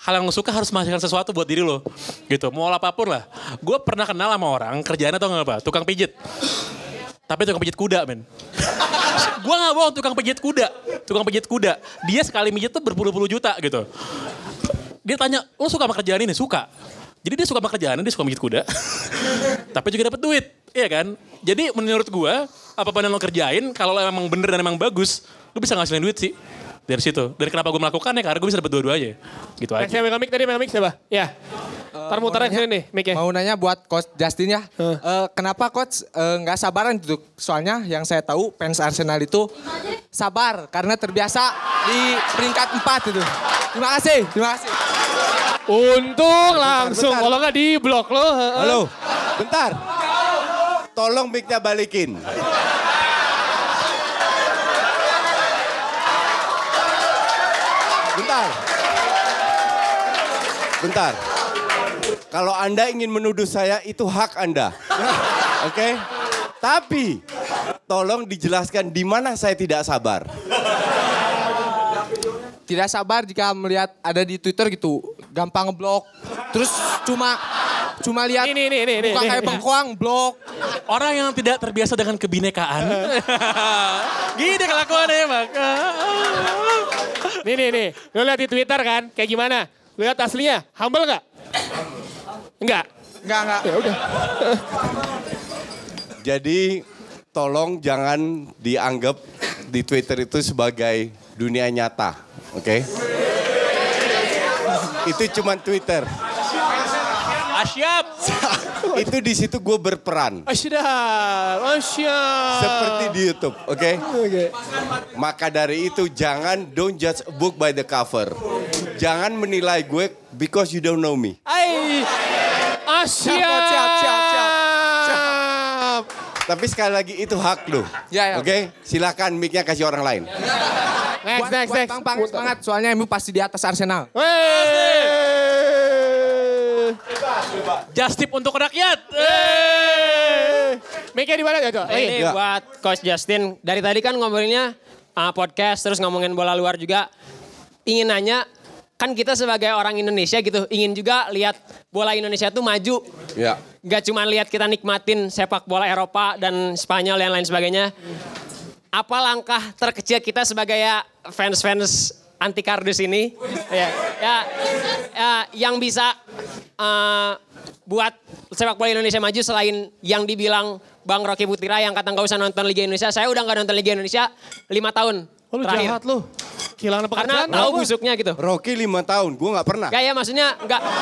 Hal yang lo suka harus menghasilkan sesuatu buat diri lo, gitu. Mau apa pun lah. Gue pernah kenal sama orang kerjaannya tau nggak apa? Tukang pijit. Tapi tukang pijit kuda, men. gue gak bohong tukang pijit kuda. Tukang pijit kuda. Dia sekali pijit tuh berpuluh-puluh juta gitu. Dia tanya, lo suka sama kerjaan ini? Suka. Jadi dia suka sama kerjaan, dia suka pijit kuda. Tapi juga dapat duit. Iya kan? Jadi menurut gue, apa pun yang lo kerjain, kalau lo emang bener dan emang bagus, lo bisa ngasilin duit sih. Dari situ. Dan kenapa gue melakukannya? Karena gue bisa dapat dua-duanya. Gitu aja. Yang megang mic tadi megang mic siapa? Ya. Ntar muterin sini nih mic Mau nanya buat Coach Justin ya. Eh, kenapa Coach eh, nggak sabaran gitu? Soalnya yang saya tahu fans Arsenal itu sabar karena terbiasa di peringkat 4 itu. Terima kasih, terima kasih. Untung langsung, kalau nggak di blok lo. Halo, bentar. Tolong mic-nya balikin. Bentar. Bentar. Kalau Anda ingin menuduh saya, itu hak Anda. Oke? Tapi, tolong dijelaskan di mana saya tidak sabar. Tidak sabar jika melihat ada di Twitter gitu, gampang ngeblok. Terus cuma cuma lihat Ini, ini, ini, ini, bukan ini. kayak bengkoang, blok. Orang yang tidak terbiasa dengan kebinekaan. Gini kelakuannya maka. Nih nih nih, lo lihat di Twitter kan, kayak gimana? Lihat aslinya, humble nggak? Enggak. Enggak, enggak. Ya udah. Jadi tolong jangan dianggap di Twitter itu sebagai dunia nyata, oke? Itu cuma Twitter. Asyap. itu di situ gue berperan. Asyap, asyap. Seperti di YouTube, oke? Oke. Maka dari itu jangan don't judge a book by the cover. Jangan menilai gue because you don't know me. Ay, asyap. Siap, siap, siap, siap. Tapi sekali lagi itu hak lo. Ya, ya. Oke, silakan mic-nya kasih orang lain. Next, buat, next, buat next. Bang Pang semangat, soalnya MU pasti di atas Arsenal. Wey. Just tip untuk rakyat. Mic-nya di mana ya? Ini Ya. buat Coach Justin. Dari tadi kan ngomolinnya uh, podcast, terus ngomongin bola luar juga. Ingin nanya, kan kita sebagai orang Indonesia gitu, ingin juga lihat bola Indonesia tuh maju. Ya. Gak cuma lihat kita nikmatin sepak bola Eropa dan Spanyol dan lain sebagainya. Apa langkah terkecil kita sebagai ya fans-fans anti kardus ini? ya, ya, ya, yang bisa eh, buat sepak bola Indonesia maju selain yang dibilang Bang Rocky Putira yang kata nggak usah nonton Liga Indonesia. Saya udah nggak nonton Liga Indonesia lima tahun Oh, lu terakhir. jahat lu. Kehilangan Karena pekerjaan. tahu apa? busuknya gitu. Rocky lima tahun, gue nggak pernah. Gak ya maksudnya nggak.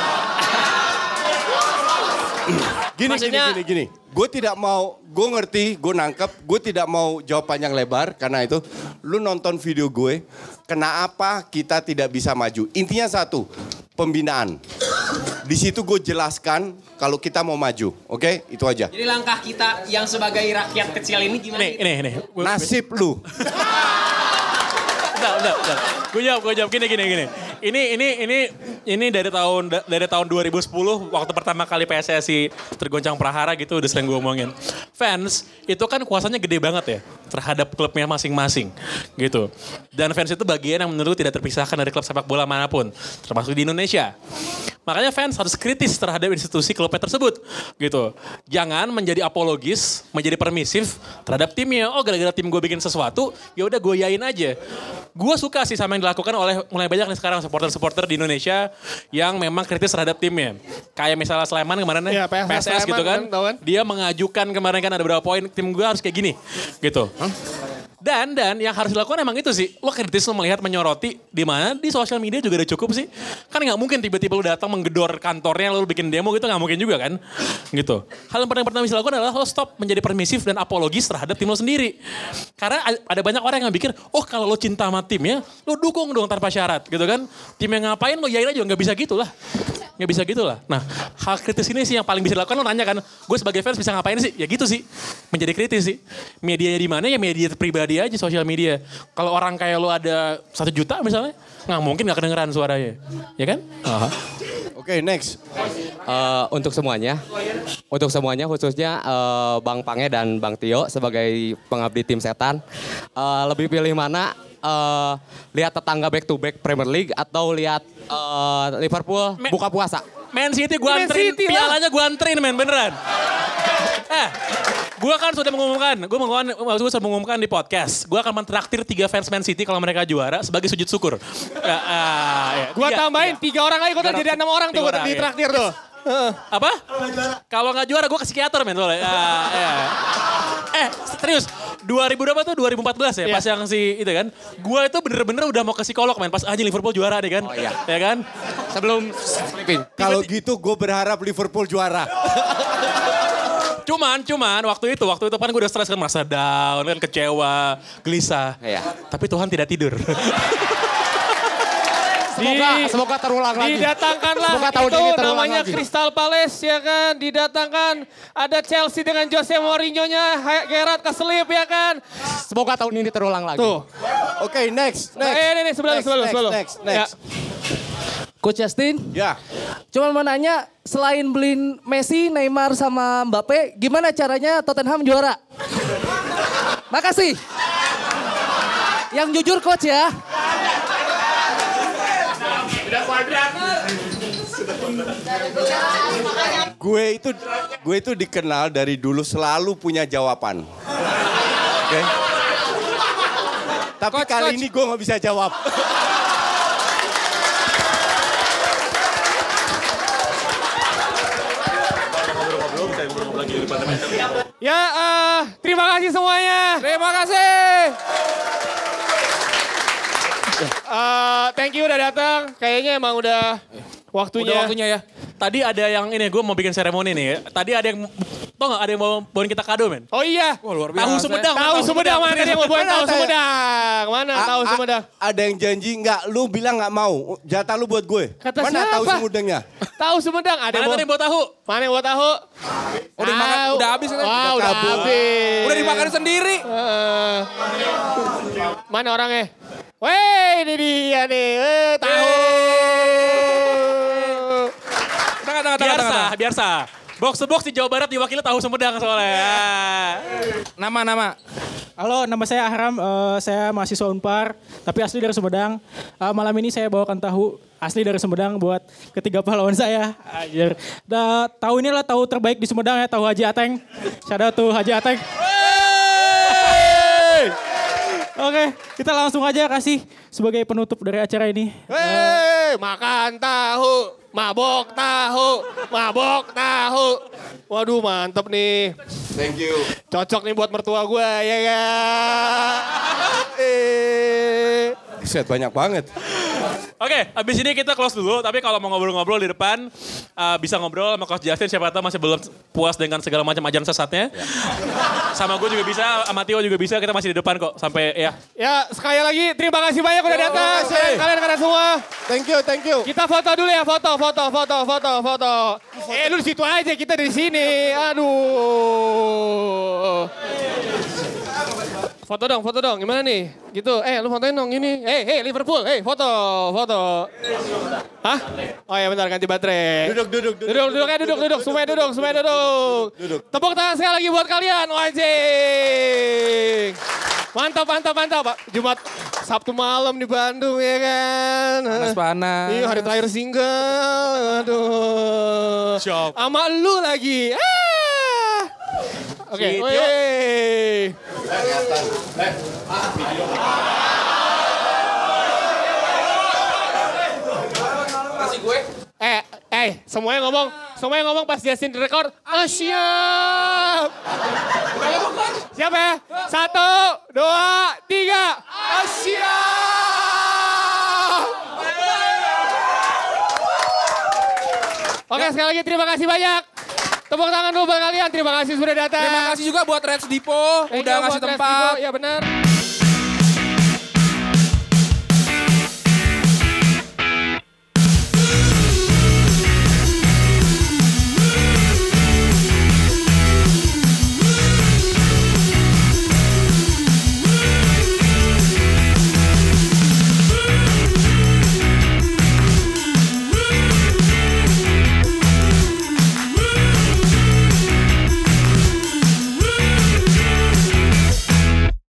Gini, Maksudnya- gini, gini, gini. Gue tidak mau, gue ngerti, gue nangkep, gue tidak mau jawab panjang lebar karena itu. Lu nonton video gue, kenapa kita tidak bisa maju? Intinya satu, pembinaan. Di situ gue jelaskan kalau kita mau maju, oke? Itu aja. Jadi langkah kita yang sebagai rakyat kecil ini gimana? Ini, ini, ini. Gua- Nasib lu. Bentar, bentar, bentar. Gue jawab, gue jawab. Gini, gini, gini. Ini, ini, ini, ini dari tahun dari tahun 2010 waktu pertama kali PSSI tergoncang prahara gitu udah sering gue omongin. Fans itu kan kuasanya gede banget ya terhadap klubnya masing-masing gitu. Dan fans itu bagian yang menurut tidak terpisahkan dari klub sepak bola mana pun, termasuk di Indonesia. Makanya fans harus kritis terhadap institusi klubnya tersebut gitu. Jangan menjadi apologis, menjadi permisif terhadap timnya. Oh gara-gara tim gue bikin sesuatu, ya udah gue yain aja. Gue suka sih sama yang dilakukan oleh mulai banyak nih sekarang supporter-supporter di Indonesia yang memang kritis terhadap timnya. Kayak misalnya Sleman kemarin Iya, PSS PSS gitu Sleman kan. kan, kan? Dia mengajukan kemarin kan ada berapa poin tim gue harus kayak gini gitu. Dan dan yang harus dilakukan emang itu sih. Lo kritis lo melihat menyoroti di mana di sosial media juga udah cukup sih. Kan nggak mungkin tiba-tiba lo datang menggedor kantornya lo bikin demo gitu nggak mungkin juga kan. Gitu. Hal yang paling pertama bisa dilakukan adalah lo stop menjadi permisif dan apologis terhadap tim lo sendiri. Karena ada banyak orang yang mikir, oh kalau lo cinta sama tim ya, lo dukung dong tanpa syarat gitu kan. Tim yang ngapain lo yain aja nggak bisa gitu lah. Nggak bisa gitu lah. Nah, hal kritis ini sih yang paling bisa dilakukan. Lo nanya kan, gue sebagai fans bisa ngapain sih? Ya gitu sih. Menjadi kritis sih. Medianya di mana ya media pribadi aja, sosial media. Kalau orang kayak lo ada satu juta misalnya, nggak mungkin nggak kedengeran suaranya. Ya kan? Oke, next. Eh, untuk semuanya, untuk semuanya khususnya eh, Bang Pange dan Bang Tio sebagai pengabdi tim setan, eh, lebih pilih mana? Eh, lihat tetangga back to back Premier League atau lihat eh, Liverpool buka puasa? Man City gue anterin, City pialanya gue anterin men, beneran. eh, gue kan sudah mengumumkan, gue mengumumkan, gue sudah mengumumkan di podcast, gue akan mentraktir tiga fans Man City kalau mereka juara sebagai sujud syukur. Ya, ah, ya, Gua tiga, tambahin tiga orang lagi, gua Tiga jadi enam orang tuh Tiga gua orang, di iya. traktir tuh. Apa? Kalau nggak juara gue ke psikiater men soalnya. Ya, ya. Eh serius, 2000 berapa tuh? 2014 ya? Pas yang si itu kan. Gue itu bener-bener udah mau ke psikolog men. Pas aja Liverpool juara nih kan. Oh iya. Ya kan? Sebelum Kalau gitu gue berharap Liverpool juara. Cuman, cuman waktu itu, waktu itu kan gue udah stres kan merasa down, kan kecewa, gelisah. Iya. Tapi Tuhan tidak tidur. Semoga, semoga terulang lagi. Didatangkanlah Semoga tahun itu ini terulang namanya lagi. Crystal Palace ya kan. Didatangkan ada Chelsea dengan Jose Mourinho-nya, Gerrard keselip ya kan. Semoga tahun ini terulang lagi. Tuh. Oke, next, next. Eh, ini, ini, sebelah lu, Next, sebelah next, sebelah lu. Next, next. Coach Justin, Ya. cuman mau nanya, selain beliin Messi, Neymar, sama Mbappe, gimana caranya Tottenham juara? Makasih. Yang jujur coach ya. Gue itu gue itu dikenal dari dulu selalu punya jawaban. Oke. Tapi kali ini gue nggak bisa jawab. Ya, eh, terima kasih semuanya. Terima kasih. Eh, thank you udah datang. Kayaknya emang udah waktunya. Udah waktunya ya. Tadi ada yang ini, gue mau bikin seremoni nih ya. Tadi ada yang, tau gak ada yang mau bawain kita kado men? Oh iya. luar Tahu Sumedang. Tahu Sumedang mana dia mau bawain tahu Sumedang? Mana A- tahu a- Sumedang? Ada yang janji nggak, lu bilang nggak mau. Jatah lu buat gue. Kata Mana siapa? tahu Sumedangnya? Tahu Sumedang ada Mana yang bawa tahu? Mana yang buat tahu? Udah dimakan, udah habis kan? Wah, Udah habis. Udah dimakan sendiri. Eh, mana orangnya? Weh, ini dia nih. Eh, tahu. Tengah, tengah, tengah, Biar tengah. sah, biar sah. Box to box di Jawa Barat diwakili tahu Sumedang soalnya. Nama, nama. Halo, nama saya Ahram. Eh, saya mahasiswa Unpar, tapi asli dari Sumedang. Eh, malam ini saya bawakan tahu asli dari Sumedang buat ketiga pahlawan saya. Anjir. Da, tahu ini adalah tahu terbaik di Sumedang ya, tahu Haji Ateng. Shout out to Haji Ateng. Oke, kita langsung aja kasih sebagai penutup dari acara ini. Hei, makan tahu, mabok tahu, mabok tahu. Waduh, mantep nih. Thank you. Cocok nih buat mertua gue, ya kan? Eh. Set banyak banget. Oke, abis ini kita close dulu. Tapi kalau mau ngobrol-ngobrol di depan, uh, bisa ngobrol sama Coach Justin. Siapa tahu masih belum puas dengan segala macam ajaran sesatnya. Sama gue juga bisa, sama Tio juga bisa. Kita masih di depan kok. Sampai ya. Ya, sekali lagi terima kasih banyak udah datang. Terima kasih. Kalian kalian semua. Thank you, thank you. Kita foto dulu ya, foto, foto, foto, foto, foto. Eh, lu di situ aja, kita di sini. Aduh. Foto dong, foto dong. Gimana nih? Gitu. Eh, lu fotoin dong ini. Eh, hey, Liverpool. Eh, foto, foto. Hah? Oh ya bentar ganti baterai. Duduk, duduk, duduk. Duduk, duduk, eh, duduk, duduk. Semuanya duduk, semuanya duduk. Duduk. Tepuk tangan sekali lagi buat kalian. Wajing. Mantap, mantap, mantap. Pak. Jumat Sabtu malam di Bandung ya kan. Panas-panas. Iya hari terakhir single. Aduh. Sama lu lagi. Ah. Oke. Kasih gue. Eh, eh, semuanya ngomong, semuanya ngomong pas Justin record. Ah, siap. Siap ya? Satu, dua, tiga. Ah, siap. Oke, sekali lagi terima kasih banyak. Tepuk tangan dulu buat kalian. Terima kasih sudah datang. Terima kasih juga buat Reds Depot. Thank Udah ngasih tempat. Vivo. Ya benar.